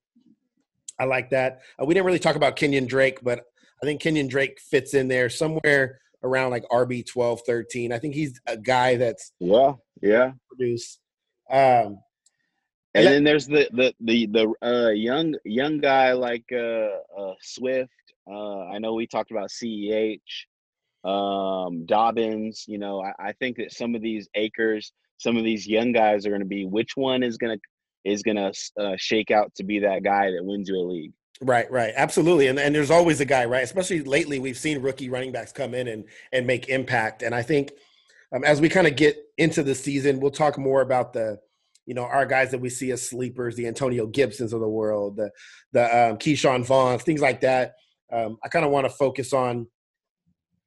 A: I like that. Uh, we didn't really talk about Kenyan Drake, but I think Kenyan Drake fits in there somewhere around like RB 12, 13. I think he's a guy that's
G: yeah, yeah,
A: produce. Um,
G: and, and then there's the the the the uh, young young guy like uh, uh, Swift. Uh, I know we talked about Ceh, um, Dobbins. You know, I, I think that some of these acres, some of these young guys are going to be. Which one is gonna is gonna uh, shake out to be that guy that wins you a league?
A: Right, right, absolutely, and and there's always a guy, right? Especially lately, we've seen rookie running backs come in and and make impact, and I think um, as we kind of get into the season, we'll talk more about the, you know, our guys that we see as sleepers, the Antonio Gibsons of the world, the the um, Ke'Shawn Vaughns, things like that. Um, I kind of want to focus on.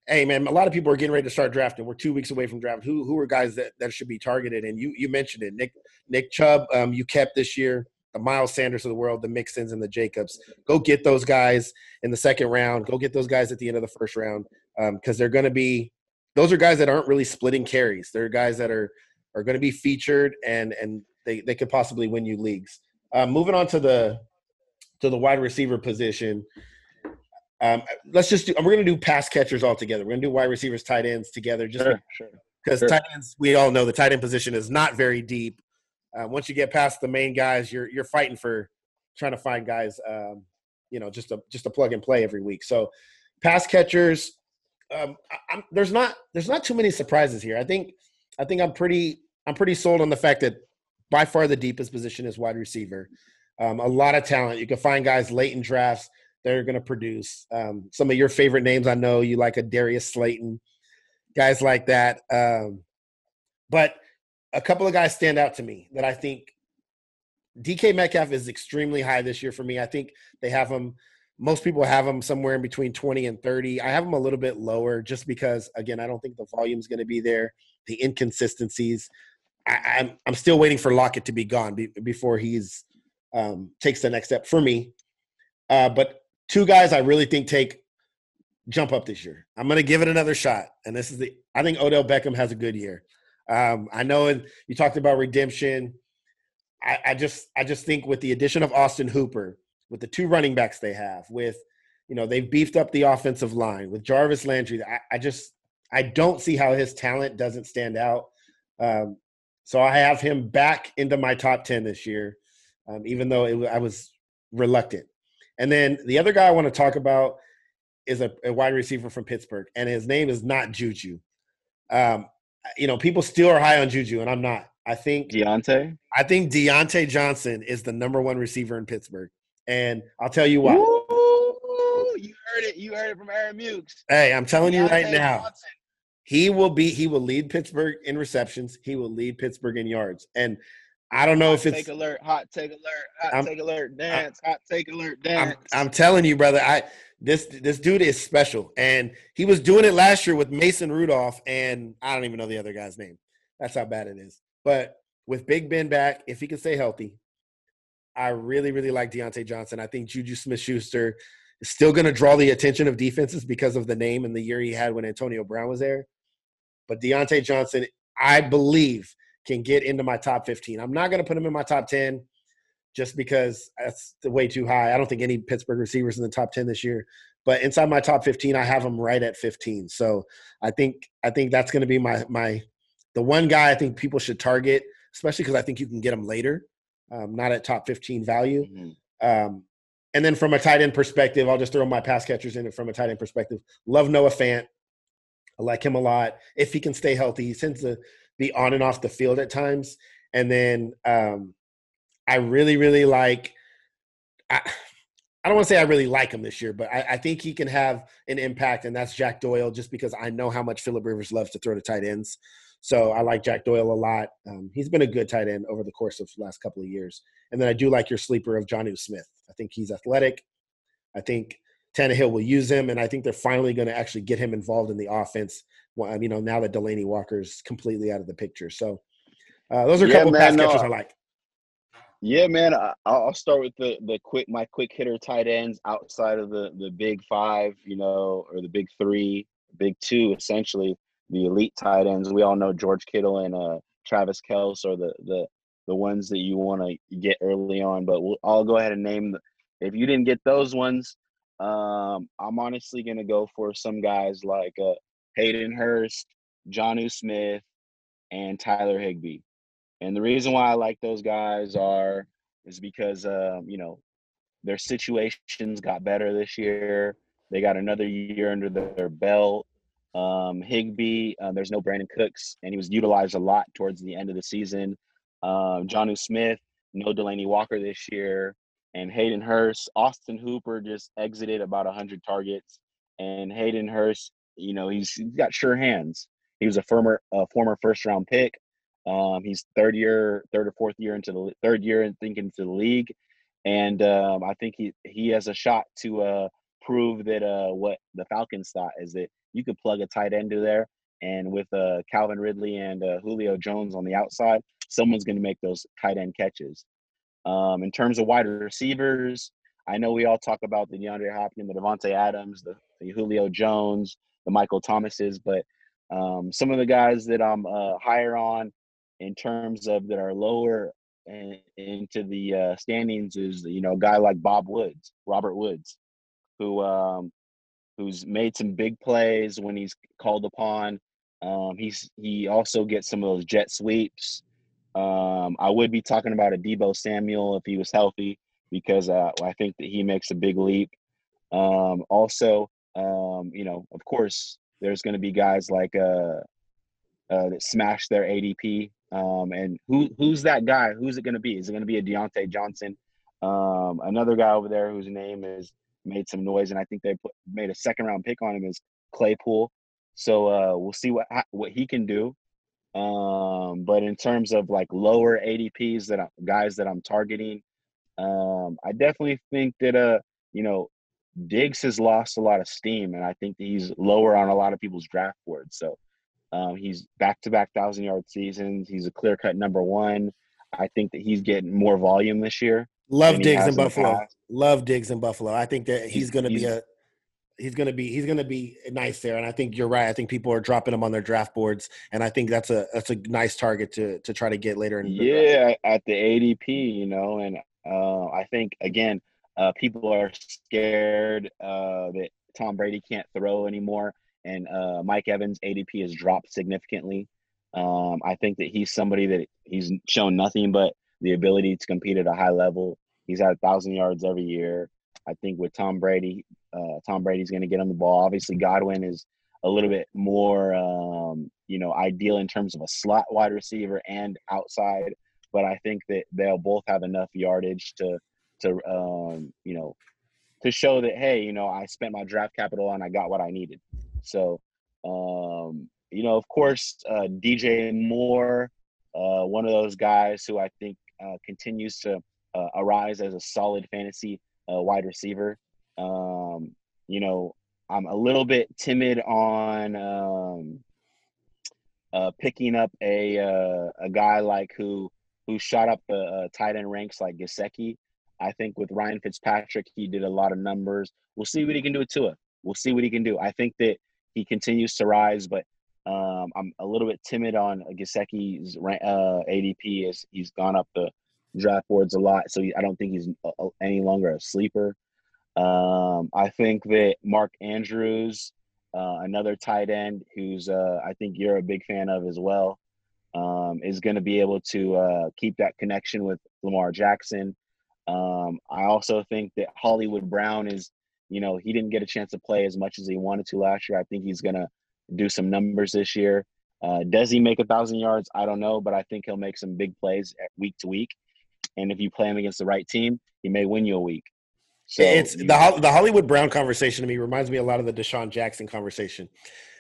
A: Hey man, a lot of people are getting ready to start drafting. We're two weeks away from draft. Who who are guys that, that should be targeted? And you you mentioned it, Nick Nick Chubb. Um, you kept this year the Miles Sanders of the world, the Mixons and the Jacobs. Go get those guys in the second round. Go get those guys at the end of the first round because um, they're going to be. Those are guys that aren't really splitting carries. They're guys that are are going to be featured and and they they could possibly win you leagues. Uh, moving on to the to the wide receiver position. Um, let's just do. We're going to do pass catchers all together. We're going to do wide receivers, tight ends together, just
G: sure, sure.
A: because
G: Sure.
A: tight ends. We all know the tight end position is not very deep. Uh, once you get past the main guys, you're you're fighting for trying to find guys. Um, you know, just a just a plug and play every week. So, pass catchers. Um, I, I'm, there's not there's not too many surprises here. I think I think I'm pretty I'm pretty sold on the fact that by far the deepest position is wide receiver. Um, a lot of talent. You can find guys late in drafts that are going to produce. Um, some of your favorite names, I know you like a Darius Slayton, guys like that. Um, but a couple of guys stand out to me that I think DK Metcalf is extremely high this year for me. I think they have him. Most people have him somewhere in between 20 and 30. I have him a little bit lower just because, again, I don't think the volume is going to be there. The inconsistencies. I, I'm I'm still waiting for Lockett to be gone be, before he's um, takes the next step for me. Uh, but two guys I really think take jump up this year. I'm going to give it another shot, and this is the. I think Odell Beckham has a good year. Um, I know you talked about redemption. I, I just I just think with the addition of Austin Hooper, with the two running backs they have, with you know they've beefed up the offensive line with Jarvis Landry. I, I just I don't see how his talent doesn't stand out. Um, so I have him back into my top ten this year, um, even though it, I was reluctant. And then the other guy I want to talk about is a, a wide receiver from Pittsburgh, and his name is not Juju. Um, you know, people still are high on Juju, and I'm not. I think
G: Diontae.
A: I think Diontae Johnson is the number one receiver in Pittsburgh, and I'll tell you why.
G: Ooh, you heard it. You heard it from Aaron Mukes.
A: Hey, I'm telling you right now,
G: Johnson.
A: he will be. He will lead Pittsburgh in receptions. He will lead Pittsburgh in yards, and I don't know if
G: Hot
A: it's.
G: take alert. Hot take alert. Hot
A: I'm-
G: take alert. Dance. hot take alert.
A: I'm,
G: Dance.
A: I'm telling you, brother. I this this dude is special, and he was doing it last year with Mason Rudolph, and I don't even know the other guy's name. That's how bad it is. But with Big Ben back, if he can stay healthy, I really, really like Diontae Johnson. I think Juju Smith Schuster is still going to draw the attention of defenses because of the name and the year he had when Antonio Brown was there. But Diontae Johnson, I believe, can get into my top 15. I'm not going to put him in my top 10 just because that's the way too high. I don't think any Pittsburgh receivers in the top 10 this year. But inside my top 15, I have him right at 15. So I think I think that's going to be my my the one guy I think people should target, especially because I think you can get him later, um, not at top 15 value.
G: Mhm.
A: Um, and then from a tight end perspective, I'll just throw my pass catchers in it from a tight end perspective. Love Noah Fant. I like him a lot. If he can stay healthy, he tends to be on and off the field at times. And then um, I really, really like. I, I don't want to say I really like him this year, but I, I think he can have an impact, and that's Jack Doyle, just because I know how much Philip Rivers loves to throw to tight ends. So I like Jack Doyle a lot. Um, he's been a good tight end over the course of the last couple of years. And then I do like your sleeper of Jonnu Smith. I think he's athletic. I think Tannehill will use him, and I think they're finally going to actually get him involved in the offense. Well, you know, now that Delanie Walker's completely out of the picture. So uh, those are a
G: Yeah,
A: couple
G: man,
A: pass catchers
G: I-
A: I like.
G: Yeah, man. I, I'll I'll start with the the quick my quick hitter tight ends outside of the the big five, you know, or the big three, big two, essentially the elite tight ends. We all know George Kittle and uh Travis Kelce are the the the ones that you want to get early on. But we'll, I'll go ahead and name. The, if you didn't get those ones, um, I'm honestly gonna go for some guys like uh, Hayden Hurst, Jonnu Smith, and Tyler Higbee. And the reason why I like those guys are is because um, you know their situations got better this year. They got another year under their belt. Um, Higbee, uh, there's no Brandin Cooks, and he was utilized a lot towards the end of the season. Um, Jonnu Smith, no Delanie Walker this year, and Hayden Hurst. Austin Hooper just exited about 100 targets, and Hayden Hurst, you know, he's, he's got sure hands. he was a former a former first round pick. Um, he's third year, third or fourth year into the third year and thinking to the league, and um, I think he he has a shot to uh, prove that uh, what the Falcons thought is that you could plug a tight end to there, and with uh, Calvin Ridley and uh, Julio Jones on the outside, someone's going to make those tight end catches. Um, in terms of wide receivers, I know we all talk about the DeAndre Hopkins, the Davante Adams, the, the Julio Jones, the Michael Thomases, but um, some of the guys that I'm uh, higher on in terms of that are lower in, into the uh, standings is you know a guy like Bob Woods, Robert Woods, who um, who's made some big plays when he's called upon. Um, he's he also gets some of those jet sweeps. Um, I would be talking about a Deebo Samuel if he was healthy because uh, I think that he makes a big leap. Um, also, um, you know, of course, there's going to be guys like uh, uh, that smash their ADP. Um, and who who's that guy? Who's it going to be? Is it going to be a Diontae Johnson? Um, another guy over there whose name is made some noise, and I think they put, made a second round pick on him is Claypool. So uh, we'll see what what he can do. Um, but in terms of like lower ADPs that I, guys that I'm targeting, um, I definitely think that uh, you know, Diggs has lost a lot of steam, and I think that he's lower on a lot of people's draft boards. So um, he's back to back thousand yard seasons. He's a clear cut number one. I think that he's getting more volume this year.
A: Love Diggs in Buffalo. Love Diggs in Buffalo. I think that he's going to be a he's going to be he's going to be nice there and i think you're right i think people are dropping him on their draft boards and i think that's a that's a nice target to to try to get later in
G: yeah at the adp you know and uh, i think again uh, people are scared uh, that tom brady can't throw anymore and uh, mike evans adp has dropped significantly um, i think that he's somebody that he's shown nothing but the ability to compete at a high level he's had a thousand yards every year I think with Tom Brady, uh, Tom Brady's going to get him the ball. Obviously, Godwin is a little bit more, um, you know, ideal in terms of a slot wide receiver and outside. But I think that they'll both have enough yardage to, to, um, you know, to show that hey, you know, I spent my draft capital and I got what I needed. So, um, you know, of course, uh, DJ Moore, uh, one of those guys who I think uh, continues to uh, arise as a solid fantasy uh, wide receiver. Um, you know, I'm a little bit timid on um, uh, picking up a uh, a guy like who who shot up the uh, tight end ranks like Gesicki. I think with Ryan Fitzpatrick, he did a lot of numbers. We'll see what he can do with Tua. We'll see what he can do. I think that he continues to rise, but um, I'm a little bit timid on Gesicki's uh, ADP as he's gone up the draft boards a lot, so I don't think he's uh, any longer a sleeper. Um, I think that Mark Andrews, uh, another tight end who's uh, I think you're a big fan of as well, um, is going to be able to uh, keep that connection with Lamar Jackson. Um, I also think that Hollywood Brown is, you know, he didn't get a chance to play as much as he wanted to last year. I think he's going to do some numbers this year. Uh, does he make a thousand yards? I don't know, but I think he'll make some big plays week to week. And if you play him against the right team, he may win you a week.
A: So it's you, the the Hollywood Brown conversation to me reminds me a lot of the DeSean Jackson conversation.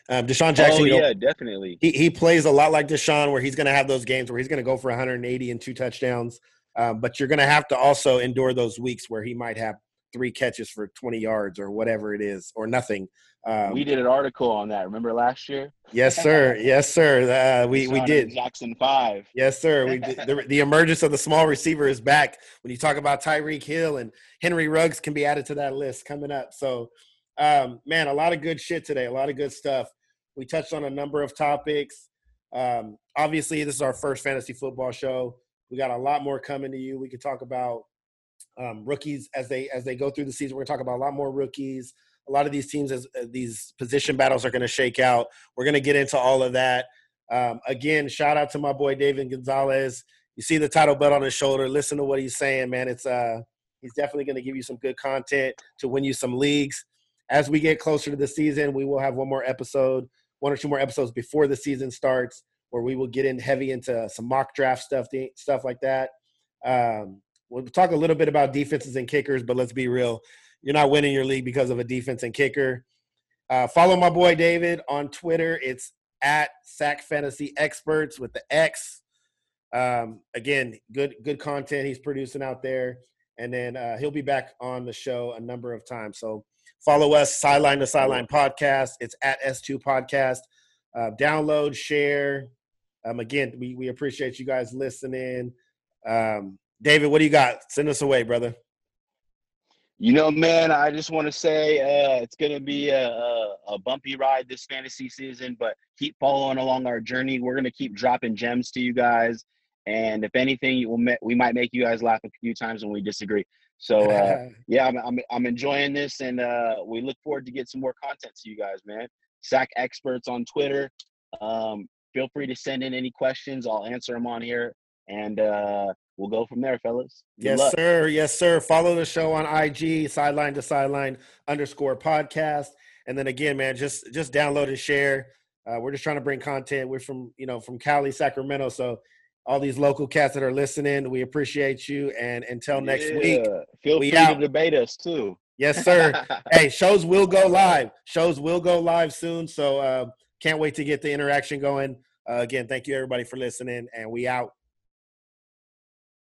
A: Um, DeSean Jackson,
G: oh, yeah, definitely.
A: He he plays a lot like DeSean, where he's going to have those games where he's going to go for 180 and two touchdowns. Um, but you're going to have to also endure those weeks where he might have three catches for 20 yards or whatever it is, or nothing.
G: Um, we did an article on that. Remember last year?
A: Yes, sir. yes, sir. Uh, we we did
G: Jackson five.
A: Yes, sir. We did, the, the emergence of the small receiver is back. When you talk about Tyreek Hill and Henry Ruggs can be added to that list coming up. So, um, man, a lot of good shit today. A lot of good stuff. We touched on a number of topics. Um, obviously, this is our first fantasy football show. We got a lot more coming to you. We could talk about um, rookies as they as they go through the season. We're going to talk about a lot more rookies a lot of these teams as uh, these position battles are going to shake out. We're going to get into all of that. Um, again, shout out to my boy David Gonzalez. You see the title belt on his shoulder. Listen to what he's saying, man. It's uh, he's definitely going to give you some good content to win you some leagues. As we get closer to the season, we will have one more episode, one or two more episodes before the season starts, where we will get in heavy into some mock draft stuff, stuff like that. Um, we'll talk a little bit about defenses and kickers, but let's be real you're not winning your league because of a defense and kicker. Uh, follow my boy David on Twitter. It's at Sack Fantasy Experts with the X. Um, again, good good content he's producing out there, and then uh, he'll be back on the show a number of times. So follow us, Sideline to Sideline Podcast. It's at S2 Podcast. Uh, download, share. Um, again, we we appreciate you guys listening. Um, David, what do you got? Send us away, brother.
G: You know, man, I just want to say uh, it's going to be a, a, a bumpy ride this fantasy season, but keep following along our journey. We're going to keep dropping gems to you guys. And if anything, we'll, we might make you guys laugh a few times when we disagree. So, uh, yeah, I'm, I'm, I'm enjoying this, and uh, we look forward to get some more content to you guys, man. Sack experts on Twitter. Um, feel free to send in any questions. I'll answer them on here. And uh, we'll go from there, fellas.
A: Good yes, luck. sir. Yes, sir. Follow the show on IG, sideline to sideline underscore podcast. And then again, man, just just download and share. Uh, we're just trying to bring content. We're from you know from Cali, Sacramento, so all these local cats that are listening, we appreciate you. And until next
G: yeah.
A: week,
G: feel free out. to debate us too.
A: Yes, sir. hey, shows will go live. Shows will go live soon. So uh, can't wait to get the interaction going. Uh, again, thank you everybody for listening, and we out.